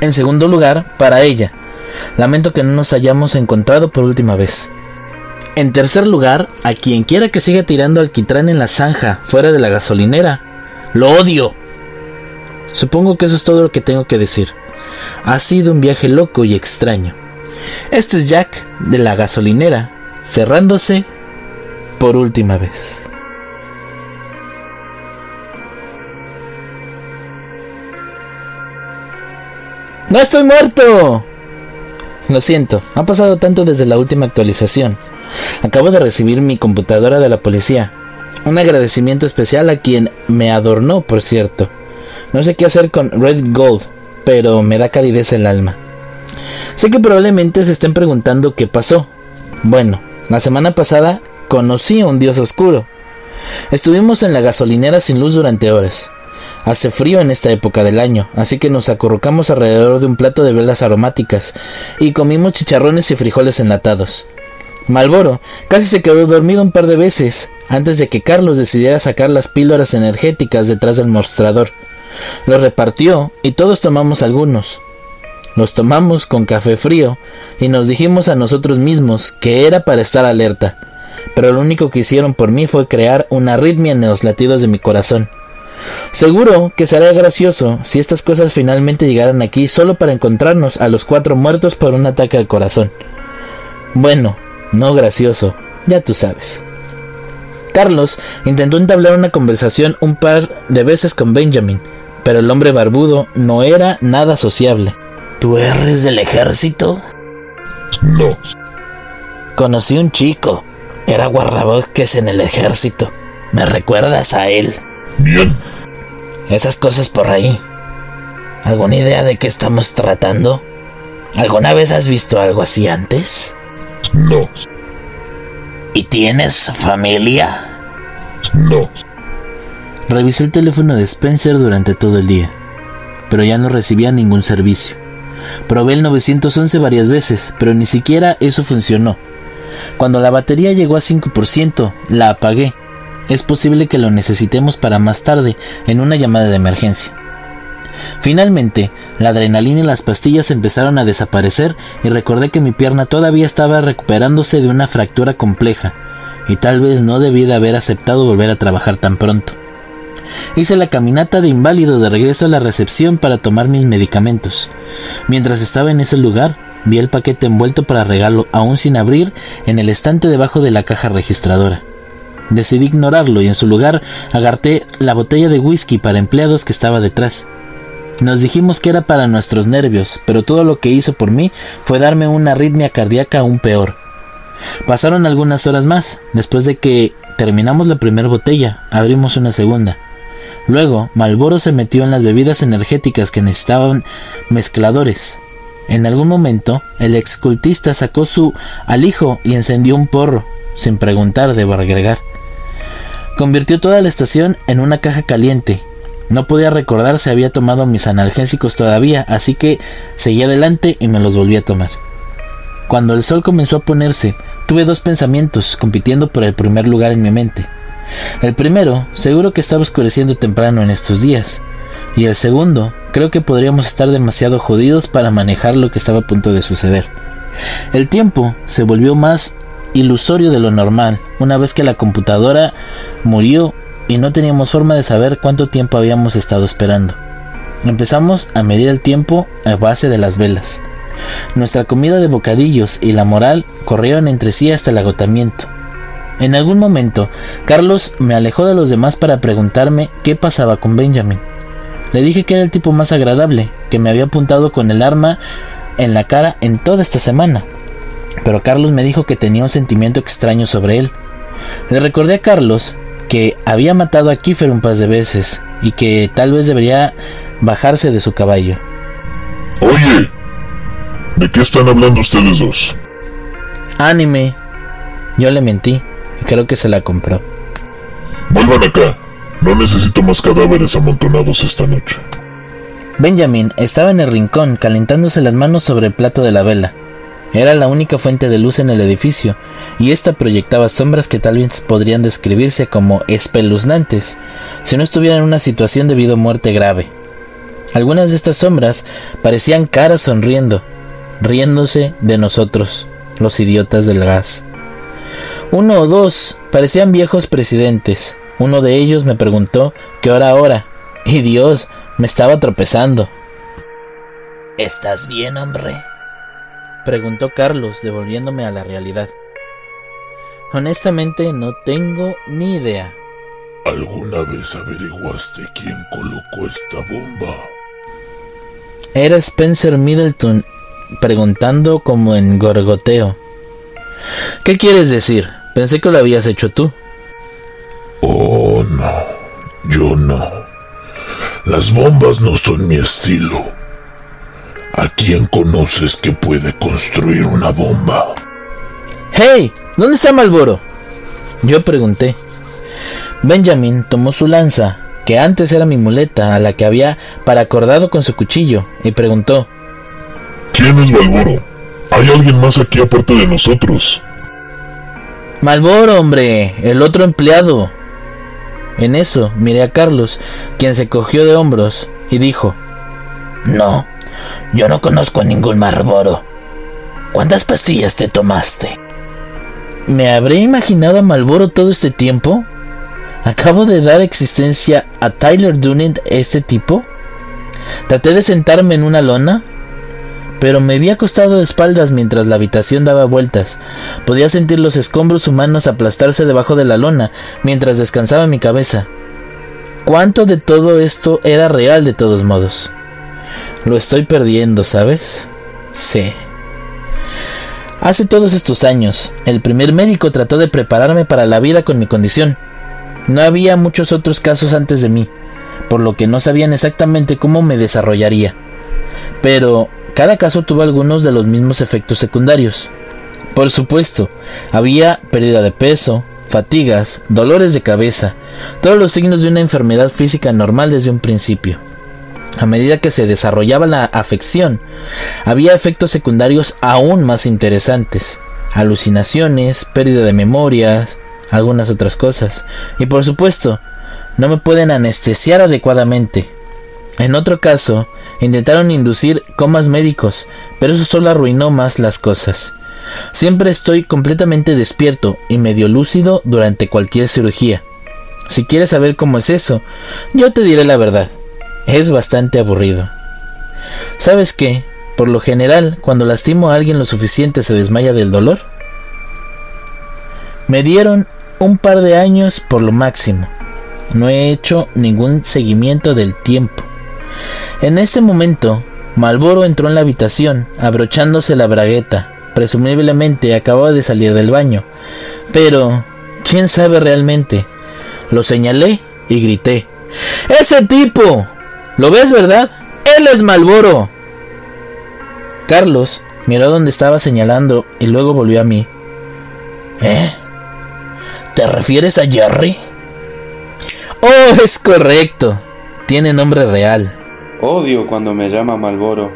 Speaker 2: En segundo lugar, para ella, lamento que no nos hayamos encontrado por última vez. En tercer lugar, a quien quiera que siga tirando alquitrán en la zanja fuera de la gasolinera, lo odio. Supongo que eso es todo lo que tengo que decir. Ha sido un viaje loco y extraño. Este es Jack de la gasolinera, cerrándose por última vez. ¡No estoy muerto! Lo siento, ha pasado tanto desde la última actualización. Acabo de recibir mi computadora de la policía. Un agradecimiento especial a quien me adornó, por cierto. No sé qué hacer con Red Gold, pero me da calidez el alma. Sé que probablemente se estén preguntando qué pasó. Bueno, la semana pasada conocí a un dios oscuro. Estuvimos en la gasolinera sin luz durante horas. Hace frío en esta época del año, así que nos acurrucamos alrededor de un plato de velas aromáticas y comimos chicharrones y frijoles enlatados. Malboro casi se quedó dormido un par de veces antes de que Carlos decidiera sacar las píldoras energéticas detrás del mostrador. Los repartió y todos tomamos algunos. Los tomamos con café frío y nos dijimos a nosotros mismos que era para estar alerta, pero lo único que hicieron por mí fue crear una arritmia en los latidos de mi corazón. Seguro que sería gracioso si estas cosas finalmente llegaran aquí solo para encontrarnos a los cuatro muertos por un ataque al corazón. Bueno, no gracioso, ya tú sabes. Carlos intentó entablar una conversación un par de veces con Benjamin, pero el hombre barbudo no era nada sociable.
Speaker 6: ¿Tú eres del ejército?
Speaker 3: No.
Speaker 6: Conocí un chico. Era guardabosques en el ejército. ¿Me recuerdas a él?
Speaker 3: Bien.
Speaker 6: Esas cosas por ahí. ¿Alguna idea de qué estamos tratando? ¿Alguna vez has visto algo así antes?
Speaker 3: No.
Speaker 6: ¿Y tienes familia?
Speaker 3: No.
Speaker 2: Revisé el teléfono de Spencer durante todo el día, pero ya no recibía ningún servicio. Probé el 911 varias veces, pero ni siquiera eso funcionó. Cuando la batería llegó a 5%, la apagué. Es posible que lo necesitemos para más tarde, en una llamada de emergencia. Finalmente, la adrenalina y las pastillas empezaron a desaparecer y recordé que mi pierna todavía estaba recuperándose de una fractura compleja, y tal vez no debí de haber aceptado volver a trabajar tan pronto. Hice la caminata de inválido de regreso a la recepción para tomar mis medicamentos. Mientras estaba en ese lugar, vi el paquete envuelto para regalo aún sin abrir en el estante debajo de la caja registradora. Decidí ignorarlo y en su lugar agarré la botella de whisky para empleados que estaba detrás. Nos dijimos que era para nuestros nervios, pero todo lo que hizo por mí fue darme una arritmia cardíaca aún peor. Pasaron algunas horas más, después de que terminamos la primera botella, abrimos una segunda. Luego, Malboro se metió en las bebidas energéticas que necesitaban mezcladores. En algún momento, el excultista sacó su alijo y encendió un porro, sin preguntar, debo agregar. Convirtió toda la estación en una caja caliente. No podía recordar si había tomado mis analgésicos todavía, así que seguí adelante y me los volví a tomar. Cuando el sol comenzó a ponerse, tuve dos pensamientos compitiendo por el primer lugar en mi mente. El primero, seguro que estaba oscureciendo temprano en estos días. Y el segundo, creo que podríamos estar demasiado jodidos para manejar lo que estaba a punto de suceder. El tiempo se volvió más ilusorio de lo normal una vez que la computadora murió y no teníamos forma de saber cuánto tiempo habíamos estado esperando. Empezamos a medir el tiempo a base de las velas. Nuestra comida de bocadillos y la moral corrieron entre sí hasta el agotamiento. En algún momento, Carlos me alejó de los demás para preguntarme qué pasaba con Benjamin. Le dije que era el tipo más agradable, que me había apuntado con el arma en la cara en toda esta semana. Pero Carlos me dijo que tenía un sentimiento extraño sobre él. Le recordé a Carlos que había matado a Kiefer un par de veces y que tal vez debería bajarse de su caballo.
Speaker 3: Oye, ¿de qué están hablando ustedes dos?
Speaker 2: Anime. Yo le mentí. Creo que se la compró.
Speaker 3: Vuelvan acá. No necesito más cadáveres amontonados esta noche.
Speaker 2: Benjamin estaba en el rincón calentándose las manos sobre el plato de la vela. Era la única fuente de luz en el edificio, y ésta proyectaba sombras que tal vez podrían describirse como espeluznantes, si no estuviera en una situación de vida o muerte grave. Algunas de estas sombras parecían caras sonriendo, riéndose de nosotros, los idiotas del gas. Uno o dos parecían viejos presidentes. Uno de ellos me preguntó qué hora ahora. Y Dios, me estaba tropezando.
Speaker 6: ¿Estás bien, hombre?
Speaker 2: Preguntó Carlos, devolviéndome a la realidad. Honestamente no tengo ni idea.
Speaker 3: ¿Alguna vez averiguaste quién colocó esta bomba?
Speaker 2: Era Spencer Middleton preguntando como en gorgoteo. ¿Qué quieres decir? Pensé que lo habías hecho tú.
Speaker 3: Oh, no. Yo no. Las bombas no son mi estilo. ¿A quién conoces que puede construir una bomba?
Speaker 2: ¡Hey! ¿Dónde está Malboro? Yo pregunté. Benjamin tomó su lanza, que antes era mi muleta, a la que había paracordado con su cuchillo, y preguntó:
Speaker 3: ¿Quién es Malboro? ¿Hay alguien más aquí aparte de nosotros?
Speaker 2: Malboro, hombre, el otro empleado. En eso miré a Carlos, quien se cogió de hombros y dijo:
Speaker 6: No, yo no conozco a ningún Malboro. ¿Cuántas pastillas te tomaste?
Speaker 2: ¿Me habré imaginado a Malboro todo este tiempo? ¿Acabo de dar existencia a Tyler Dunning este tipo? Traté de sentarme en una lona, pero me vi acostado de espaldas mientras la habitación daba vueltas. Podía sentir los escombros humanos aplastarse debajo de la lona mientras descansaba mi cabeza. ¿Cuánto de todo esto era real de todos modos? Lo estoy perdiendo, ¿sabes? Sí. Hace todos estos años, el primer médico trató de prepararme para la vida con mi condición. No había muchos otros casos antes de mí, por lo que no sabían exactamente cómo me desarrollaría. Pero cada caso tuvo algunos de los mismos efectos secundarios. Por supuesto, había pérdida de peso, fatigas, dolores de cabeza, todos los signos de una enfermedad física normal desde un principio. A medida que se desarrollaba la afección, había efectos secundarios aún más interesantes, alucinaciones, pérdida de memorias, algunas otras cosas. Y por supuesto, no me pueden anestesiar adecuadamente. En otro caso, Intentaron inducir comas médicos, pero eso solo arruinó más las cosas. Siempre estoy completamente despierto y medio lúcido durante cualquier cirugía. Si quieres saber cómo es eso, yo te diré la verdad. Es bastante aburrido. ¿Sabes qué? Por lo general, cuando lastimo a alguien lo suficiente se desmaya del dolor. Me dieron un par de años por lo máximo. No he hecho ningún seguimiento del tiempo. En este momento, Malboro entró en la habitación, abrochándose la bragueta. Presumiblemente acababa de salir del baño. Pero, ¿quién sabe realmente? Lo señalé y grité. ¡Ese tipo! ¿Lo ves, verdad? ¡Él es Malboro! Carlos miró donde estaba señalando y luego volvió a mí.
Speaker 6: ¿Eh? ¿Te refieres a Jerry?
Speaker 2: Oh, es correcto. Tiene nombre real.
Speaker 5: Odio cuando me llama Malboro.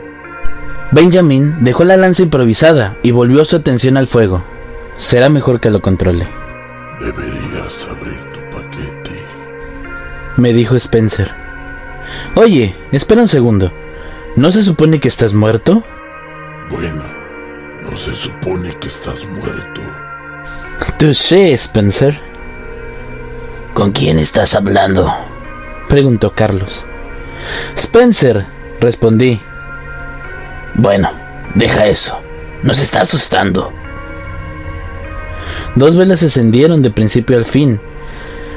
Speaker 2: Benjamin dejó la lanza improvisada y volvió su atención al fuego. Será mejor que lo controle.
Speaker 3: Deberías abrir tu paquete.
Speaker 2: Me dijo Spencer. Oye, espera un segundo. ¿No se supone que estás muerto?
Speaker 3: Bueno, no se supone que estás muerto.
Speaker 2: sé, Spencer.
Speaker 6: ¿Con quién estás hablando?
Speaker 2: Preguntó Carlos. Spencer, respondí.
Speaker 6: Bueno, deja eso. Nos está asustando.
Speaker 2: Dos velas se encendieron de principio al fin,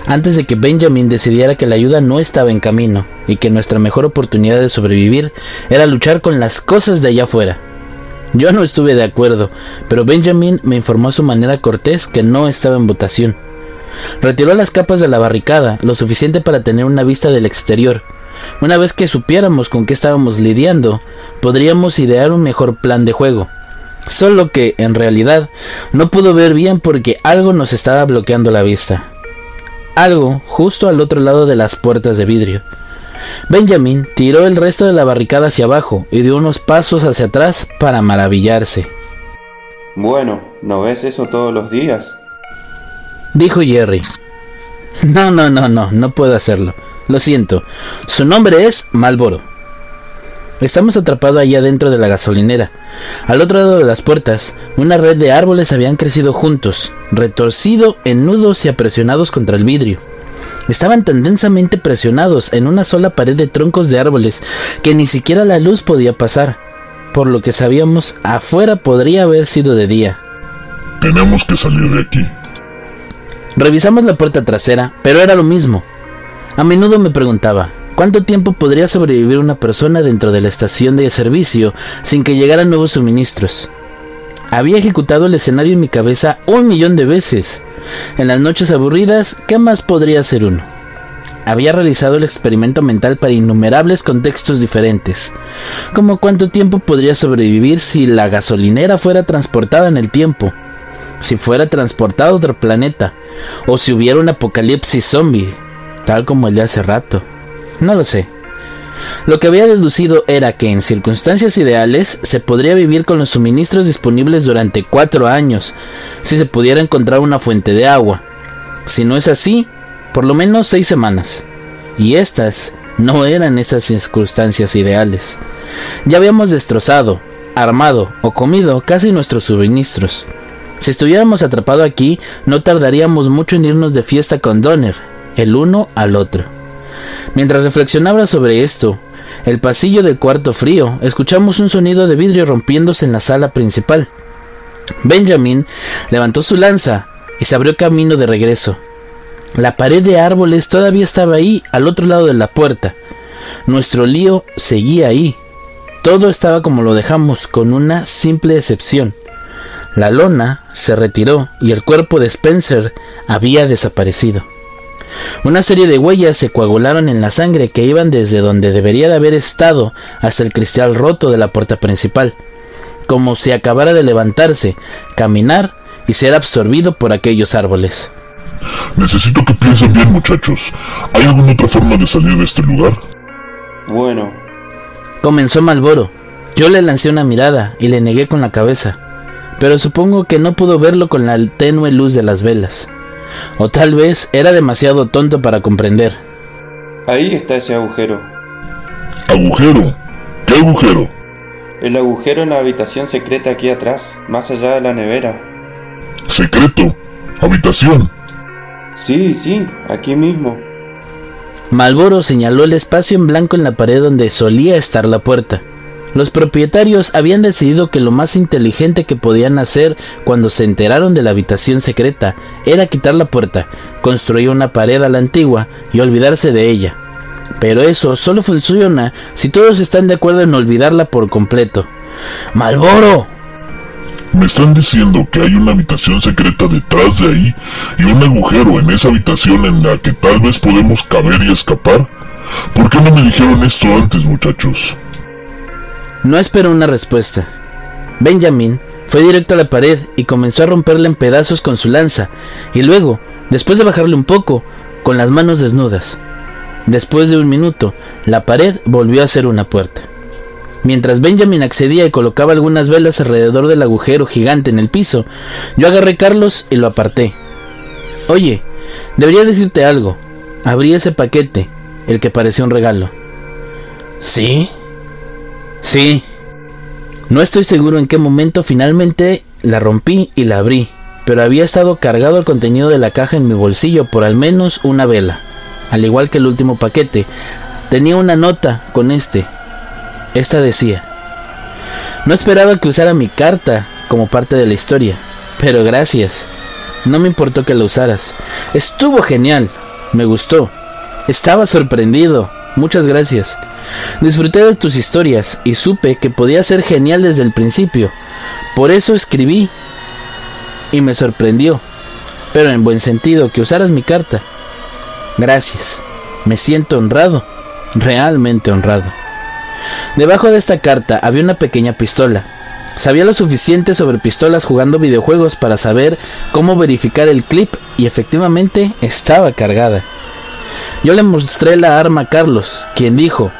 Speaker 2: antes de que Benjamin decidiera que la ayuda no estaba en camino y que nuestra mejor oportunidad de sobrevivir era luchar con las cosas de allá afuera. Yo no estuve de acuerdo, pero Benjamin me informó a su manera cortés que no estaba en votación. Retiró las capas de la barricada, lo suficiente para tener una vista del exterior, una vez que supiéramos con qué estábamos lidiando, podríamos idear un mejor plan de juego. Solo que, en realidad, no pudo ver bien porque algo nos estaba bloqueando la vista. Algo justo al otro lado de las puertas de vidrio. Benjamin tiró el resto de la barricada hacia abajo y dio unos pasos hacia atrás para maravillarse.
Speaker 5: Bueno, ¿no ves eso todos los días?
Speaker 2: Dijo Jerry. No, no, no, no, no puedo hacerlo. Lo siento. Su nombre es Malboro. Estamos atrapados allá dentro de la gasolinera. Al otro lado de las puertas, una red de árboles habían crecido juntos, retorcido en nudos y apresionados contra el vidrio. Estaban tan densamente presionados en una sola pared de troncos de árboles que ni siquiera la luz podía pasar. Por lo que sabíamos, afuera podría haber sido de día.
Speaker 3: Tenemos que salir de aquí.
Speaker 2: Revisamos la puerta trasera, pero era lo mismo. A menudo me preguntaba, ¿cuánto tiempo podría sobrevivir una persona dentro de la estación de servicio sin que llegaran nuevos suministros? Había ejecutado el escenario en mi cabeza un millón de veces. En las noches aburridas, ¿qué más podría hacer uno? Había realizado el experimento mental para innumerables contextos diferentes, como cuánto tiempo podría sobrevivir si la gasolinera fuera transportada en el tiempo, si fuera transportada a otro planeta, o si hubiera un apocalipsis zombie, tal como el de hace rato. No lo sé. Lo que había deducido era que en circunstancias ideales se podría vivir con los suministros disponibles durante cuatro años, si se pudiera encontrar una fuente de agua. Si no es así, por lo menos seis semanas. Y estas no eran esas circunstancias ideales. Ya habíamos destrozado, armado o comido casi nuestros suministros. Si estuviéramos atrapados aquí, no tardaríamos mucho en irnos de fiesta con Donner, el uno al otro. Mientras reflexionaba sobre esto, el pasillo del cuarto frío, escuchamos un sonido de vidrio rompiéndose en la sala principal. Benjamin levantó su lanza y se abrió camino de regreso. La pared de árboles todavía estaba ahí, al otro lado de la puerta. Nuestro lío seguía ahí. Todo estaba como lo dejamos, con una simple excepción. La lona se retiró y el cuerpo de Spencer había desaparecido. Una serie de huellas se coagularon en la sangre que iban desde donde debería de haber estado hasta el cristal roto de la puerta principal, como si acabara de levantarse, caminar y ser absorbido por aquellos árboles.
Speaker 3: Necesito que piensen bien, muchachos. ¿Hay alguna otra forma de salir de este lugar?
Speaker 5: Bueno.
Speaker 2: Comenzó Malboro. Yo le lancé una mirada y le negué con la cabeza, pero supongo que no pudo verlo con la tenue luz de las velas. O tal vez era demasiado tonto para comprender.
Speaker 5: Ahí está ese agujero.
Speaker 3: ¿Agujero? ¿Qué agujero?
Speaker 5: El agujero en la habitación secreta aquí atrás, más allá de la nevera.
Speaker 3: ¿Secreto? ¿Habitación?
Speaker 5: Sí, sí, aquí mismo.
Speaker 2: Malboro señaló el espacio en blanco en la pared donde solía estar la puerta. Los propietarios habían decidido que lo más inteligente que podían hacer cuando se enteraron de la habitación secreta era quitar la puerta, construir una pared a la antigua y olvidarse de ella. Pero eso solo funciona si todos están de acuerdo en olvidarla por completo. ¡Malboro!
Speaker 3: Me están diciendo que hay una habitación secreta detrás de ahí y un agujero en esa habitación en la que tal vez podemos caber y escapar. ¿Por qué no me dijeron esto antes, muchachos?
Speaker 2: No esperó una respuesta. Benjamin fue directo a la pared y comenzó a romperla en pedazos con su lanza, y luego, después de bajarle un poco, con las manos desnudas. Después de un minuto, la pared volvió a ser una puerta. Mientras Benjamin accedía y colocaba algunas velas alrededor del agujero gigante en el piso, yo agarré a Carlos y lo aparté. Oye, debería decirte algo. Abrí ese paquete, el que parecía un regalo.
Speaker 6: ¿Sí?
Speaker 2: Sí. No estoy seguro en qué momento finalmente la rompí y la abrí, pero había estado cargado el contenido de la caja en mi bolsillo por al menos una vela. Al igual que el último paquete, tenía una nota con este. Esta decía, no esperaba que usara mi carta como parte de la historia, pero gracias. No me importó que la usaras. Estuvo genial. Me gustó. Estaba sorprendido. Muchas gracias. Disfruté de tus historias y supe que podía ser genial desde el principio. Por eso escribí. Y me sorprendió. Pero en buen sentido que usaras mi carta. Gracias. Me siento honrado. Realmente honrado. Debajo de esta carta había una pequeña pistola. Sabía lo suficiente sobre pistolas jugando videojuegos para saber cómo verificar el clip y efectivamente estaba cargada. Yo le mostré la arma a Carlos, quien dijo,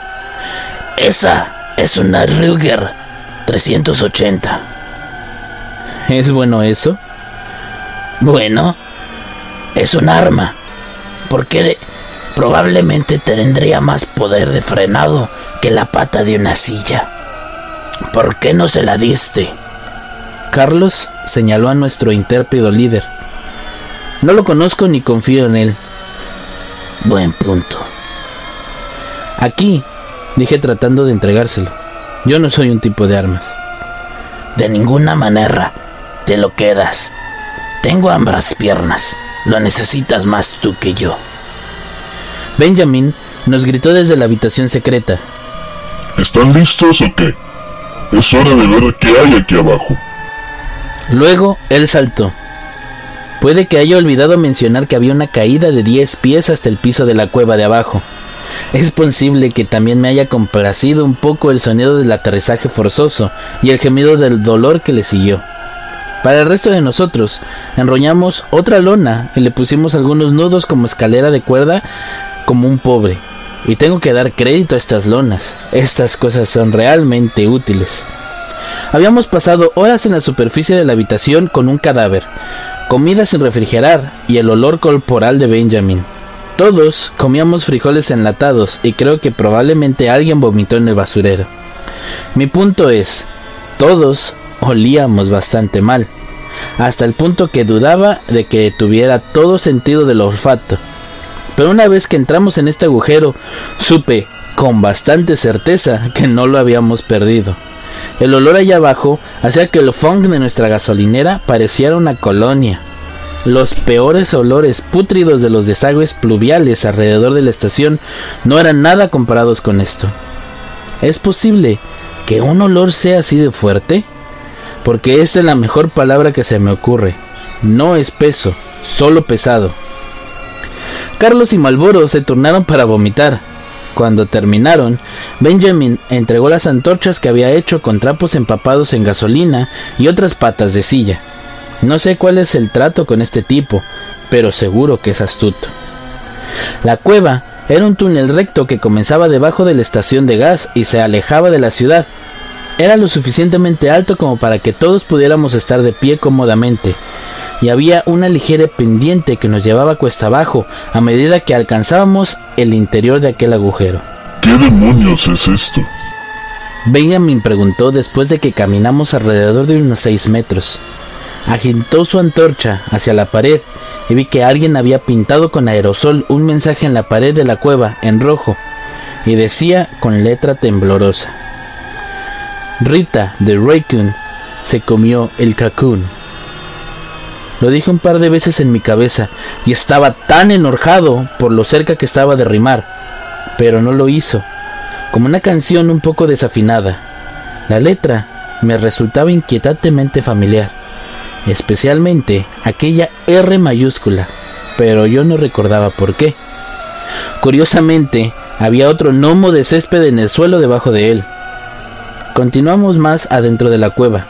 Speaker 6: Esa es una Ruger 380.
Speaker 2: ¿Es bueno eso?
Speaker 6: Bueno, es un arma. ¿Por qué, probablemente tendría más poder de frenado que la pata de una silla. ¿Por qué no se la diste?
Speaker 2: Carlos señaló a nuestro intérpido líder. No lo conozco ni confío en él.
Speaker 6: Buen punto.
Speaker 2: Aquí, dije tratando de entregárselo. Yo no soy un tipo de armas.
Speaker 6: De ninguna manera te lo quedas. Tengo ambas piernas. Lo necesitas más tú que yo.
Speaker 2: Benjamin nos gritó desde la habitación secreta.
Speaker 3: ¿Están listos o qué? Es hora de ver qué hay aquí abajo.
Speaker 2: Luego él saltó. Puede que haya olvidado mencionar que había una caída de 10 pies hasta el piso de la cueva de abajo. Es posible que también me haya complacido un poco el sonido del aterrizaje forzoso y el gemido del dolor que le siguió. Para el resto de nosotros, enrollamos otra lona y le pusimos algunos nudos como escalera de cuerda como un pobre. Y tengo que dar crédito a estas lonas. Estas cosas son realmente útiles. Habíamos pasado horas en la superficie de la habitación con un cadáver, comida sin refrigerar y el olor corporal de Benjamin. Todos comíamos frijoles enlatados y creo que probablemente alguien vomitó en el basurero. Mi punto es, todos olíamos bastante mal, hasta el punto que dudaba de que tuviera todo sentido del olfato. Pero una vez que entramos en este agujero, supe con bastante certeza que no lo habíamos perdido. El olor allá abajo hacía que el funk de nuestra gasolinera pareciera una colonia. Los peores olores pútridos de los desagües pluviales alrededor de la estación no eran nada comparados con esto. ¿Es posible que un olor sea así de fuerte? Porque esta es la mejor palabra que se me ocurre. No espeso, solo pesado. Carlos y Malboro se turnaron para vomitar. Cuando terminaron, Benjamin entregó las antorchas que había hecho con trapos empapados en gasolina y otras patas de silla. No sé cuál es el trato con este tipo, pero seguro que es astuto. La cueva era un túnel recto que comenzaba debajo de la estación de gas y se alejaba de la ciudad. Era lo suficientemente alto como para que todos pudiéramos estar de pie cómodamente, y había una ligera pendiente que nos llevaba cuesta abajo a medida que alcanzábamos el interior de aquel agujero.
Speaker 3: ¿Qué demonios es esto?
Speaker 2: Benjamin preguntó después de que caminamos alrededor de unos seis metros. Agitó su antorcha hacia la pared y vi que alguien había pintado con aerosol un mensaje en la pared de la cueva en rojo y decía con letra temblorosa Rita de Raycon se comió el cacún. Lo dije un par de veces en mi cabeza y estaba tan enojado por lo cerca que estaba de rimar, pero no lo hizo, como una canción un poco desafinada. La letra me resultaba inquietantemente familiar, especialmente aquella R mayúscula, pero yo no recordaba por qué. Curiosamente, había otro gnomo de césped en el suelo debajo de él. Continuamos más adentro de la cueva.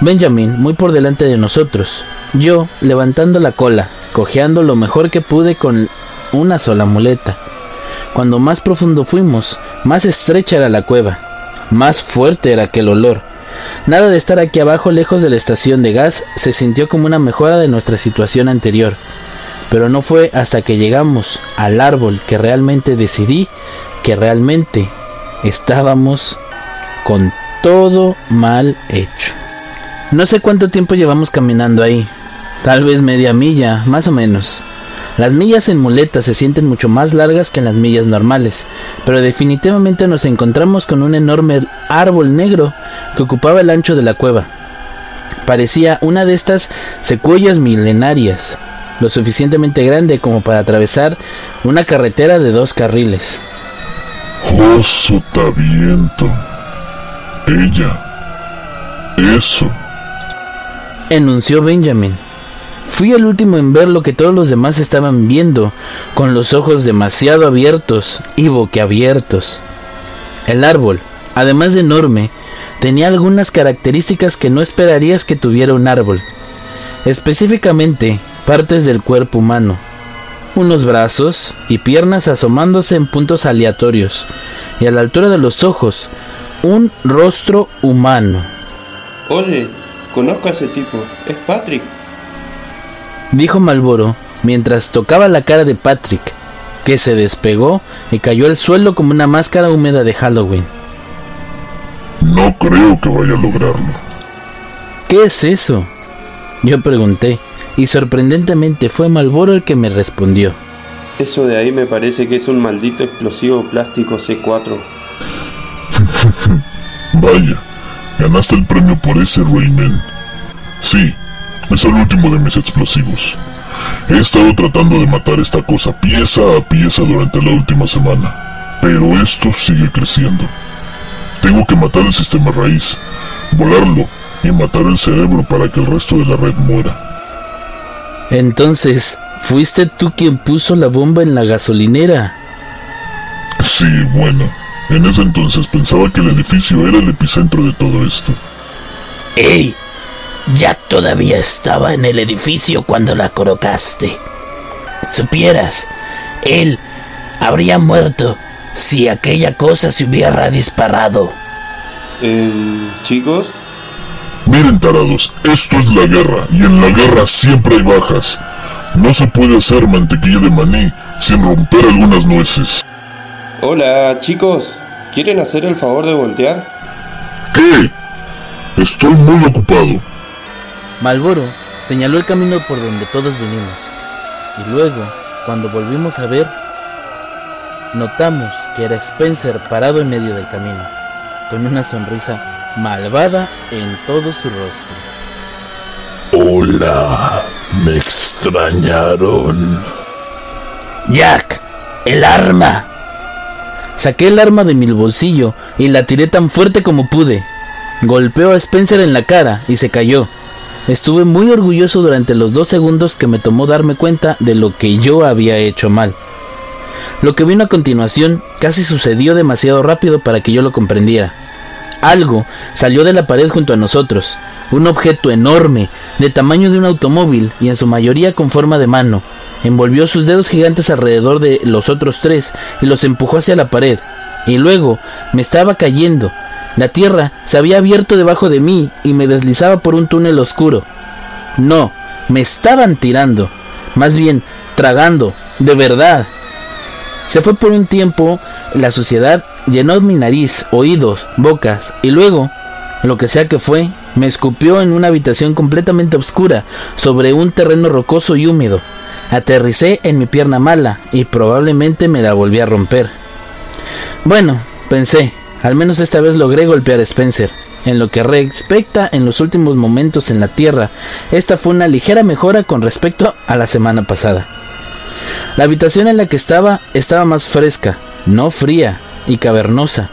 Speaker 2: Benjamin muy por delante de nosotros. Yo levantando la cola, cojeando lo mejor que pude con una sola muleta. Cuando más profundo fuimos, más estrecha era la cueva, más fuerte era aquel olor. Nada de estar aquí abajo lejos de la estación de gas se sintió como una mejora de nuestra situación anterior. Pero no fue hasta que llegamos al árbol que realmente decidí que realmente estábamos con todo mal hecho. No sé cuánto tiempo llevamos caminando ahí, tal vez media milla, más o menos. Las millas en muletas se sienten mucho más largas que en las millas normales, pero definitivamente nos encontramos con un enorme árbol negro que ocupaba el ancho de la cueva. Parecía una de estas secuoyas milenarias, lo suficientemente grande como para atravesar una carretera de dos carriles.
Speaker 3: ¡Oh, sotaviento! Ella. Eso.
Speaker 2: Enunció Benjamin. Fui el último en ver lo que todos los demás estaban viendo, con los ojos demasiado abiertos y boquiabiertos. El árbol, además de enorme, tenía algunas características que no esperarías que tuviera un árbol. Específicamente, partes del cuerpo humano. Unos brazos y piernas asomándose en puntos aleatorios, y a la altura de los ojos, un rostro humano.
Speaker 5: Oye, conozco a ese tipo. Es Patrick.
Speaker 2: Dijo Malboro mientras tocaba la cara de Patrick. que se despegó y cayó al suelo como una máscara húmeda de Halloween.
Speaker 3: No creo que vaya a lograrlo.
Speaker 2: ¿Qué es eso? Yo pregunté, y sorprendentemente fue Malboro el que me respondió.
Speaker 5: Eso de ahí me parece que es un maldito explosivo plástico C4.
Speaker 3: Vaya, ganaste el premio por ese Rayman. Sí, es el último de mis explosivos. He estado tratando de matar esta cosa pieza a pieza durante la última semana, pero esto sigue creciendo. Tengo que matar el sistema raíz, volarlo y matar el cerebro para que el resto de la red muera.
Speaker 2: Entonces, ¿fuiste tú quien puso la bomba en la gasolinera?
Speaker 3: Sí, bueno, en ese entonces pensaba que el edificio era el epicentro de todo esto.
Speaker 6: ¡Ey! Jack todavía estaba en el edificio cuando la colocaste. Supieras, él habría muerto si aquella cosa se hubiera disparado.
Speaker 5: Eh, chicos,
Speaker 3: Miren tarados, esto es la guerra, y en la guerra siempre hay bajas. No se puede hacer mantequilla de maní sin romper algunas nueces.
Speaker 5: hola chicos, ¿quieren hacer el favor de voltear?
Speaker 3: ¿Qué? Estoy muy ocupado.
Speaker 2: Malboro señaló el camino por donde todos venimos. Y luego, cuando volvimos a ver, notamos que era Spencer parado en medio del camino, con una sonrisa malvada en todo su rostro.
Speaker 3: Hola, me extrañaron.
Speaker 6: Jack, el arma.
Speaker 2: Saqué el arma de mi bolsillo y la tiré tan fuerte como pude. Golpeó a Spencer en la cara y se cayó. Estuve muy orgulloso durante los dos segundos que me tomó darme cuenta de lo que yo había hecho mal. Lo que vino a continuación casi sucedió demasiado rápido para que yo lo comprendiera. Algo salió de la pared junto a nosotros, un objeto enorme, de tamaño de un automóvil y en su mayoría con forma de mano. Envolvió sus dedos gigantes alrededor de los otros tres y los empujó hacia la pared. Y luego me estaba cayendo. La tierra se había abierto debajo de mí y me deslizaba por un túnel oscuro. No, me estaban tirando. Más bien, tragando. De verdad. Se fue por un tiempo la suciedad llenó mi nariz, oídos, bocas y luego, lo que sea que fue, me escupió en una habitación completamente oscura, sobre un terreno rocoso y húmedo. Aterricé en mi pierna mala y probablemente me la volví a romper. Bueno, pensé, al menos esta vez logré golpear a Spencer. En lo que respecta en los últimos momentos en la Tierra, esta fue una ligera mejora con respecto a la semana pasada. La habitación en la que estaba estaba más fresca, no fría, y cavernosa.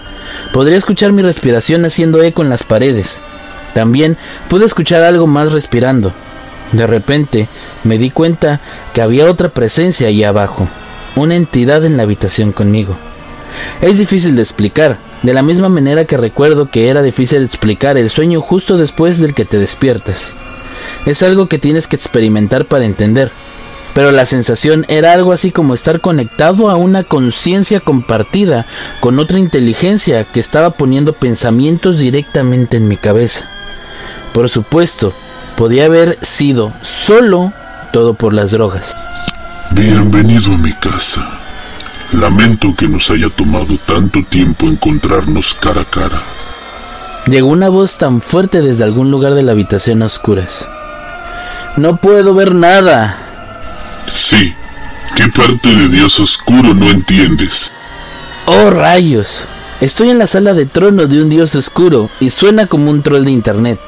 Speaker 2: Podría escuchar mi respiración haciendo eco en las paredes. También pude escuchar algo más respirando. De repente me di cuenta que había otra presencia allí abajo, una entidad en la habitación conmigo. Es difícil de explicar, de la misma manera que recuerdo que era difícil explicar el sueño justo después del que te despiertas. Es algo que tienes que experimentar para entender pero la sensación era algo así como estar conectado a una conciencia compartida con otra inteligencia que estaba poniendo pensamientos directamente en mi cabeza. Por supuesto, podía haber sido solo todo por las drogas.
Speaker 3: Bienvenido a mi casa. Lamento que nos haya tomado tanto tiempo encontrarnos cara a cara.
Speaker 2: Llegó una voz tan fuerte desde algún lugar de la habitación a oscuras. No puedo ver nada.
Speaker 3: Sí. ¿Qué parte de Dios oscuro no entiendes?
Speaker 2: Oh rayos. Estoy en la sala de trono de un dios oscuro y suena como un troll de internet.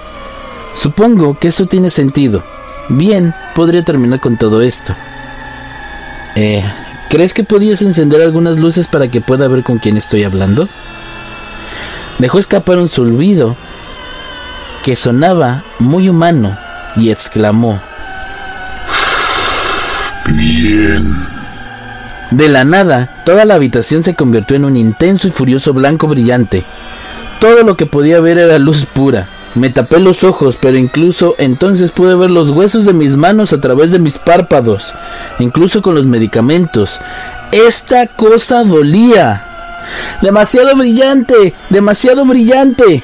Speaker 2: Supongo que eso tiene sentido. Bien, podría terminar con todo esto. Eh, ¿crees que podías encender algunas luces para que pueda ver con quién estoy hablando? Dejó escapar un silbido que sonaba muy humano y exclamó:
Speaker 3: Bien.
Speaker 2: De la nada, toda la habitación se convirtió en un intenso y furioso blanco brillante. Todo lo que podía ver era luz pura. Me tapé los ojos, pero incluso entonces pude ver los huesos de mis manos a través de mis párpados, incluso con los medicamentos. Esta cosa dolía. Demasiado brillante, demasiado brillante.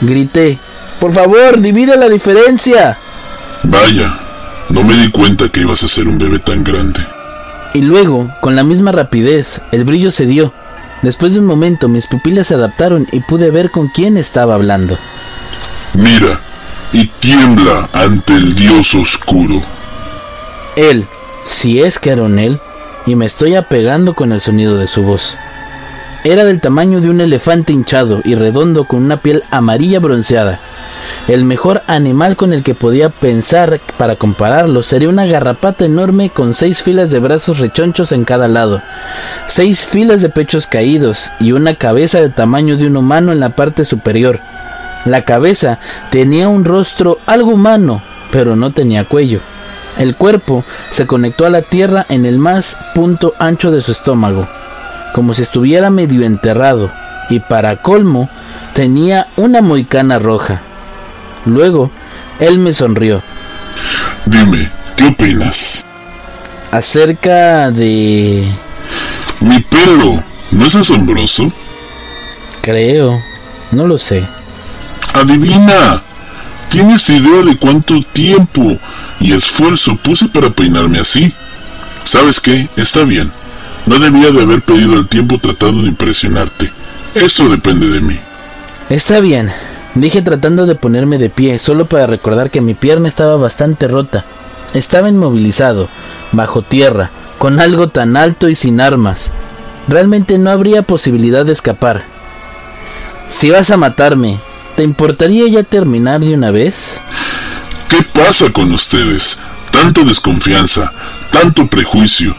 Speaker 2: Grité. Por favor, divide la diferencia.
Speaker 3: Vaya, no me di cuenta que ibas a ser un bebé tan grande.
Speaker 2: Y luego, con la misma rapidez, el brillo se dio. Después de un momento mis pupilas se adaptaron y pude ver con quién estaba hablando.
Speaker 3: Mira, y tiembla ante el dios oscuro.
Speaker 2: Él, si es que era un él, y me estoy apegando con el sonido de su voz. Era del tamaño de un elefante hinchado y redondo con una piel amarilla bronceada. El mejor animal con el que podía pensar para compararlo sería una garrapata enorme con seis filas de brazos rechonchos en cada lado, seis filas de pechos caídos y una cabeza de tamaño de un humano en la parte superior. La cabeza tenía un rostro algo humano, pero no tenía cuello. El cuerpo se conectó a la tierra en el más punto ancho de su estómago, como si estuviera medio enterrado, y para colmo tenía una moicana roja. Luego, él me sonrió.
Speaker 3: Dime, ¿qué opinas?
Speaker 2: Acerca de...
Speaker 3: Mi pelo, ¿no es asombroso?
Speaker 2: Creo, no lo sé.
Speaker 3: Adivina, ¿tienes idea de cuánto tiempo y esfuerzo puse para peinarme así? ¿Sabes qué? Está bien. No debía de haber pedido el tiempo tratando de impresionarte. Esto depende de mí.
Speaker 2: Está bien, dije tratando de ponerme de pie, solo para recordar que mi pierna estaba bastante rota. Estaba inmovilizado, bajo tierra, con algo tan alto y sin armas. Realmente no habría posibilidad de escapar. Si vas a matarme, ¿te importaría ya terminar de una vez?
Speaker 3: ¿Qué pasa con ustedes? Tanto desconfianza, tanto prejuicio.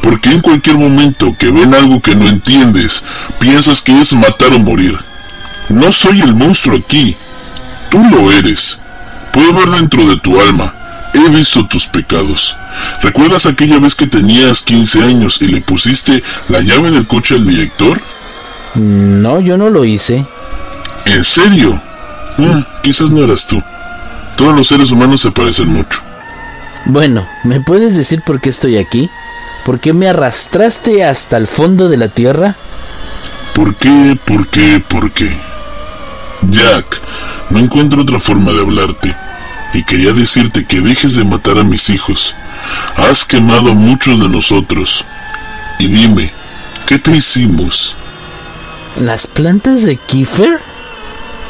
Speaker 3: ¿Por qué en cualquier momento que ven algo que no entiendes, piensas que es matar o morir? No soy el monstruo aquí. Tú lo eres. Puedo ver dentro de tu alma. He visto tus pecados. ¿Recuerdas aquella vez que tenías 15 años y le pusiste la llave del coche al director?
Speaker 2: No, yo no lo hice.
Speaker 3: ¿En serio? Ah, quizás no eras tú. Todos los seres humanos se parecen mucho.
Speaker 2: Bueno, ¿me puedes decir por qué estoy aquí? ¿Por qué me arrastraste hasta el fondo de la tierra?
Speaker 3: ¿Por qué? ¿Por qué? ¿Por qué? Jack, no encuentro otra forma de hablarte. Y quería decirte que dejes de matar a mis hijos. Has quemado a muchos de nosotros. Y dime, ¿qué te hicimos?
Speaker 2: ¿Las plantas de Kiefer?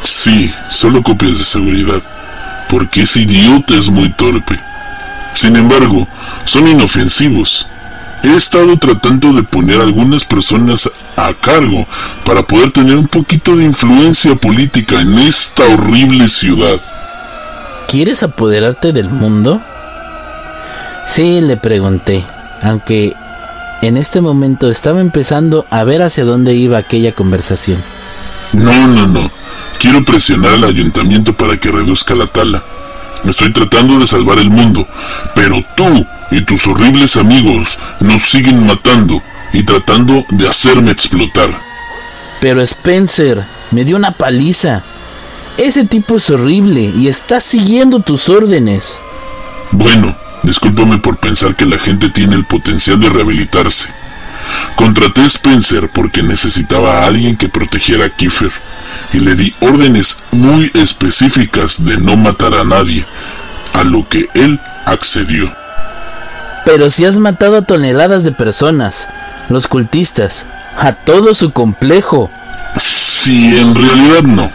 Speaker 3: Sí, solo copias de seguridad. Porque ese idiota es muy torpe. Sin embargo, son inofensivos. He estado tratando de poner a algunas personas a cargo para poder tener un poquito de influencia política en esta horrible ciudad.
Speaker 2: ¿Quieres apoderarte del mundo? Sí, le pregunté, aunque en este momento estaba empezando a ver hacia dónde iba aquella conversación.
Speaker 3: No, no, no. Quiero presionar al ayuntamiento para que reduzca la tala. Estoy tratando de salvar el mundo, pero tú y tus horribles amigos nos siguen matando y tratando de hacerme explotar.
Speaker 2: Pero Spencer, me dio una paliza. Ese tipo es horrible y está siguiendo tus órdenes.
Speaker 3: Bueno, discúlpame por pensar que la gente tiene el potencial de rehabilitarse. Contraté a Spencer porque necesitaba a alguien que protegiera a Kiefer y le di órdenes muy específicas de no matar a nadie, a lo que él accedió.
Speaker 2: Pero si has matado a toneladas de personas, los cultistas, a todo su complejo.
Speaker 3: Sí, en realidad no.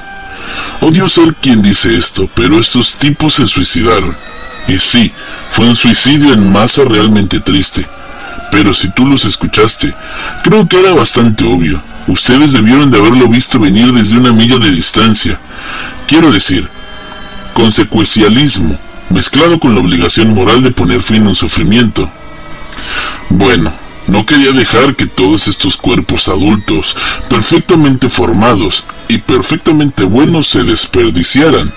Speaker 3: Odio ser quien dice esto, pero estos tipos se suicidaron. Y sí, fue un suicidio en masa realmente triste. Pero si tú los escuchaste, creo que era bastante obvio. Ustedes debieron de haberlo visto venir desde una milla de distancia. Quiero decir, consecuencialismo, mezclado con la obligación moral de poner fin a un sufrimiento. Bueno, no quería dejar que todos estos cuerpos adultos, perfectamente formados y perfectamente buenos, se desperdiciaran.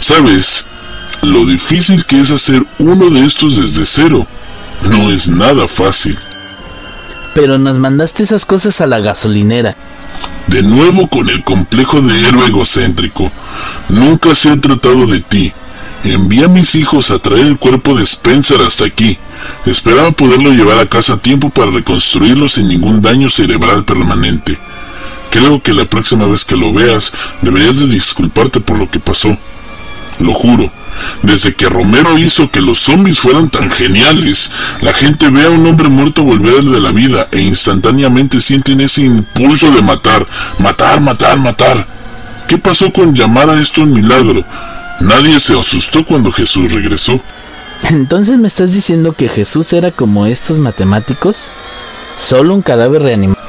Speaker 3: ¿Sabes? Lo difícil que es hacer uno de estos desde cero. No es nada fácil.
Speaker 2: Pero nos mandaste esas cosas a la gasolinera.
Speaker 3: De nuevo con el complejo de héroe egocéntrico. Nunca se ha tratado de ti. Envié a mis hijos a traer el cuerpo de Spencer hasta aquí. Esperaba poderlo llevar a casa a tiempo para reconstruirlo sin ningún daño cerebral permanente. Creo que la próxima vez que lo veas deberías de disculparte por lo que pasó. Lo juro, Desde que Romero hizo que los zombies fueran tan geniales, la gente ve a un hombre muerto volver de la vida e instantáneamente sienten ese impulso de matar, matar, matar, matar. ¿Qué pasó con llamar a esto un milagro? Nadie se asustó cuando Jesús regresó.
Speaker 2: Entonces me estás diciendo que Jesús era como estos matemáticos? Solo un cadáver reanimado.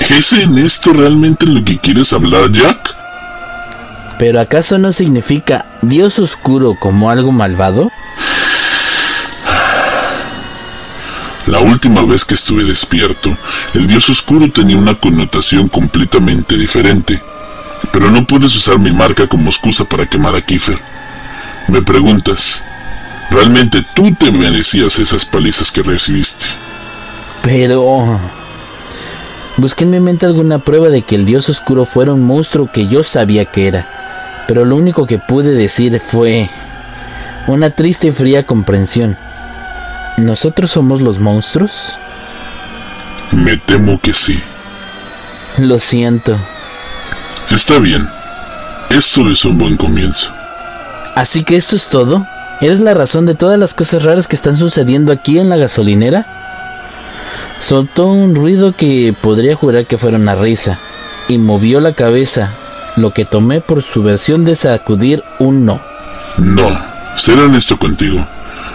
Speaker 3: ¿Es en esto realmente lo que quieres hablar, Jack?
Speaker 2: ¿Pero acaso no significa Dios oscuro como algo malvado?
Speaker 3: La última vez que estuve despierto, el Dios oscuro tenía una connotación completamente diferente. Pero no puedes usar mi marca como excusa para quemar a Kiefer. Me preguntas, ¿realmente tú te merecías esas palizas que recibiste?
Speaker 2: Pero... Busqué en mi mente alguna prueba de que el dios oscuro fuera un monstruo que yo sabía que era, pero lo único que pude decir fue una triste y fría comprensión. ¿Nosotros somos los monstruos?
Speaker 3: Me temo que sí.
Speaker 2: Lo siento.
Speaker 3: Está bien. Esto es un buen comienzo.
Speaker 2: ¿Así que esto es todo? ¿Eres la razón de todas las cosas raras que están sucediendo aquí en la gasolinera? Soltó un ruido que podría jurar que fuera una risa, y movió la cabeza, lo que tomé por su versión de sacudir un no.
Speaker 3: No, ser honesto contigo.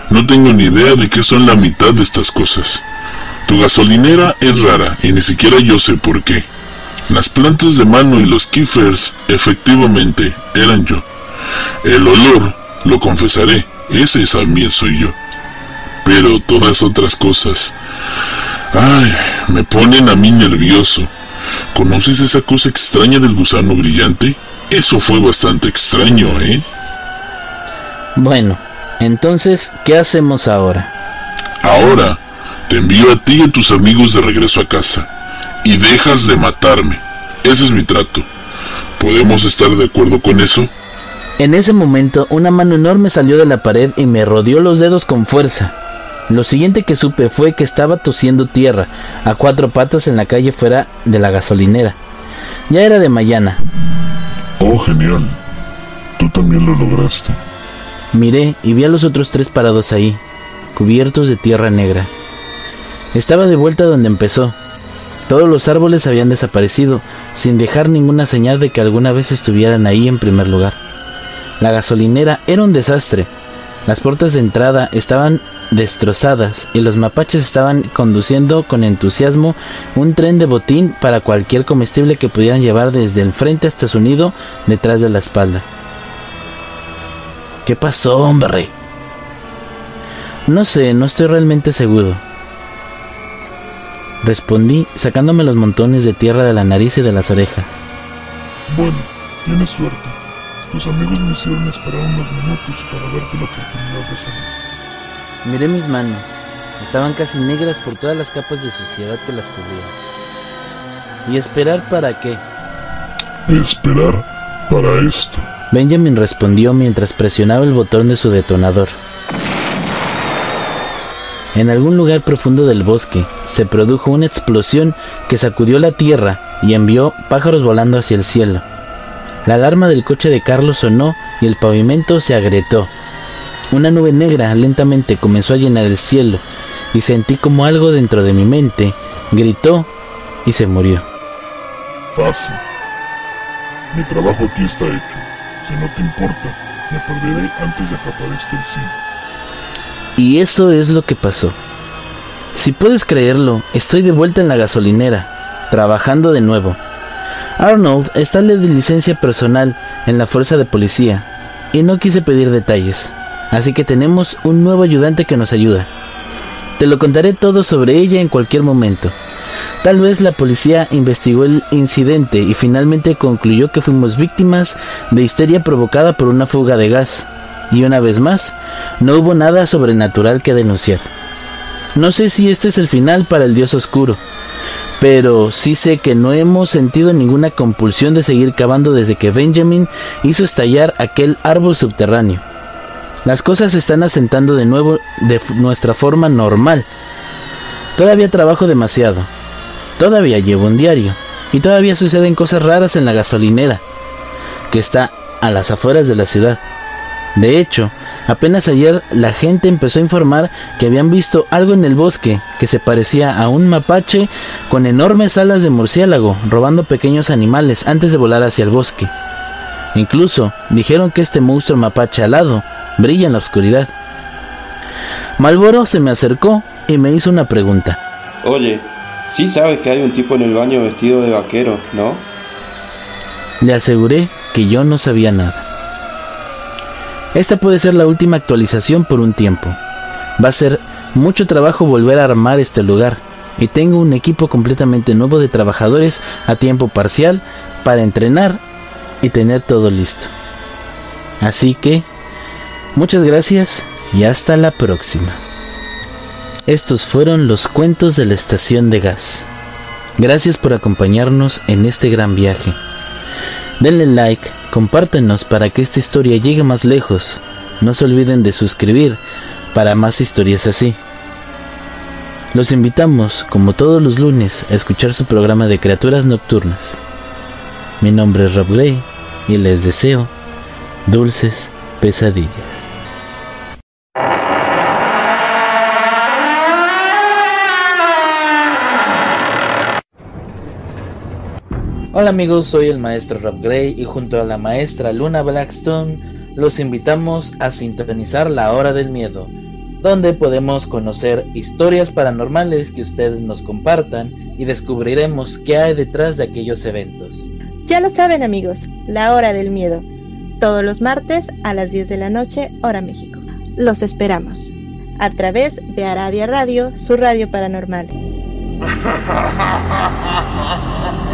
Speaker 3: No tengo ni idea de qué son la mitad de estas cosas. Tu gasolinera es rara y ni siquiera yo sé por qué. Las plantas de mano y los kiffers efectivamente eran yo. El olor, lo confesaré, ese también soy yo. Pero todas otras cosas, Ay, me ponen a mí nervioso. ¿Conoces esa cosa extraña del gusano brillante? Eso fue bastante extraño, ¿eh?
Speaker 2: Bueno, entonces, ¿qué hacemos ahora?
Speaker 3: Ahora, te envío a ti y a tus amigos de regreso a casa. Y dejas de matarme. Ese es mi trato. ¿Podemos estar de acuerdo con eso?
Speaker 2: En ese momento, una mano enorme salió de la pared y me rodeó los dedos con fuerza. Lo siguiente que supe fue que estaba tosiendo tierra a cuatro patas en la calle fuera de la gasolinera. Ya era de mañana.
Speaker 3: Oh, genial. Tú también lo lograste.
Speaker 2: Miré y vi a los otros tres parados ahí, cubiertos de tierra negra. Estaba de vuelta donde empezó. Todos los árboles habían desaparecido, sin dejar ninguna señal de que alguna vez estuvieran ahí en primer lugar. La gasolinera era un desastre. Las puertas de entrada estaban destrozadas y los mapaches estaban conduciendo con entusiasmo un tren de botín para cualquier comestible que pudieran llevar desde el frente hasta su nido detrás de la espalda. ¿Qué pasó, hombre? No sé, no estoy realmente seguro. Respondí sacándome los montones de tierra de la nariz y de las orejas.
Speaker 3: Bueno, tienes suerte. Tus amigos me hicieron esperar unos minutos para darte la oportunidad de salir.
Speaker 2: Miré mis manos. Estaban casi negras por todas las capas de suciedad que las cubrían. ¿Y esperar para qué?
Speaker 3: Esperar para esto.
Speaker 2: Benjamin respondió mientras presionaba el botón de su detonador. En algún lugar profundo del bosque se produjo una explosión que sacudió la tierra y envió pájaros volando hacia el cielo. La alarma del coche de Carlos sonó y el pavimento se agrietó, una nube negra lentamente comenzó a llenar el cielo y sentí como algo dentro de mi mente gritó y se murió.
Speaker 3: Fácil. Mi trabajo aquí está hecho. Si no te importa, me perderé antes de que aparezca el cine.
Speaker 2: Y eso es lo que pasó. Si puedes creerlo, estoy de vuelta en la gasolinera, trabajando de nuevo. Arnold está de licencia personal en la fuerza de policía, y no quise pedir detalles. Así que tenemos un nuevo ayudante que nos ayuda. Te lo contaré todo sobre ella en cualquier momento. Tal vez la policía investigó el incidente y finalmente concluyó que fuimos víctimas de histeria provocada por una fuga de gas. Y una vez más, no hubo nada sobrenatural que denunciar. No sé si este es el final para el dios oscuro, pero sí sé que no hemos sentido ninguna compulsión de seguir cavando desde que Benjamin hizo estallar aquel árbol subterráneo. Las cosas se están asentando de nuevo de nuestra forma normal. Todavía trabajo demasiado. Todavía llevo un diario. Y todavía suceden cosas raras en la gasolinera, que está a las afueras de la ciudad. De hecho, apenas ayer la gente empezó a informar que habían visto algo en el bosque que se parecía a un mapache con enormes alas de murciélago robando pequeños animales antes de volar hacia el bosque. Incluso dijeron que este monstruo mapache alado brilla en la oscuridad. Malboro se me acercó y me hizo una pregunta.
Speaker 5: Oye, sí sabes que hay un tipo en el baño vestido de vaquero, ¿no?
Speaker 2: Le aseguré que yo no sabía nada. Esta puede ser la última actualización por un tiempo. Va a ser mucho trabajo volver a armar este lugar y tengo un equipo completamente nuevo de trabajadores a tiempo parcial para entrenar y tener todo listo. Así que, muchas gracias y hasta la próxima. Estos fueron los cuentos de la estación de gas. Gracias por acompañarnos en este gran viaje. Denle like, compártenos para que esta historia llegue más lejos. No se olviden de suscribir para más historias así. Los invitamos, como todos los lunes, a escuchar su programa de criaturas nocturnas. Mi nombre es Rob Gray y les deseo dulces pesadillas. Hola amigos, soy el maestro Rob Gray y junto a la maestra Luna Blackstone los invitamos a sintonizar la hora del miedo, donde podemos conocer historias paranormales que ustedes nos compartan y descubriremos qué hay detrás de aquellos eventos.
Speaker 4: Ya lo saben amigos, la hora del miedo, todos los martes a las 10 de la noche, hora México. Los esperamos a través de Aradia Radio, su radio paranormal.